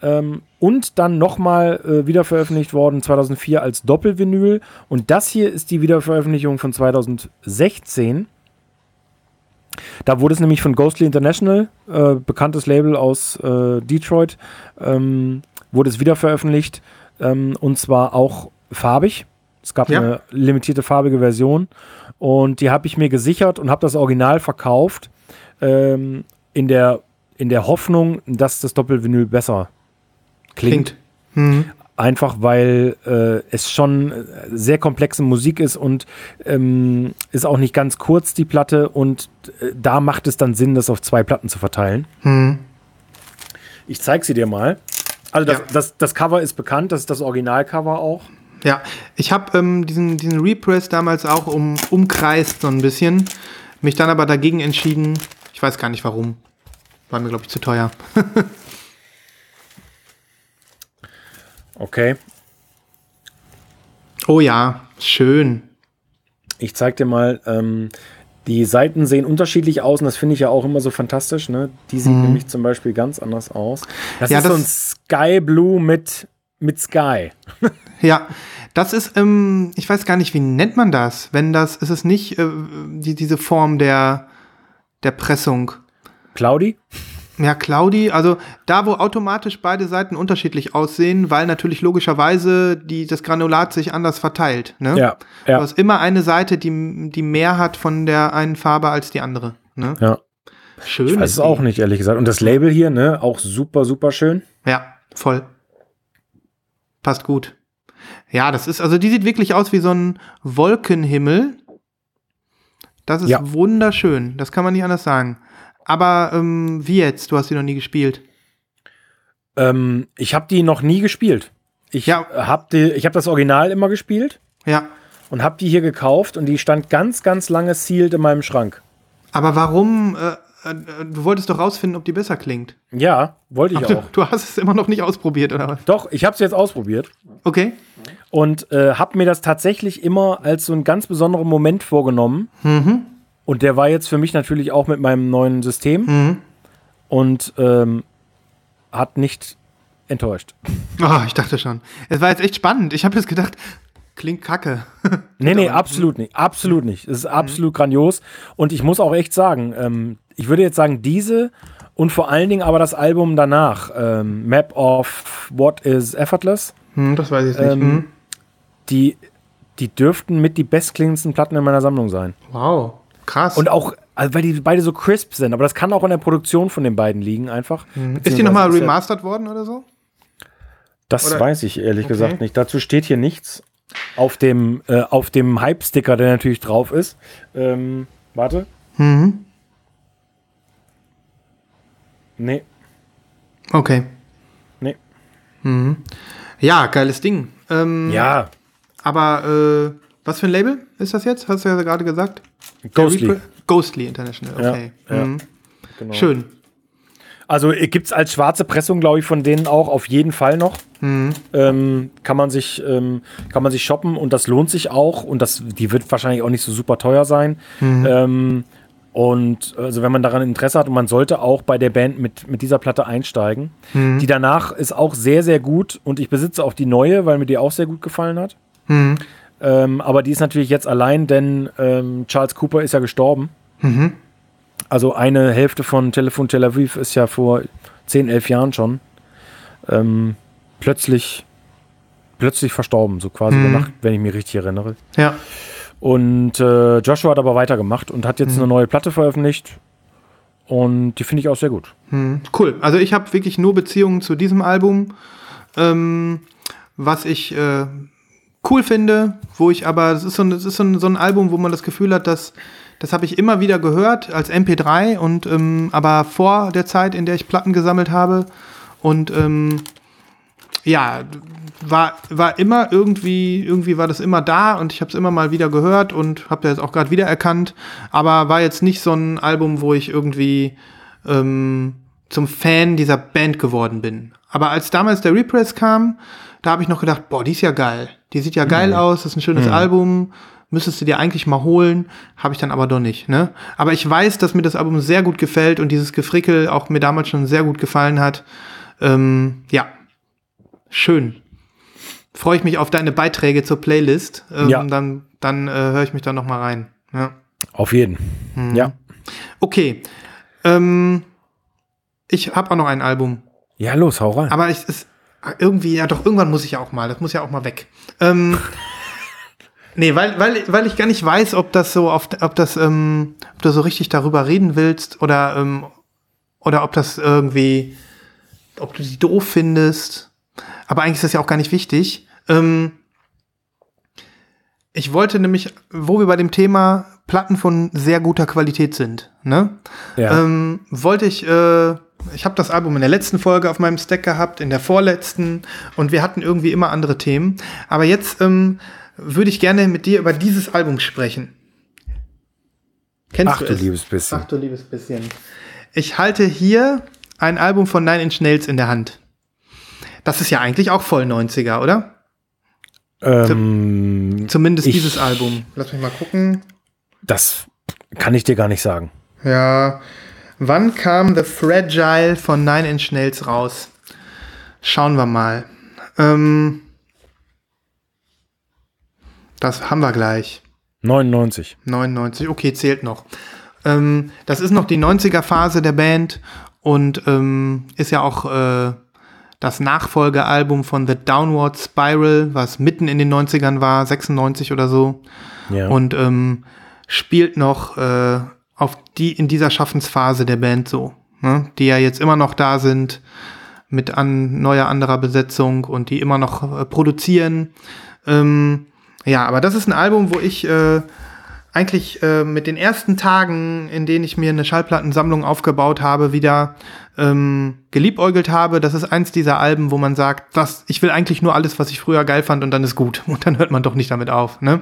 Ähm, und dann nochmal äh, wieder veröffentlicht worden 2004 als Doppelvinyl. Und das hier ist die Wiederveröffentlichung von 2016. Da wurde es nämlich von Ghostly International, äh, bekanntes Label aus äh, Detroit, ähm, wurde es wieder veröffentlicht. Ähm, und zwar auch farbig. Es gab Ja. eine limitierte farbige Version und die habe ich mir gesichert und habe das Original verkauft ähm, in, der, in der Hoffnung, dass das Doppelvinyl besser klingt. Klingt. Mhm. Einfach weil äh, es schon sehr komplexe Musik ist und ähm, ist auch nicht ganz kurz, die Platte. Und äh, da macht es dann Sinn, das auf zwei Platten zu verteilen. Mhm. Ich zeige sie dir mal. Also das, Ja. das, das Cover ist bekannt, das ist das Originalcover auch. Ja, ich habe ähm, diesen, diesen Repress damals auch um, umkreist so ein bisschen, mich dann aber dagegen entschieden. Ich weiß gar nicht warum. War mir, glaube ich, zu teuer. Okay. Oh ja, schön. Ich zeig dir mal, ähm, die Seiten sehen unterschiedlich aus und das finde ich ja auch immer so fantastisch. Ne? Die sieht nämlich zum Beispiel ganz anders aus. Das Mhm. Ja, ist so ein das- Sky Blue mit, mit Sky. Ja, das ist, ähm, ich weiß gar nicht, wie nennt man das? Wenn das, ist es nicht äh, die, diese Form der, der Pressung. Cloudy? Ja, Claudi, also da, wo automatisch beide Seiten unterschiedlich aussehen, weil natürlich logischerweise die, das Granulat sich anders verteilt. Ne? Ja, Du ja, hast immer eine Seite, die, die mehr hat von der einen Farbe als die andere. Ne? ja. Schön. Ich weiß ist es auch nicht, ehrlich gesagt. Und das Label hier, ne, auch super, super schön. Ja, voll. Passt gut. Ja, das ist, also die sieht wirklich aus wie so ein Wolkenhimmel. Das ist Ja. wunderschön. Das kann man nicht anders sagen. Aber ähm, wie jetzt? Du hast die noch nie gespielt. Ähm, ich habe die noch nie gespielt. Ich Ja. habe hab das Original immer gespielt Ja. und habe die hier gekauft und die stand ganz, ganz lange sealed in meinem Schrank. Aber warum? Äh, äh, du wolltest doch rausfinden, ob die besser klingt. Ja, wollte ich Du, auch. du hast es immer noch nicht ausprobiert, oder was? Doch, ich habe es jetzt ausprobiert Okay. und äh, habe mir das tatsächlich immer als so einen ganz besonderen Moment vorgenommen. Mhm. Und der war jetzt für mich natürlich auch mit meinem neuen System Mhm. und ähm, hat nicht enttäuscht. Ah, ich dachte schon. Es war jetzt echt spannend. Ich habe jetzt gedacht, klingt kacke. Nee, nee, aber- absolut nicht. Absolut nicht. Es ist Mhm. absolut grandios. Und ich muss auch echt sagen, ähm, ich würde jetzt sagen, diese und vor allen Dingen aber das Album danach, ähm, Map of What is Effortless, Hm, das weiß ich nicht. Ähm, Hm. die, die dürften mit die bestklingendsten Platten in meiner Sammlung sein. Wow. Krass. Und auch, also weil die beide so crisp sind, aber das kann auch in der Produktion von den beiden liegen, einfach. Mhm. ist die nochmal remastert worden oder so? Das Oder- weiß ich ehrlich Okay. gesagt nicht. Dazu steht hier nichts. Auf dem, äh, auf dem Hype-Sticker, der natürlich drauf ist. Ähm, warte. Mhm. Nee, Okay. nee. Mhm. Ja, geiles Ding. Ähm, Ja, Aber äh, was für ein Label ist das jetzt? Hast du ja gerade gesagt. Ghostly. Ghostly International, Ja, okay. ja. Mhm. Genau. Schön. Also gibt es als schwarze Pressung, glaube ich, von denen auch auf jeden Fall noch. Mhm. Ähm, kann man sich ähm, kann man sich shoppen und das lohnt sich auch und das die wird wahrscheinlich auch nicht so super teuer sein. Mhm. Ähm, und also wenn man daran Interesse hat und man sollte auch bei der Band mit, mit dieser Platte einsteigen. Mhm. Die danach ist auch sehr, sehr gut und ich besitze auch die neue, weil mir die auch sehr gut gefallen hat. Ähm, aber die ist natürlich jetzt allein, denn ähm, Charles Cooper ist ja gestorben. Mhm. Also eine Hälfte von Telefon Tel Aviv ist ja vor 10, 11 Jahren schon ähm, plötzlich, plötzlich verstorben, so quasi Mhm. über Nacht, wenn ich mich richtig erinnere. Ja. Und äh, Joshua hat aber weitergemacht und hat jetzt Mhm. eine neue Platte veröffentlicht. Und die finde ich auch sehr gut. Mhm. Cool. Also ich habe wirklich nur Beziehungen zu diesem Album, ähm, was ich äh, cool finde, wo ich aber, das ist so ein, das ist so ein, so ein Album, wo man das Gefühl hat, dass das habe ich immer wieder gehört als MP3 und ähm, aber vor der Zeit, in der ich Platten gesammelt habe und ähm, ja, war, war immer irgendwie, irgendwie war das immer da und ich habe es immer mal wieder gehört und habe das auch gerade wiedererkannt, aber war jetzt nicht so ein Album, wo ich irgendwie ähm, zum Fan dieser Band geworden bin. Aber als damals der Repress kam, da habe ich noch gedacht, boah, die ist ja geil. Die sieht ja geil aus, das ist ein schönes Album, müsstest du dir eigentlich mal holen, habe ich dann aber doch nicht. Ne? Aber ich weiß, dass mir das Album sehr gut gefällt und dieses Gefrickel auch mir damals schon sehr gut gefallen hat. Ähm, ja, schön. Freue ich mich auf deine Beiträge zur Playlist. Ähm, Ja. Dann, dann äh, höre ich mich da noch mal rein. Ja. Auf jeden. Mhm. Ja. Okay. Ähm, ich habe auch noch ein Album. Ja, los, hau rein. Aber ich ist irgendwie, ja doch, irgendwann muss ich ja auch mal. Das muss ja auch mal weg. Ähm, Nee, weil, weil, weil ich gar nicht weiß, ob das so auf, ob das, ähm, ob du so richtig darüber reden willst oder, ähm, oder ob das irgendwie, ob du die doof findest. Aber eigentlich ist das ja auch gar nicht wichtig. Ähm, ich wollte nämlich, wo wir bei dem Thema Platten von sehr guter Qualität sind, ne? Ja. Ähm, wollte ich, äh, ich habe das Album in der letzten Folge auf meinem Stack gehabt, in der vorletzten und wir hatten irgendwie immer andere Themen. Aber jetzt ähm, würde ich gerne mit dir über dieses Album sprechen. Kennst Ach du du es? liebes bisschen. Ach du liebes bisschen. Ich halte hier ein Album von Nine Inch Nails in der Hand. Das ist ja eigentlich auch voll 90er, oder? Ähm, Zumindest Ich- dieses Album. Lass mich mal gucken. das kann ich dir gar nicht sagen. Ja. Wann kam The Fragile von Nine Inch Nails raus? Schauen wir mal. Ähm, das haben wir gleich. 99. 99, okay, zählt noch. Ähm, das ist noch die 90er-Phase der Band und ähm, ist ja auch äh, das Nachfolgealbum von The Downward Spiral, was mitten in den 90ern war, 96 oder so. Ja. Und ähm, spielt noch äh, auf die in dieser Schaffensphase der Band so, ne? die ja jetzt immer noch da sind mit an neuer anderer Besetzung und die immer noch äh, produzieren. Ähm, ja, aber das ist ein Album, wo ich äh, eigentlich äh, mit den ersten Tagen, in denen ich mir eine Schallplattensammlung aufgebaut habe, wieder ähm, geliebäugelt habe. Das ist eins dieser Alben, wo man sagt, das, ich will eigentlich nur alles, was ich früher geil fand und dann ist gut. Und dann hört man doch nicht damit auf. Ne?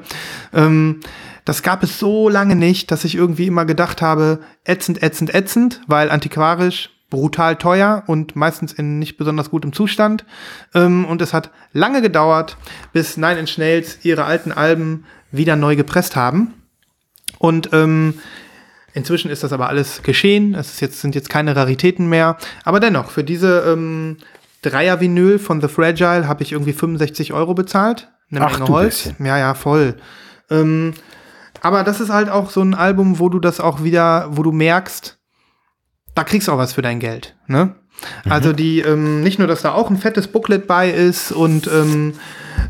Ähm, das gab es so lange nicht, dass ich irgendwie immer gedacht habe, ätzend, ätzend, ätzend, weil antiquarisch brutal teuer und meistens in nicht besonders gutem Zustand. Ähm, und es hat lange gedauert, bis Nine Inch Nails ihre alten Alben wieder neu gepresst haben. Und ähm, inzwischen ist das aber alles geschehen. Es ist jetzt, sind jetzt keine Raritäten mehr. Aber dennoch, für diese ähm, Dreier-Vinyl von The Fragile habe ich irgendwie 65 Euro bezahlt. Eine Ach, Menge Holz. bisschen. Ja, ja, voll. Ähm, aber das ist halt auch so ein Album, wo du das auch wieder, wo du merkst, da kriegst du auch was für dein Geld. Ne? Also die, ähm, nicht nur, dass da auch ein fettes Booklet bei ist und ähm,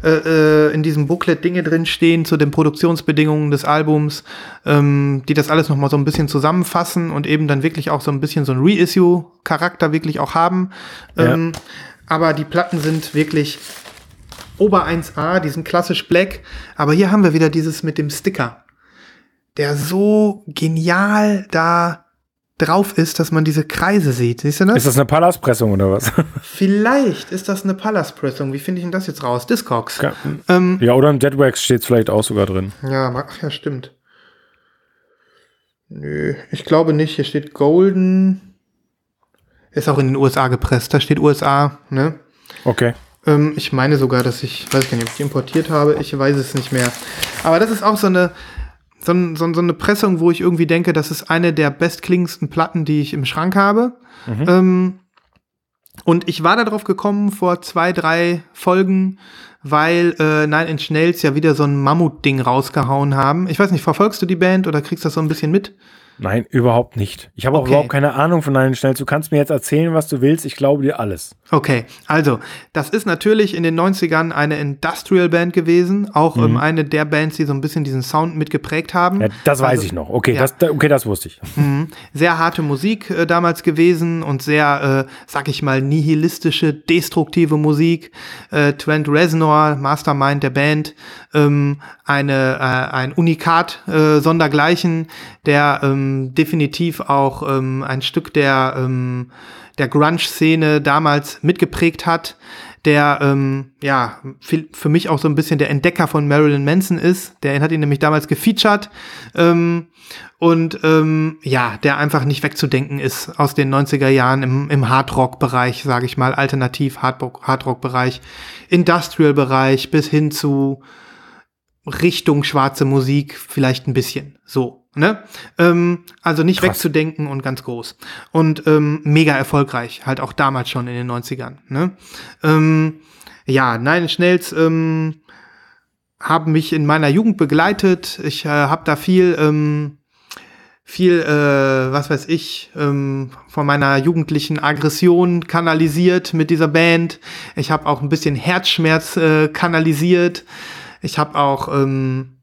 äh, äh, in diesem Booklet Dinge drin stehen zu den Produktionsbedingungen des Albums, ähm, die das alles noch mal so ein bisschen zusammenfassen und eben dann wirklich auch so ein bisschen so ein Reissue-Charakter wirklich auch haben. Ja. Ähm, aber die Platten sind wirklich Ober 1A, die sind klassisch black. Aber hier haben wir wieder dieses mit dem Sticker, der so genial da drauf ist, dass man diese Kreise sieht. Siehst du das? Ist das eine Palastpressung oder was? Vielleicht ist das eine Pallas-Pressung. Wie finde ich denn das jetzt raus? Discogs. Ja. Ähm, ja, oder ein Deadwax steht vielleicht auch sogar drin. ja, ach ja, stimmt. Nö, ich glaube nicht. Hier steht Golden. Ist auch in den USA gepresst. Da steht USA, ne? Okay. Ähm, ich meine sogar, dass ich, weiß ich gar nicht, ob ich die importiert habe. Ich weiß es nicht mehr. Aber das ist auch so eine, so, so, so eine Pressung, wo ich irgendwie denke, das ist eine der bestklingendsten Platten, die ich im Schrank habe. Ähm, und ich war darauf gekommen vor zwei, drei Folgen, weil äh, Nine Inch Nails ja wieder so ein Mammut-Ding rausgehauen haben. Ich weiß nicht, verfolgst du die Band oder kriegst das so ein bisschen mit? Nein, überhaupt nicht. Ich habe auch Okay. überhaupt keine Ahnung von deinen Schnells. Du kannst mir jetzt erzählen, was du willst. Ich glaube dir alles. Okay, also, das ist natürlich in den 90ern eine Industrial-Band gewesen, auch ähm, eine der Bands, die so ein bisschen diesen Sound mitgeprägt haben. Ja, das weiß Also, ich noch. Okay, ja. das, da- okay, das wusste ich. Mhm. Sehr harte Musik äh, damals gewesen und sehr, äh, sag ich mal, nihilistische, destruktive Musik. Äh, Trent Reznor, Mastermind der Band, ähm, eine, äh, ein Unikat äh, sondergleichen, der ähm, definitiv auch ähm, ein Stück der, ähm, der Grunge-Szene damals mitgeprägt hat, der ähm, ja für mich auch so ein bisschen der Entdecker von Marilyn Manson ist. Der hat ihn nämlich damals gefeatured. Ähm, und ähm, ja, der einfach nicht wegzudenken ist aus den 90er Jahren im, im Hardrock-Bereich, sage ich mal, alternativ Hardrock- Hardrock-Bereich, Industrial-Bereich bis hin zu Richtung schwarze Musik vielleicht ein bisschen so. Ne? Ähm, also nicht Krass. wegzudenken und ganz groß. Und ähm, mega erfolgreich, halt auch damals schon in den 90ern. Ne? Ähm, ja, Nine Inch Nails ähm, haben mich in meiner Jugend begleitet. Ich äh, habe da viel, ähm, viel, äh, was weiß ich, ähm, von meiner jugendlichen Aggression kanalisiert mit dieser Band. Ich habe auch ein bisschen Herzschmerz äh, kanalisiert. Ich habe auch, ähm,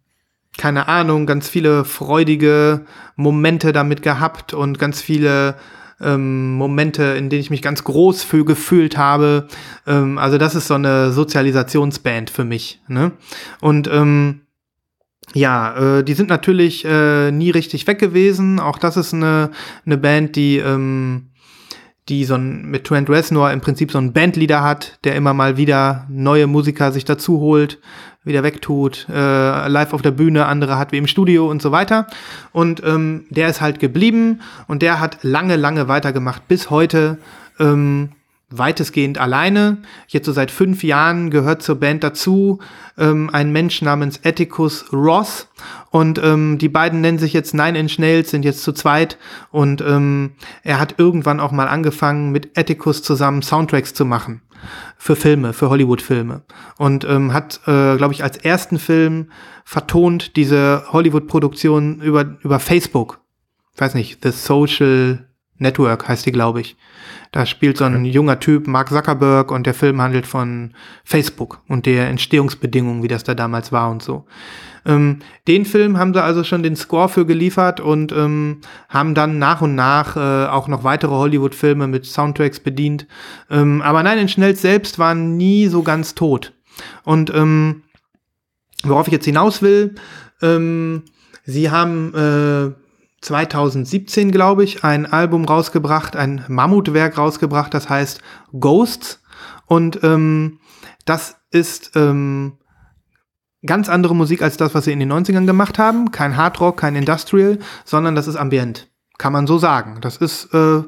keine Ahnung, ganz viele freudige Momente damit gehabt und ganz viele ähm, Momente, in denen ich mich ganz groß für gefühlt habe. Ähm, also das ist so eine Sozialisationsband für mich. Ne? Und ähm, ja, äh, die sind natürlich äh, nie richtig weg gewesen. Auch das ist eine, eine Band, die ähm, die so ein, mit Trent Reznor im Prinzip so einen Bandleader hat, der immer mal wieder neue Musiker sich dazu holt, wieder wegtut, äh, live auf der Bühne, andere hat wie im Studio und so weiter. Und ähm, der ist halt geblieben und der hat lange, lange weitergemacht, bis heute ähm, weitestgehend alleine. Jetzt so seit fünf Jahren gehört zur Band dazu ähm, ein Mensch namens Atticus Ross. Und ähm, die beiden nennen sich jetzt Nine Inch Nails, sind jetzt zu zweit. Und ähm, er hat irgendwann auch mal angefangen, mit Atticus zusammen Soundtracks zu machen. Für Filme, für Hollywood-Filme. Und ähm, hat, äh, glaube ich, als ersten Film vertont diese Hollywood-Produktion über, über Facebook. Ich weiß nicht, The Social Network heißt die, glaube ich. Da spielt so ein junger Typ, Mark Zuckerberg, und der Film handelt von Facebook und der Entstehungsbedingungen, wie das da damals war und so. Ähm, den Film haben sie also schon den Score für geliefert und ähm, haben dann nach und nach äh, auch noch weitere Hollywood-Filme mit Soundtracks bedient. Ähm, aber nein, in Schnells selbst waren nie so ganz tot. Und ähm, worauf ich jetzt hinaus will, ähm, sie haben äh, 2017, glaube ich, ein Album rausgebracht, ein Mammutwerk rausgebracht, das heißt Ghosts. Und ähm, das ist ähm, ganz andere Musik als das, was sie in den 90ern gemacht haben. Kein Hardrock, kein Industrial, sondern das ist Ambient. Kann man so sagen. Das ist, äh,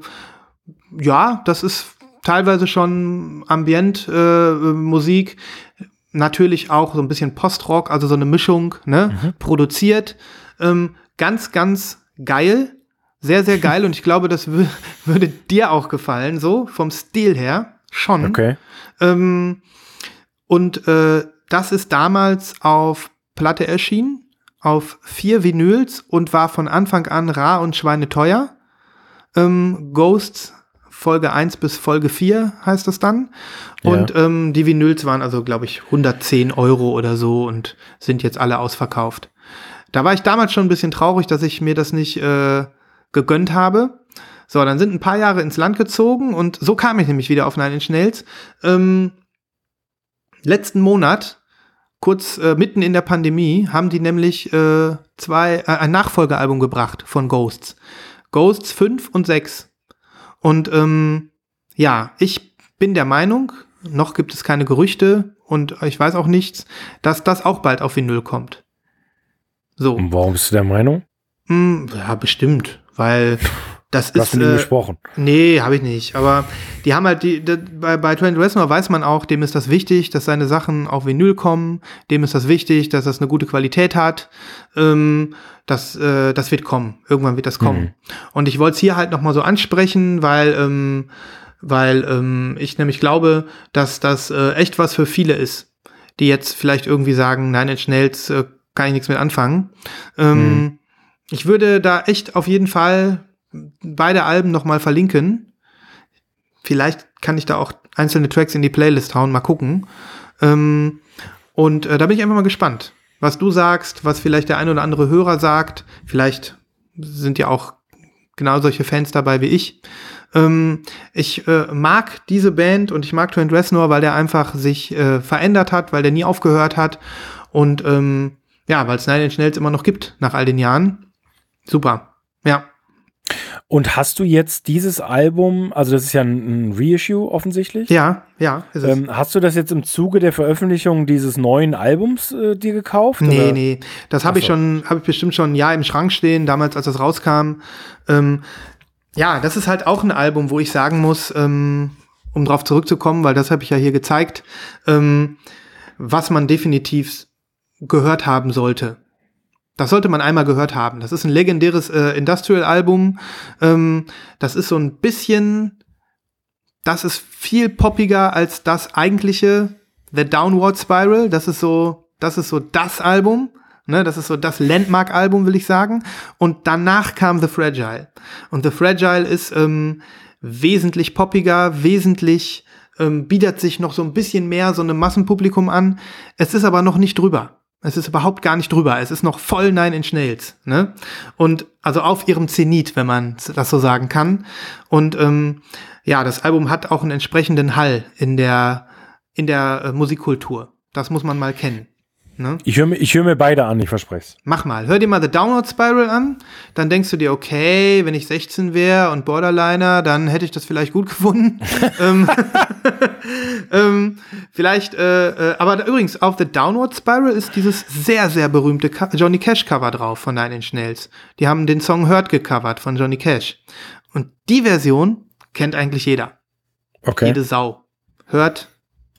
ja, das ist teilweise schon Ambient-Musik. Äh, Natürlich auch so ein bisschen Postrock, also so eine Mischung, ne? Mhm. Produziert. Ähm, ganz, ganz geil. Sehr, sehr geil. Und ich glaube, das würde dir auch gefallen, so vom Stil her. Schon. Okay. Ähm, und äh, das ist damals auf Platte erschienen, auf vier Vinyls und war von Anfang an rar und schweineteuer. Ähm, Ghosts Folge 1 bis Folge 4 heißt das dann. Und ja. ähm, die Vinyls waren also, glaube ich, 110 Euro oder so und sind jetzt alle ausverkauft. Da war ich damals schon ein bisschen traurig, dass ich mir das nicht äh, gegönnt habe. So, dann sind ein paar Jahre ins Land gezogen und so kam ich nämlich wieder auf Nine Inch Nails. Ähm, letzten Monat, kurz äh, mitten in der Pandemie, haben die nämlich äh, zwei, äh, ein Nachfolgealbum gebracht von Ghosts. Ghosts 5 und 6. Und ähm, ja, ich bin der Meinung, noch gibt es keine Gerüchte und ich weiß auch nichts, dass das auch bald auf Vinyl kommt. So. Und warum bist du der Meinung? Hm, ja, bestimmt, weil das ist. Hast du nie äh, gesprochen? Nee, habe ich nicht. Aber die haben halt die, die bei, bei Trent Reznor weiß man auch, dem ist das wichtig, dass seine Sachen auf Vinyl kommen. Dem ist das wichtig, dass das eine gute Qualität hat. Ähm, das, äh, das wird kommen. Irgendwann wird das kommen. Mhm. Und ich wollte es hier halt noch mal so ansprechen, weil ähm, weil ähm, ich nämlich glaube, dass das äh, echt was für viele ist, die jetzt vielleicht irgendwie sagen, nein, in Schnells äh, kann ich nichts mit anfangen. Ähm, mhm. Ich würde da echt auf jeden Fall beide Alben noch mal verlinken. Vielleicht kann ich da auch einzelne Tracks in die Playlist hauen, mal gucken. Ähm, und äh, da bin ich einfach mal gespannt, was du sagst, was vielleicht der ein oder andere Hörer sagt. Vielleicht sind ja auch genau solche Fans dabei wie ich. Ähm, ich äh, mag diese Band und ich mag Trent Reznor, weil der einfach sich äh, verändert hat, weil der nie aufgehört hat. Und ähm, ja, weil es Nine Inch Nails immer noch gibt nach all den Jahren. Super. Ja. Und hast du jetzt dieses Album, also das ist ja ein, ein Reissue offensichtlich? Ja, ja. Ähm, hast du das jetzt im Zuge der Veröffentlichung dieses neuen Albums äh, dir gekauft? Nee, oder? nee. Das habe ich schon, habe ich bestimmt schon ein Jahr im Schrank stehen, damals als das rauskam. Ähm, ja, das ist halt auch ein Album, wo ich sagen muss, ähm, um drauf zurückzukommen, weil das habe ich ja hier gezeigt, ähm, was man definitiv gehört haben sollte. Das sollte man einmal gehört haben. Das ist ein legendäres äh, Industrial-Album. Ähm, das ist so ein bisschen, das ist viel poppiger als das eigentliche The Downward Spiral. Das ist so, das ist so das Album. Ne, das ist so das Landmark-Album, will ich sagen. Und danach kam The Fragile. Und The Fragile ist ähm, wesentlich poppiger, wesentlich ähm, bietet sich noch so ein bisschen mehr so einem Massenpublikum an. Es ist aber noch nicht drüber. Es ist überhaupt gar nicht drüber. Es ist noch voll Nine Inch Nails. Ne? Und also auf ihrem Zenit, wenn man das so sagen kann. Und ähm, ja, das Album hat auch einen entsprechenden Hall in der, in der äh, Musikkultur. Das muss man mal kennen. Ne? Ich höre mir, hör mir beide an, ich verspreche es. Mach mal. Hör dir mal The Download Spiral an. Dann denkst du dir, okay, wenn ich 16 wäre und Borderliner, dann hätte ich das vielleicht gut gefunden. ähm, ähm, vielleicht, äh, äh, aber übrigens, auf The Downward Spiral ist dieses sehr, sehr berühmte Co Johnny Cash Cover drauf von Nine Inch Nails. Die haben den Song Hurt gecovert von Johnny Cash. Und die Version kennt eigentlich jeder. Okay. Jede Sau. Hört.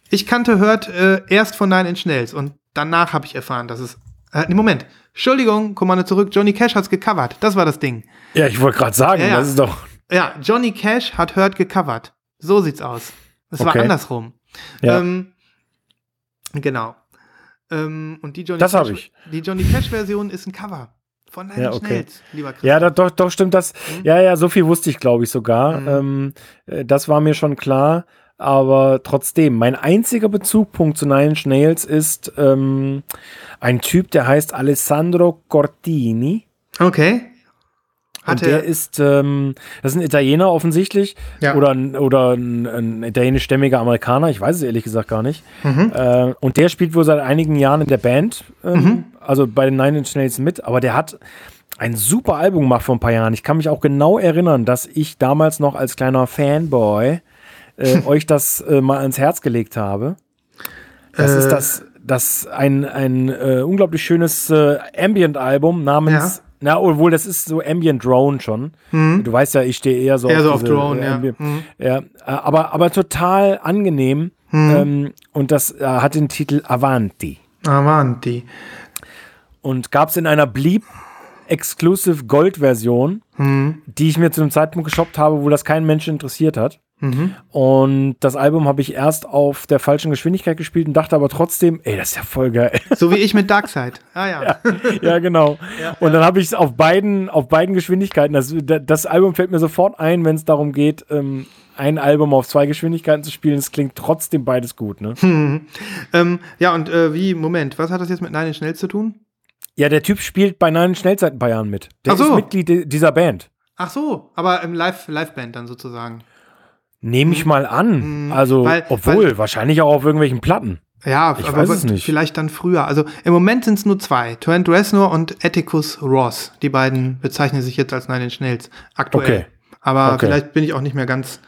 Ich kannte Hurt äh, erst von Nine Inch Nails und danach habe ich erfahren, dass es. Äh, nee, Moment. Entschuldigung, Kommando zurück. Johnny Cash hat's gecovert. Das war das Ding. Ja, ich wollte gerade sagen, ja, ja. das ist doch. Ja, Johnny Cash hat Hurt gecovert. So sieht's aus. Es okay. war andersrum. Ja. Ähm, genau. Ähm, und die Johnny das Cash, ich. Die Johnny Cash-Version ist ein Cover. Von Nine ja, okay. Schnells, lieber Chris. Ja, doch, doch, stimmt das. Mhm. Ja, ja, so viel wusste ich, glaube ich, sogar. Mhm. Ähm, äh, das war mir schon klar. Aber trotzdem, mein einziger Bezugpunkt zu Nine Nails ist ähm, ein Typ, der heißt Alessandro Cortini. Okay. Hat und der ist, ähm, das ist ein Italiener offensichtlich ja. oder, ein, oder ein, ein italienischstämmiger Amerikaner, ich weiß es ehrlich gesagt gar nicht. Mhm. Äh, und der spielt wohl seit einigen Jahren in der Band, ähm, mhm. also bei den Nine Inch Nails mit, aber der hat ein super Album gemacht vor ein paar Jahren. Ich kann mich auch genau erinnern, dass ich damals noch als kleiner Fanboy äh, euch das äh, mal ans Herz gelegt habe. Das ist äh. das, das ein, ein äh, unglaublich schönes äh, Ambient-Album namens, ja. na, obwohl das ist so Ambient Drone schon. Mhm. Du weißt ja, ich stehe eher so eher auf, so auf diese, Drone, ja. Mhm. ja. aber, aber total angenehm. Mhm. Ähm, und das äh, hat den Titel Avanti. Avanti. Und gab es in einer Bleep Exclusive Gold Version, mhm. die ich mir zu einem Zeitpunkt geshoppt habe, wo das kein Mensch interessiert hat. Mhm. Und das Album habe ich erst auf der falschen Geschwindigkeit gespielt und dachte aber trotzdem, ey, das ist ja voll geil. So wie ich mit Darkseid. Ah ja. Ja, ja genau. Ja, und dann habe ich es auf beiden, auf beiden Geschwindigkeiten. Das, das Album fällt mir sofort ein, wenn es darum geht, ähm, ein Album auf zwei Geschwindigkeiten zu spielen. Es klingt trotzdem beides gut, ne? Hm. Ähm, ja, und äh, wie, Moment, was hat das jetzt mit Nine Schnell zu tun? Ja, der Typ spielt bei Nine Schnell seit ein paar Jahren mit. Der so. ist Mitglied dieser Band. Ach so, aber im Live-Band Live dann sozusagen. Nehme ich mal an. Mhm. Also, weil, obwohl, weil, wahrscheinlich auch auf irgendwelchen Platten. Ja, ich aber weiß es nicht. vielleicht dann früher. Also im Moment sind es nur zwei. Trent Reznor und Atticus Ross. Die beiden bezeichnen sich jetzt als Nine Inch Nails aktuell. Okay. Aber okay. vielleicht bin ich auch nicht mehr ganz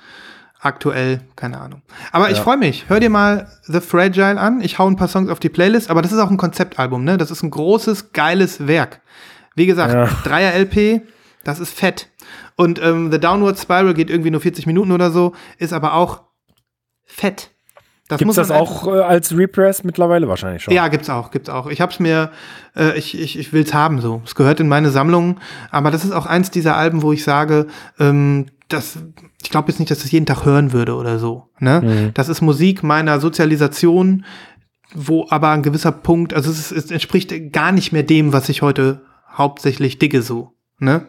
aktuell, keine Ahnung. Aber ja. ich freue mich. Hör dir mal The Fragile an. Ich hau ein paar Songs auf die Playlist, aber das ist auch ein Konzeptalbum, ne? Das ist ein großes, geiles Werk. Wie gesagt, ja. Dreier LP, das ist fett. Und ähm, The Downward Spiral geht irgendwie nur 40 Minuten oder so, ist aber auch fett. Das gibt's das auch äh, als Repress mittlerweile wahrscheinlich schon? Ja, gibt's auch, gibt's auch. Ich hab's mir, äh, ich, ich, ich will's haben so. Es gehört in meine Sammlung, aber das ist auch eins dieser Alben, wo ich sage, ähm, das, ich glaube jetzt nicht, dass ich das jeden Tag hören würde oder so. Ne? Mhm. Das ist Musik meiner Sozialisation, wo aber ein gewisser Punkt, also es, es entspricht gar nicht mehr dem, was ich heute hauptsächlich digge so. Ne?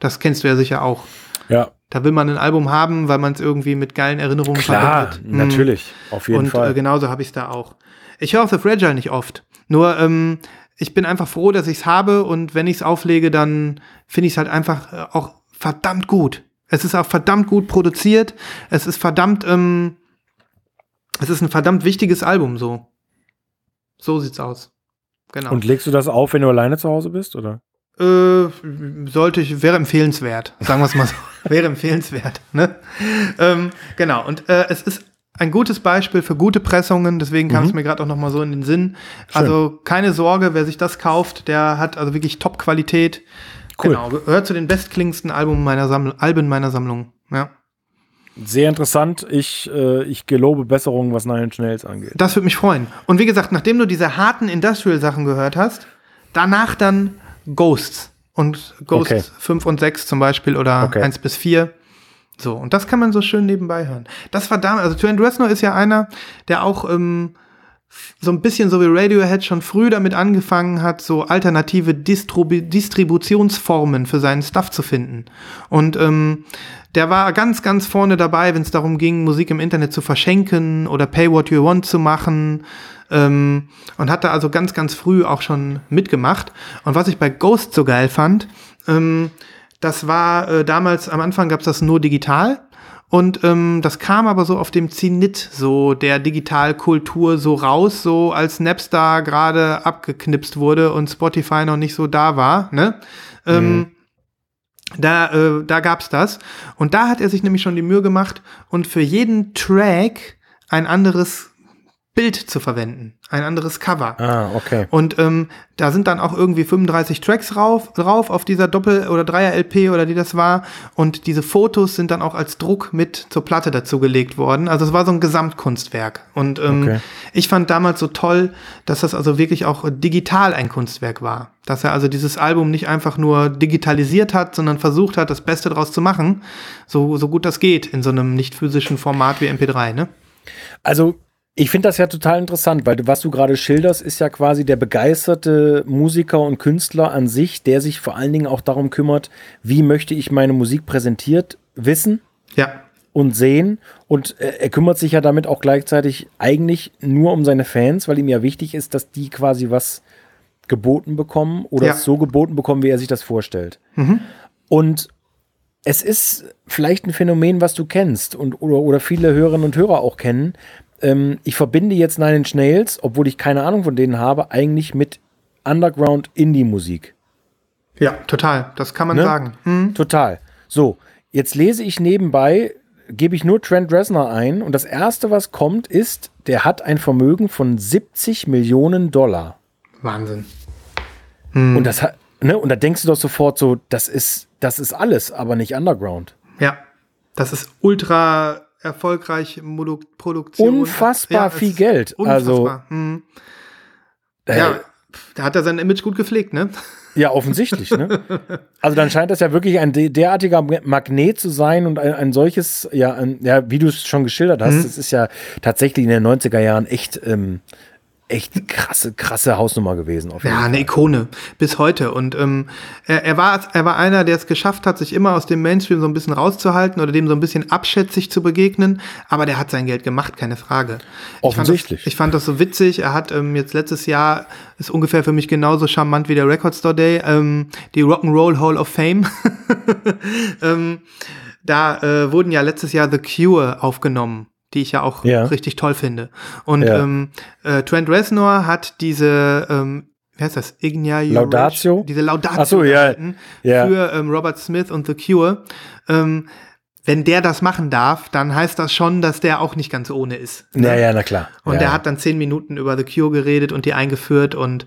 Das kennst du ja sicher auch. Ja. Da will man ein Album haben, weil man es irgendwie mit geilen Erinnerungen Klar, verbindet. Klar, natürlich, auf jeden und, Fall. Und äh, genauso habe ich es da auch. Ich höre auch The Fragile nicht oft. Nur ähm, ich bin einfach froh, dass ich es habe und wenn ich es auflege, dann finde ich es halt einfach äh, auch verdammt gut. Es ist auch verdammt gut produziert. Es ist verdammt, ähm, es ist ein verdammt wichtiges Album so. So sieht's aus. Genau. Und legst du das auf, wenn du alleine zu Hause bist, oder? Äh, sollte ich, wäre empfehlenswert, sagen wir es mal so. wäre empfehlenswert. Ne? Ähm, genau, und äh, es ist ein gutes Beispiel für gute Pressungen, deswegen kam mhm. es mir gerade auch noch mal so in den Sinn. Schön. Also keine Sorge, wer sich das kauft, der hat also wirklich Top-Qualität. Cool. Genau, gehört zu den bestklingendsten Alben meiner, Samml Alben meiner Sammlung. Ja. Sehr interessant. Ich, äh, ich gelobe Besserungen, was Nine Schnells angeht. Das würde mich freuen. Und wie gesagt, nachdem du diese harten Industrial-Sachen gehört hast, danach dann Ghosts. Und Ghosts okay. 5 und 6 zum Beispiel oder okay. 1 bis 4. So, und das kann man so schön nebenbei hören. Das war damals, also Trent Reznor ist ja einer, der auch ähm, so ein bisschen so wie Radiohead schon früh damit angefangen hat, so alternative Distribu Distributionsformen für seinen Stuff zu finden. Und ähm, der war ganz, ganz vorne dabei, wenn es darum ging, Musik im Internet zu verschenken oder Pay What You Want zu machen. Ähm, und hat da also ganz, ganz früh auch schon mitgemacht. Und was ich bei Ghost so geil fand, ähm, das war äh, damals, am Anfang gab es das nur digital. Und ähm, das kam aber so auf dem Zenit so der Digitalkultur so raus, so als Napster gerade abgeknipst wurde und Spotify noch nicht so da war. Ne? Ähm, mhm. Da, äh, da gab's das. Und da hat er sich nämlich schon die Mühe gemacht und für jeden Track ein anderes Bild zu verwenden, ein anderes Cover. Ah, okay. Und ähm, da sind dann auch irgendwie 35 Tracks drauf, drauf auf dieser Doppel- oder Dreier-LP oder die das war. Und diese Fotos sind dann auch als Druck mit zur Platte dazugelegt worden. Also es war so ein Gesamtkunstwerk. Und ähm, okay. ich fand damals so toll, dass das also wirklich auch digital ein Kunstwerk war. Dass er also dieses Album nicht einfach nur digitalisiert hat, sondern versucht hat, das Beste draus zu machen, so, so gut das geht in so einem nicht physischen Format wie MP3, ne? Also ich finde das ja total interessant, weil was du gerade schilderst, ist ja quasi der begeisterte Musiker und Künstler an sich, der sich vor allen Dingen auch darum kümmert, wie möchte ich meine Musik präsentiert wissen ja. und sehen. Und äh, er kümmert sich ja damit auch gleichzeitig eigentlich nur um seine Fans, weil ihm ja wichtig ist, dass die quasi was geboten bekommen oder ja. so geboten bekommen, wie er sich das vorstellt. Mhm. Und es ist vielleicht ein Phänomen, was du kennst und oder, oder viele Hörerinnen und Hörer auch kennen, ähm, ich verbinde jetzt Nine Inch Nails, obwohl ich keine Ahnung von denen habe, eigentlich mit Underground Indie-Musik. Ja, total. Das kann man ne? sagen. Mhm. Total. So, jetzt lese ich nebenbei, gebe ich nur Trent Reznor ein und das erste, was kommt, ist, der hat ein Vermögen von 70 Millionen Dollar. Wahnsinn. Mhm. Und das hat, ne, und da denkst du doch sofort so, das ist, das ist alles, aber nicht Underground. Ja. Das ist ultra erfolgreich Produktion. Unfassbar ja, viel Geld. Also, unfassbar. Also, hm. ja, da hat er sein Image gut gepflegt, ne? Ja, offensichtlich. Ne? Also dann scheint das ja wirklich ein derartiger Magnet zu sein und ein, ein solches, ja, ein, ja, wie du es schon geschildert hast, mhm. das ist ja tatsächlich in den 90er Jahren echt ähm, echt krasse, krasse Hausnummer gewesen. ja, Fall. eine Ikone bis heute. Und ähm, er, er, war, er war einer, der es geschafft hat, sich immer aus dem Mainstream so ein bisschen rauszuhalten oder dem so ein bisschen abschätzig zu begegnen. Aber der hat sein Geld gemacht, keine Frage. Offensichtlich. Ich fand das, ich fand das so witzig. Er hat ähm, jetzt letztes Jahr, ist ungefähr für mich genauso charmant wie der Record Store Day, ähm, die Rock'n'Roll Hall of Fame. ähm, da äh, wurden ja letztes Jahr The Cure aufgenommen die ich ja auch ja. richtig toll finde. Und ja. ähm, äh, Trent Reznor hat diese, ähm, wie heißt das, Ignia Laudatio? Diese Laudatio so, ja. ja. für ähm, Robert Smith und The Cure. Ähm, wenn der das machen darf, dann heißt das schon, dass der auch nicht ganz ohne ist. Ne? Ja, ja, na klar. Und ja. der hat dann zehn Minuten über The Cure geredet und die eingeführt und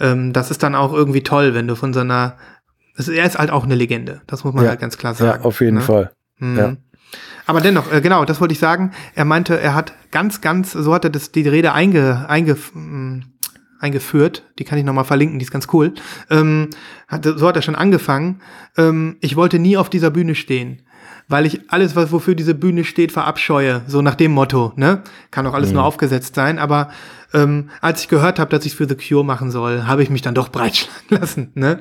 ähm, das ist dann auch irgendwie toll, wenn du von so einer, also er ist halt auch eine Legende, das muss man ja. halt ganz klar sagen. Ja, auf jeden ne? Fall. Mhm. Ja. Aber dennoch, äh, genau, das wollte ich sagen. Er meinte, er hat ganz, ganz, so hat er das, die Rede einge, einge, mh, eingeführt. Die kann ich nochmal verlinken, die ist ganz cool. Ähm, hat, so hat er schon angefangen. Ähm, ich wollte nie auf dieser Bühne stehen weil ich alles, was wofür diese Bühne steht, verabscheue. So nach dem Motto, ne? Kann auch alles mhm. nur aufgesetzt sein, aber ähm, als ich gehört habe, dass ich für The Cure machen soll, habe ich mich dann doch breitschlagen lassen. Ne?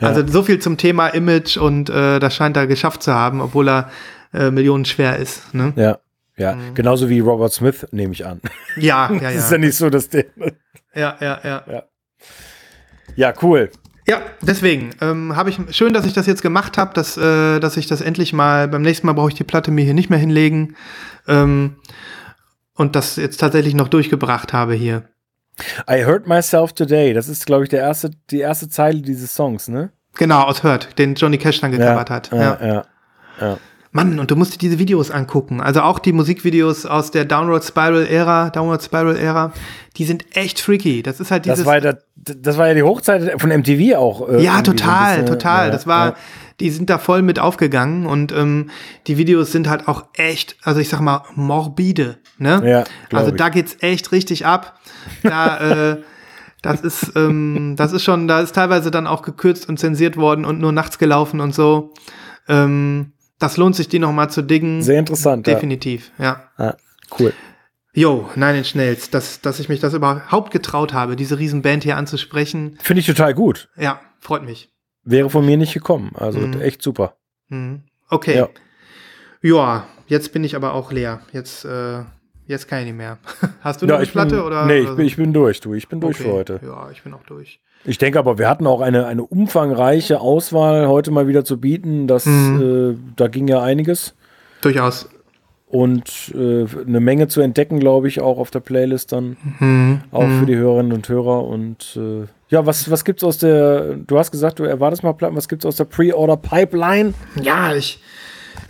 Ja. Also so viel zum Thema Image und äh, das scheint er geschafft zu haben, obwohl er äh, Millionen schwer ist. Ne? Ja, ja. Mhm. Genauso wie Robert Smith, nehme ich an. Ja, ja, ja. das ist ja nicht so, dass der. ja, ja, ja. Ja, ja cool. Ja, deswegen ähm, habe ich schön, dass ich das jetzt gemacht habe, dass, äh, dass ich das endlich mal beim nächsten Mal brauche ich die Platte mir hier nicht mehr hinlegen ähm, und das jetzt tatsächlich noch durchgebracht habe hier. I Hurt Myself Today, das ist glaube ich der erste, die erste Zeile dieses Songs, ne? Genau, aus Hurt, den Johnny Cash dann gecovert ja, hat. Ja, ja. ja. ja. Mann, und du musst dir diese Videos angucken. Also auch die Musikvideos aus der Downward Spiral Ära, Downward Spiral Ära, die sind echt freaky. Das ist halt dieses. Das war, ja, das war ja die Hochzeit von MTV auch. Äh, ja, total, bisschen, total. Ja, das war, ja. die sind da voll mit aufgegangen und ähm, die Videos sind halt auch echt, also ich sag mal, morbide. Ne? Ja, also da geht's echt richtig ab. Da, äh, das ist, ähm, das ist schon, da ist teilweise dann auch gekürzt und zensiert worden und nur nachts gelaufen und so. Ähm, das lohnt sich, die nochmal zu diggen. Sehr interessant. Definitiv, ja. ja. Cool. Jo, Nine Inch Nails, dass, dass ich mich das überhaupt getraut habe, diese Riesenband hier anzusprechen. Finde ich total gut. Ja, freut mich. Wäre von mir nicht gekommen. Also Mhm. echt super. Mhm. Okay. Ja. Ja. jetzt bin ich aber auch leer. Jetzt, äh, jetzt kann ich nicht mehr. Hast du noch Ja, eine ich bin, Platte? oder? Nee, ich bin, ich bin durch, du. Ich bin durch Okay. für heute. Ja, ich bin auch durch. Ich denke aber, wir hatten auch eine, eine umfangreiche Auswahl heute mal wieder zu bieten. Das, Mhm. äh, da ging ja einiges. Durchaus. Und äh, eine Menge zu entdecken, glaube ich, auch auf der Playlist dann. Mhm. Auch für die Hörerinnen und Hörer. Und äh, ja, was, was gibt's aus der, du hast gesagt, du erwartest mal Platten, was gibt's aus der Pre-Order-Pipeline? Ja, ich,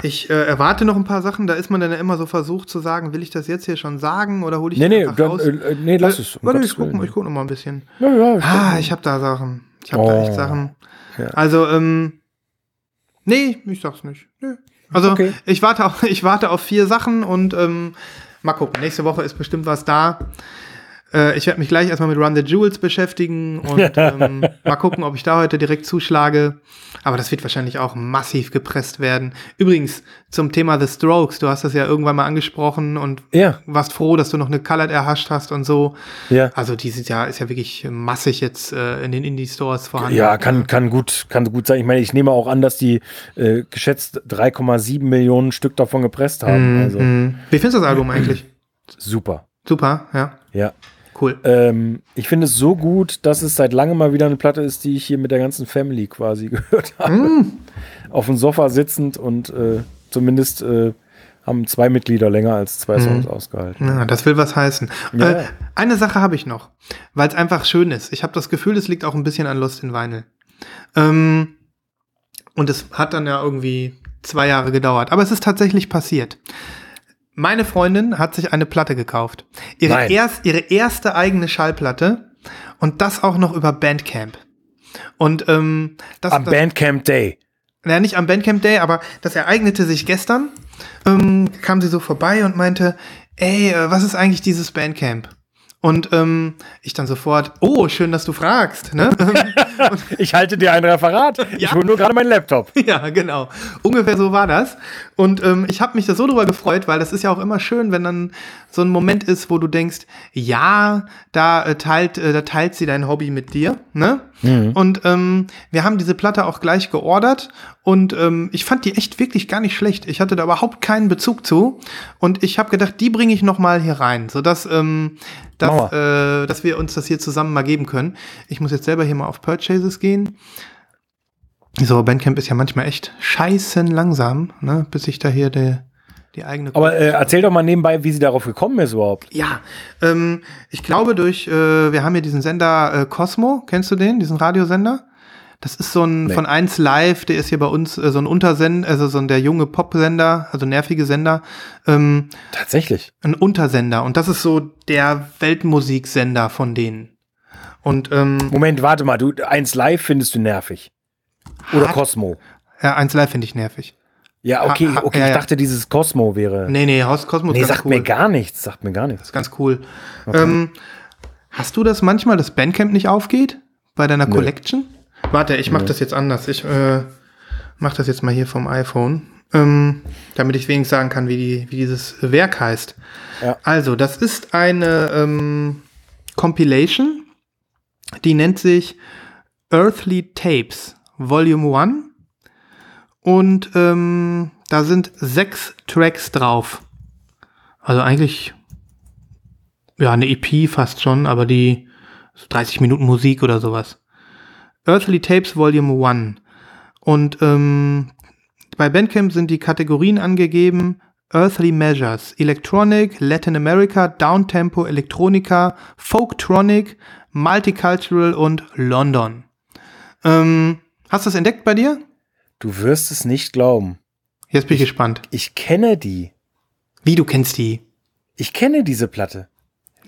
ich äh, erwarte noch ein paar Sachen. Da ist man dann ja immer so versucht zu sagen, will ich das jetzt hier schon sagen oder hole ich Nee, nee, einfach dann, raus? äh, nee, lass es. um Warte, ich gucke guck noch mal ein bisschen. Ja, ja, ich Ah, ich habe da Sachen. Ich habe da Oh. echt Sachen. Ja. Also, ähm, nee, ich sag's nicht. Nö. Also, Okay. ich, warte auf, ich warte auf vier Sachen und ähm, mal gucken. Nächste Woche ist bestimmt was da. Äh, ich werde mich gleich erstmal mit Run the Jewels beschäftigen und ähm, mal gucken, ob ich da heute direkt zuschlage. Aber das wird wahrscheinlich auch massiv gepresst werden. Übrigens, zum Thema The Strokes, du hast das ja irgendwann mal angesprochen und Ja, warst froh, dass du noch eine Colored erhascht hast und so. ja. Also dieses Jahr ist ja wirklich massig jetzt äh, in den Indie-Stores vorhanden. Ja, kann, kann, gut, kann gut sein. Ich meine, ich nehme auch an, dass die äh, geschätzt 3,7 Millionen Stück davon gepresst haben. Also Mhm. Wie findest du das Album eigentlich? super. Super, ja, Ja. Cool. Ähm, ich finde es so gut, dass es seit langem mal wieder eine Platte ist, die ich hier mit der ganzen Family quasi gehört habe. Mhm. Auf dem Sofa sitzend und äh, zumindest äh, haben zwei Mitglieder länger als zwei Songs ausgehalten. Ja, das will was heißen. Ja, äh, eine Sache habe ich noch, weil es einfach schön ist. Ich habe das Gefühl, es liegt auch ein bisschen an Lust in Vinyl. Ähm, und es hat dann ja irgendwie zwei Jahre gedauert. Aber es ist tatsächlich passiert. Meine Freundin hat sich eine Platte gekauft. Ihre, Nein. erst, ihre erste eigene Schallplatte. Und das auch noch über Bandcamp. Und ähm, das, Am das Bandcamp Day. naja, nicht am Bandcamp Day, aber das ereignete sich gestern. Ähm, kam sie so vorbei und meinte, ey, äh, was ist eigentlich dieses Bandcamp? Und ähm, ich dann sofort, oh, schön, dass du fragst. Ne? Ich halte dir ein Referat. Ich hole nur gerade meinen Laptop. ja, genau. Ungefähr so war das. Und ähm, ich habe mich da so drüber gefreut, weil das ist ja auch immer schön, wenn dann so ein Moment ist, wo du denkst, ja, da äh, teilt, äh, da teilt sie dein Hobby mit dir. Ne? Und ähm, wir haben diese Platte auch gleich geordert und ähm, ich fand die echt wirklich gar nicht schlecht. Ich hatte da überhaupt keinen Bezug zu und ich habe gedacht, die bringe ich noch mal hier rein, sodass ähm, dass, äh, dass wir uns das hier zusammen mal geben können. Ich muss jetzt selber hier mal auf Purchases gehen. So, Bandcamp ist ja manchmal echt scheißen langsam, ne, bis ich da hier die, die eigene. Aber äh, erzähl doch mal nebenbei, wie sie darauf gekommen ist überhaupt. ja, ähm, ich glaube durch, äh, wir haben hier diesen Sender äh, Cosmo, kennst du den, diesen Radiosender? Das ist so ein Nee. von 1 Live, der ist hier bei uns äh, so ein Untersender, also so ein der junge Popsender, also nervige Sender, ähm, Tatsächlich. ein Untersender und das ist so der Weltmusiksender von denen. Und ähm, Moment, warte mal. Du, eins live findest du nervig. Oder Hat- Cosmo. ja, 1 Live finde ich nervig. Ja, okay, Ha- ha- okay. ja, ich dachte, dieses Cosmo wäre. Nee, nee, Haus Cosmo Nee, ist sagt cool. mir gar nichts. Sagt mir gar nichts. Das ist ganz cool. Ähm, hast du das manchmal, dass Bandcamp nicht aufgeht bei deiner Nö. Collection? Warte, ich mach das jetzt anders. Ich äh, mach das jetzt mal hier vom iPhone, ähm, damit ich wenigstens sagen kann, wie, die, wie dieses Werk heißt. Ja. Also, das ist eine ähm, Compilation, die nennt sich Earthly Tapes Volume 1. Und ähm, da sind sechs Tracks drauf. Also eigentlich ja, eine EP fast schon, aber die 30 Minuten Musik oder sowas. Earthly Tapes Volume 1. Und ähm, bei Bandcamp sind die Kategorien angegeben. Earthly Measures, Electronic, Latin America, Downtempo, Electronica, Folktronic, Multicultural und London. Ähm, hast du das entdeckt bei dir? Du wirst es nicht glauben. Jetzt bin ich gespannt. Ich kenne die. Wie, du kennst die? Ich kenne diese Platte.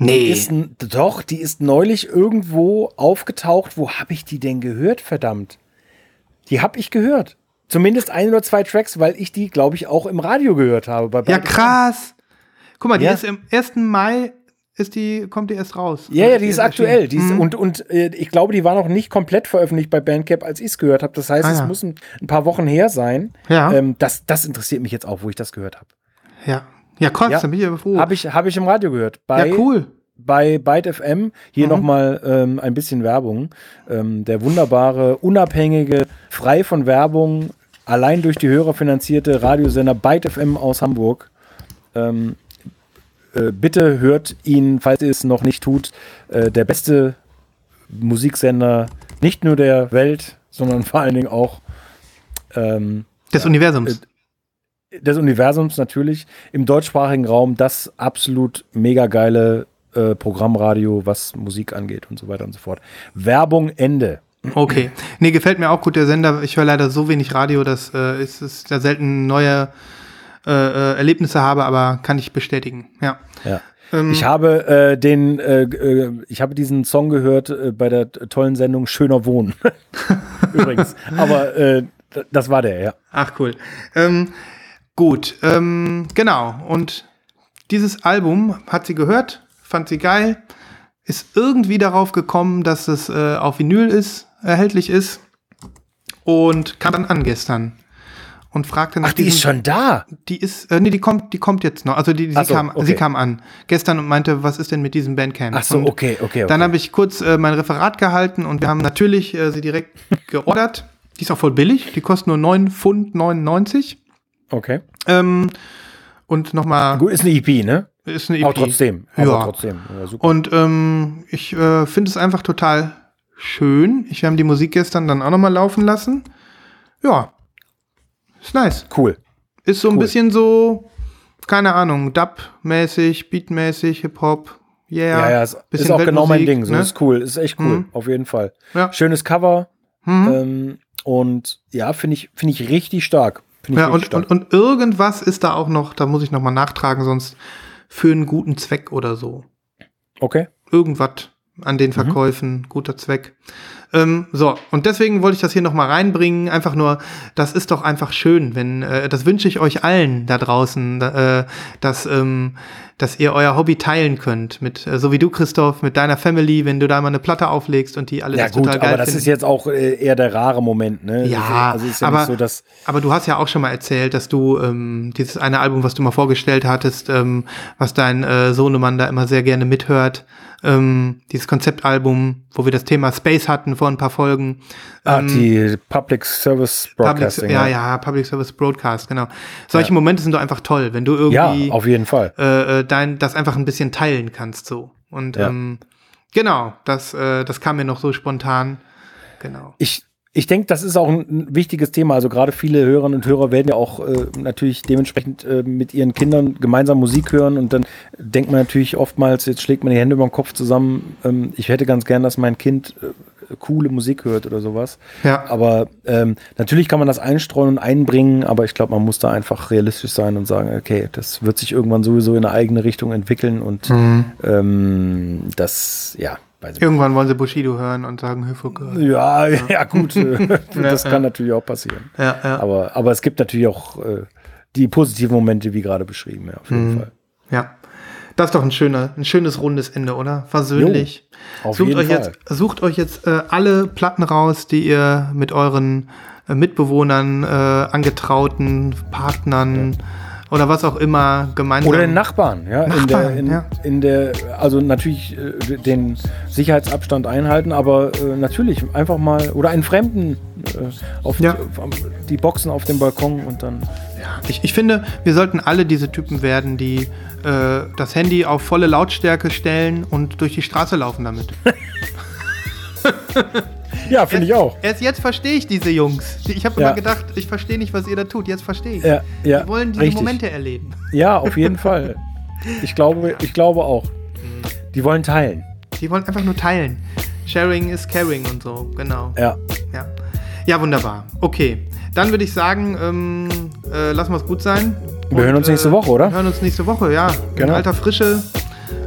Nee. Die ist, doch, die ist neulich irgendwo aufgetaucht. Wo habe ich die denn gehört, verdammt? Die habe ich gehört. Zumindest ein oder zwei Tracks, weil ich die, glaube ich, auch im Radio gehört habe. Bei Ja, krass. Guck mal, die Ja. ist im 1. Mai, ist die, kommt die erst raus. Ja, ja, die ist aktuell. Die ist, Mhm. und und äh, ich glaube, die war noch nicht komplett veröffentlicht bei Bandcamp, als ich es gehört habe. Das heißt, Ah, es ja. muss ein, ein paar Wochen her sein. Ja. Ähm, das, das interessiert mich jetzt auch, wo ich das gehört habe. Ja, Ja, krass, ja. bin ich aber froh. Habe ich, hab ich im Radio gehört. Bei, ja, cool. Bei Byte FM, hier mhm. nochmal ähm, ein bisschen Werbung. Ähm, der wunderbare, unabhängige, frei von Werbung, allein durch die Hörer finanzierte Radiosender Byte FM aus Hamburg. Ähm, äh, bitte hört ihn, falls ihr es noch nicht tut, äh, der beste Musiksender, nicht nur der Welt, sondern vor allen Dingen auch ähm, des ja, Universums. Des Universums natürlich. Im deutschsprachigen Raum das absolut mega geile äh, Programmradio, was Musik angeht und so weiter und so fort. Werbung Ende. Okay. Nee, gefällt mir auch gut der Sender. Ich höre leider so wenig Radio, dass äh, ist, ist da selten neue äh, äh, Erlebnisse habe, aber kann ich bestätigen. Ja. Ja. Ähm, ich habe äh, den, äh, äh, ich habe diesen Song gehört äh, bei der tollen Sendung Schöner Wohnen. Übrigens. Aber das war der, ja. Ach cool. Ähm, gut, ähm, genau. Und dieses Album hat sie gehört, fand sie geil, ist irgendwie darauf gekommen, dass es äh, auf Vinyl ist, erhältlich ist und kam dann an gestern und fragte nach Ach, die diesem, ist schon da. Die ist, äh, nee, die kommt, die kommt jetzt noch. Also die, sie, so, kam, okay. sie kam an gestern und meinte, was ist denn mit diesem Bandcamp? Ach so, und okay, okay, okay. Dann habe ich kurz äh, mein Referat gehalten und wir haben natürlich äh, sie direkt geordert. Die ist auch voll billig. Die kostet nur 9 Pfund 99. Okay. Ähm, und nochmal. Gut, ist eine EP, ne? Ist eine EP. Aber trotzdem. Ja. Aber trotzdem. Ja. Und ähm, ich äh, finde es einfach total schön. Ich habe die Musik gestern dann auch nochmal laufen lassen. Ja, ist nice. Cool. Ist so ein cool. bisschen so, keine Ahnung, Dub-mäßig, Beat-mäßig, Hip-Hop. Yeah. Ja, ja, ist, ist auch genau mein Ding. So ne? ist cool. Ist echt cool, mhm. auf jeden Fall. Ja. Schönes Cover. Mhm. Ähm, und ja, finde ich, finde ich richtig stark. Ja, und. Und, und irgendwas ist da auch noch, da muss ich noch mal nachtragen, sonst für einen guten Zweck oder so. Okay. Irgendwas an den mhm. Verkäufen, mhm. guter Zweck. Ähm, so, und deswegen wollte ich das hier nochmal reinbringen. Einfach nur, das ist doch einfach schön, wenn, äh, das wünsche ich euch allen da draußen, äh, dass, ähm, dass ihr euer Hobby teilen könnt. Mit, äh, so wie du, Christoph, mit deiner Family, wenn du da mal eine Platte auflegst und die alle ja, das gut, total geil aber das ist jetzt auch äh, eher der rare Moment, ne? Ja, also ist ja aber, so, aber du hast ja auch schon mal erzählt, dass du ähm, dieses eine Album, was du mal vorgestellt hattest, ähm, was dein äh, Sohnemann da immer sehr gerne mithört, ähm, dieses Konzeptalbum, wo wir das Thema Space hatten vor ein paar Folgen. Ah, ähm, die Public Service Broadcasting. Public, ja, ja, Public Service Broadcast, genau. Solche ja. Momente sind doch einfach toll, wenn du irgendwie ja, auf jeden Fall. Äh, äh, dein, das einfach ein bisschen teilen kannst so. Und ja. ähm, genau, das, äh, das kam mir noch so spontan. Genau. Ich, ich denke, das ist auch ein wichtiges Thema. Also gerade viele Hörerinnen und Hörer werden ja auch äh, natürlich dementsprechend äh, mit ihren Kindern gemeinsam Musik hören und dann denkt man natürlich oftmals, jetzt schlägt man die Hände über den Kopf zusammen. Ähm, ich hätte ganz gern, dass mein Kind äh, coole Musik hört oder sowas. Ja. Aber ähm, natürlich kann man das einstreuen und einbringen, aber ich glaube, man muss da einfach realistisch sein und sagen, okay, das wird sich irgendwann sowieso in eine eigene Richtung entwickeln und mhm. ähm, das, ja, Irgendwann wollen sie Bushido hören und sagen Höfuke. Ja, ja, ja, gut. das kann natürlich auch passieren. Ja, ja. Aber, aber es gibt natürlich auch äh, die positiven Momente, wie gerade beschrieben, ja, auf jeden mhm. Fall. Ja. Das ist doch ein, schöner, ein schönes rundes Ende, oder? Versöhnlich. Jo, auf sucht, jeden euch Fall. Jetzt, sucht euch jetzt äh, alle Platten raus, die ihr mit euren äh, Mitbewohnern, äh, Angetrauten, Partnern, ja oder was auch immer gemeinsam. Oder den Nachbarn, ja. Nachbarn, in, der, in, in der, also natürlich äh, den Sicherheitsabstand einhalten, aber äh, natürlich einfach mal, oder einen Fremden äh, auf, ja. auf, die Boxen auf dem Balkon und dann. Ja, ich, ich finde, wir sollten alle diese Typen werden, die äh, das Handy auf volle Lautstärke stellen und durch die Straße laufen damit. Ja, finde ich auch. Erst jetzt verstehe ich diese Jungs. Ich habe ja. immer gedacht, ich verstehe nicht, was ihr da tut. Jetzt verstehe ich. Ja, ja, Die wollen diese richtig. Momente erleben. Ja, auf jeden Fall. Ich glaube, ich glaube auch. Die wollen teilen. Die wollen einfach nur teilen. Sharing is caring und so, genau. Ja. Ja, ja wunderbar. Okay. Dann würde ich sagen, ähm, äh, lassen wir es gut sein. Wir und, hören uns nächste Woche, oder? Wir hören uns nächste Woche, ja. Genau. In alter Frische,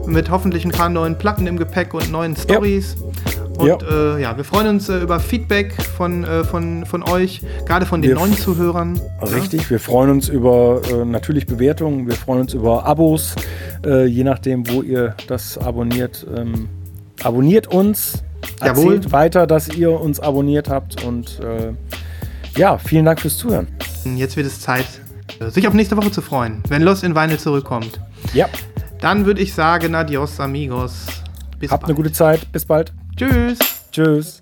mit hoffentlich ein paar neuen Platten im Gepäck und neuen Stories. Ja. Und ja, äh, ja wir freuen uns äh, über Feedback von, äh, von, von euch, gerade von den wir neuen Zuhörern. Richtig, ja? wir freuen uns über äh, natürlich Bewertungen, wir freuen uns über Abos, äh, je nachdem, wo ihr das abonniert. Ähm, abonniert uns, Jawohl. erzählt weiter, dass ihr uns abonniert habt und äh, ja, vielen Dank fürs Zuhören. Jetzt wird es Zeit, sich auf nächste Woche zu freuen, wenn Lost in Vinyl zurückkommt. Ja. Dann würde ich sagen, adios amigos. Bis Habt bald. eine gute Zeit. Bis bald. Tschüss. Tschüss.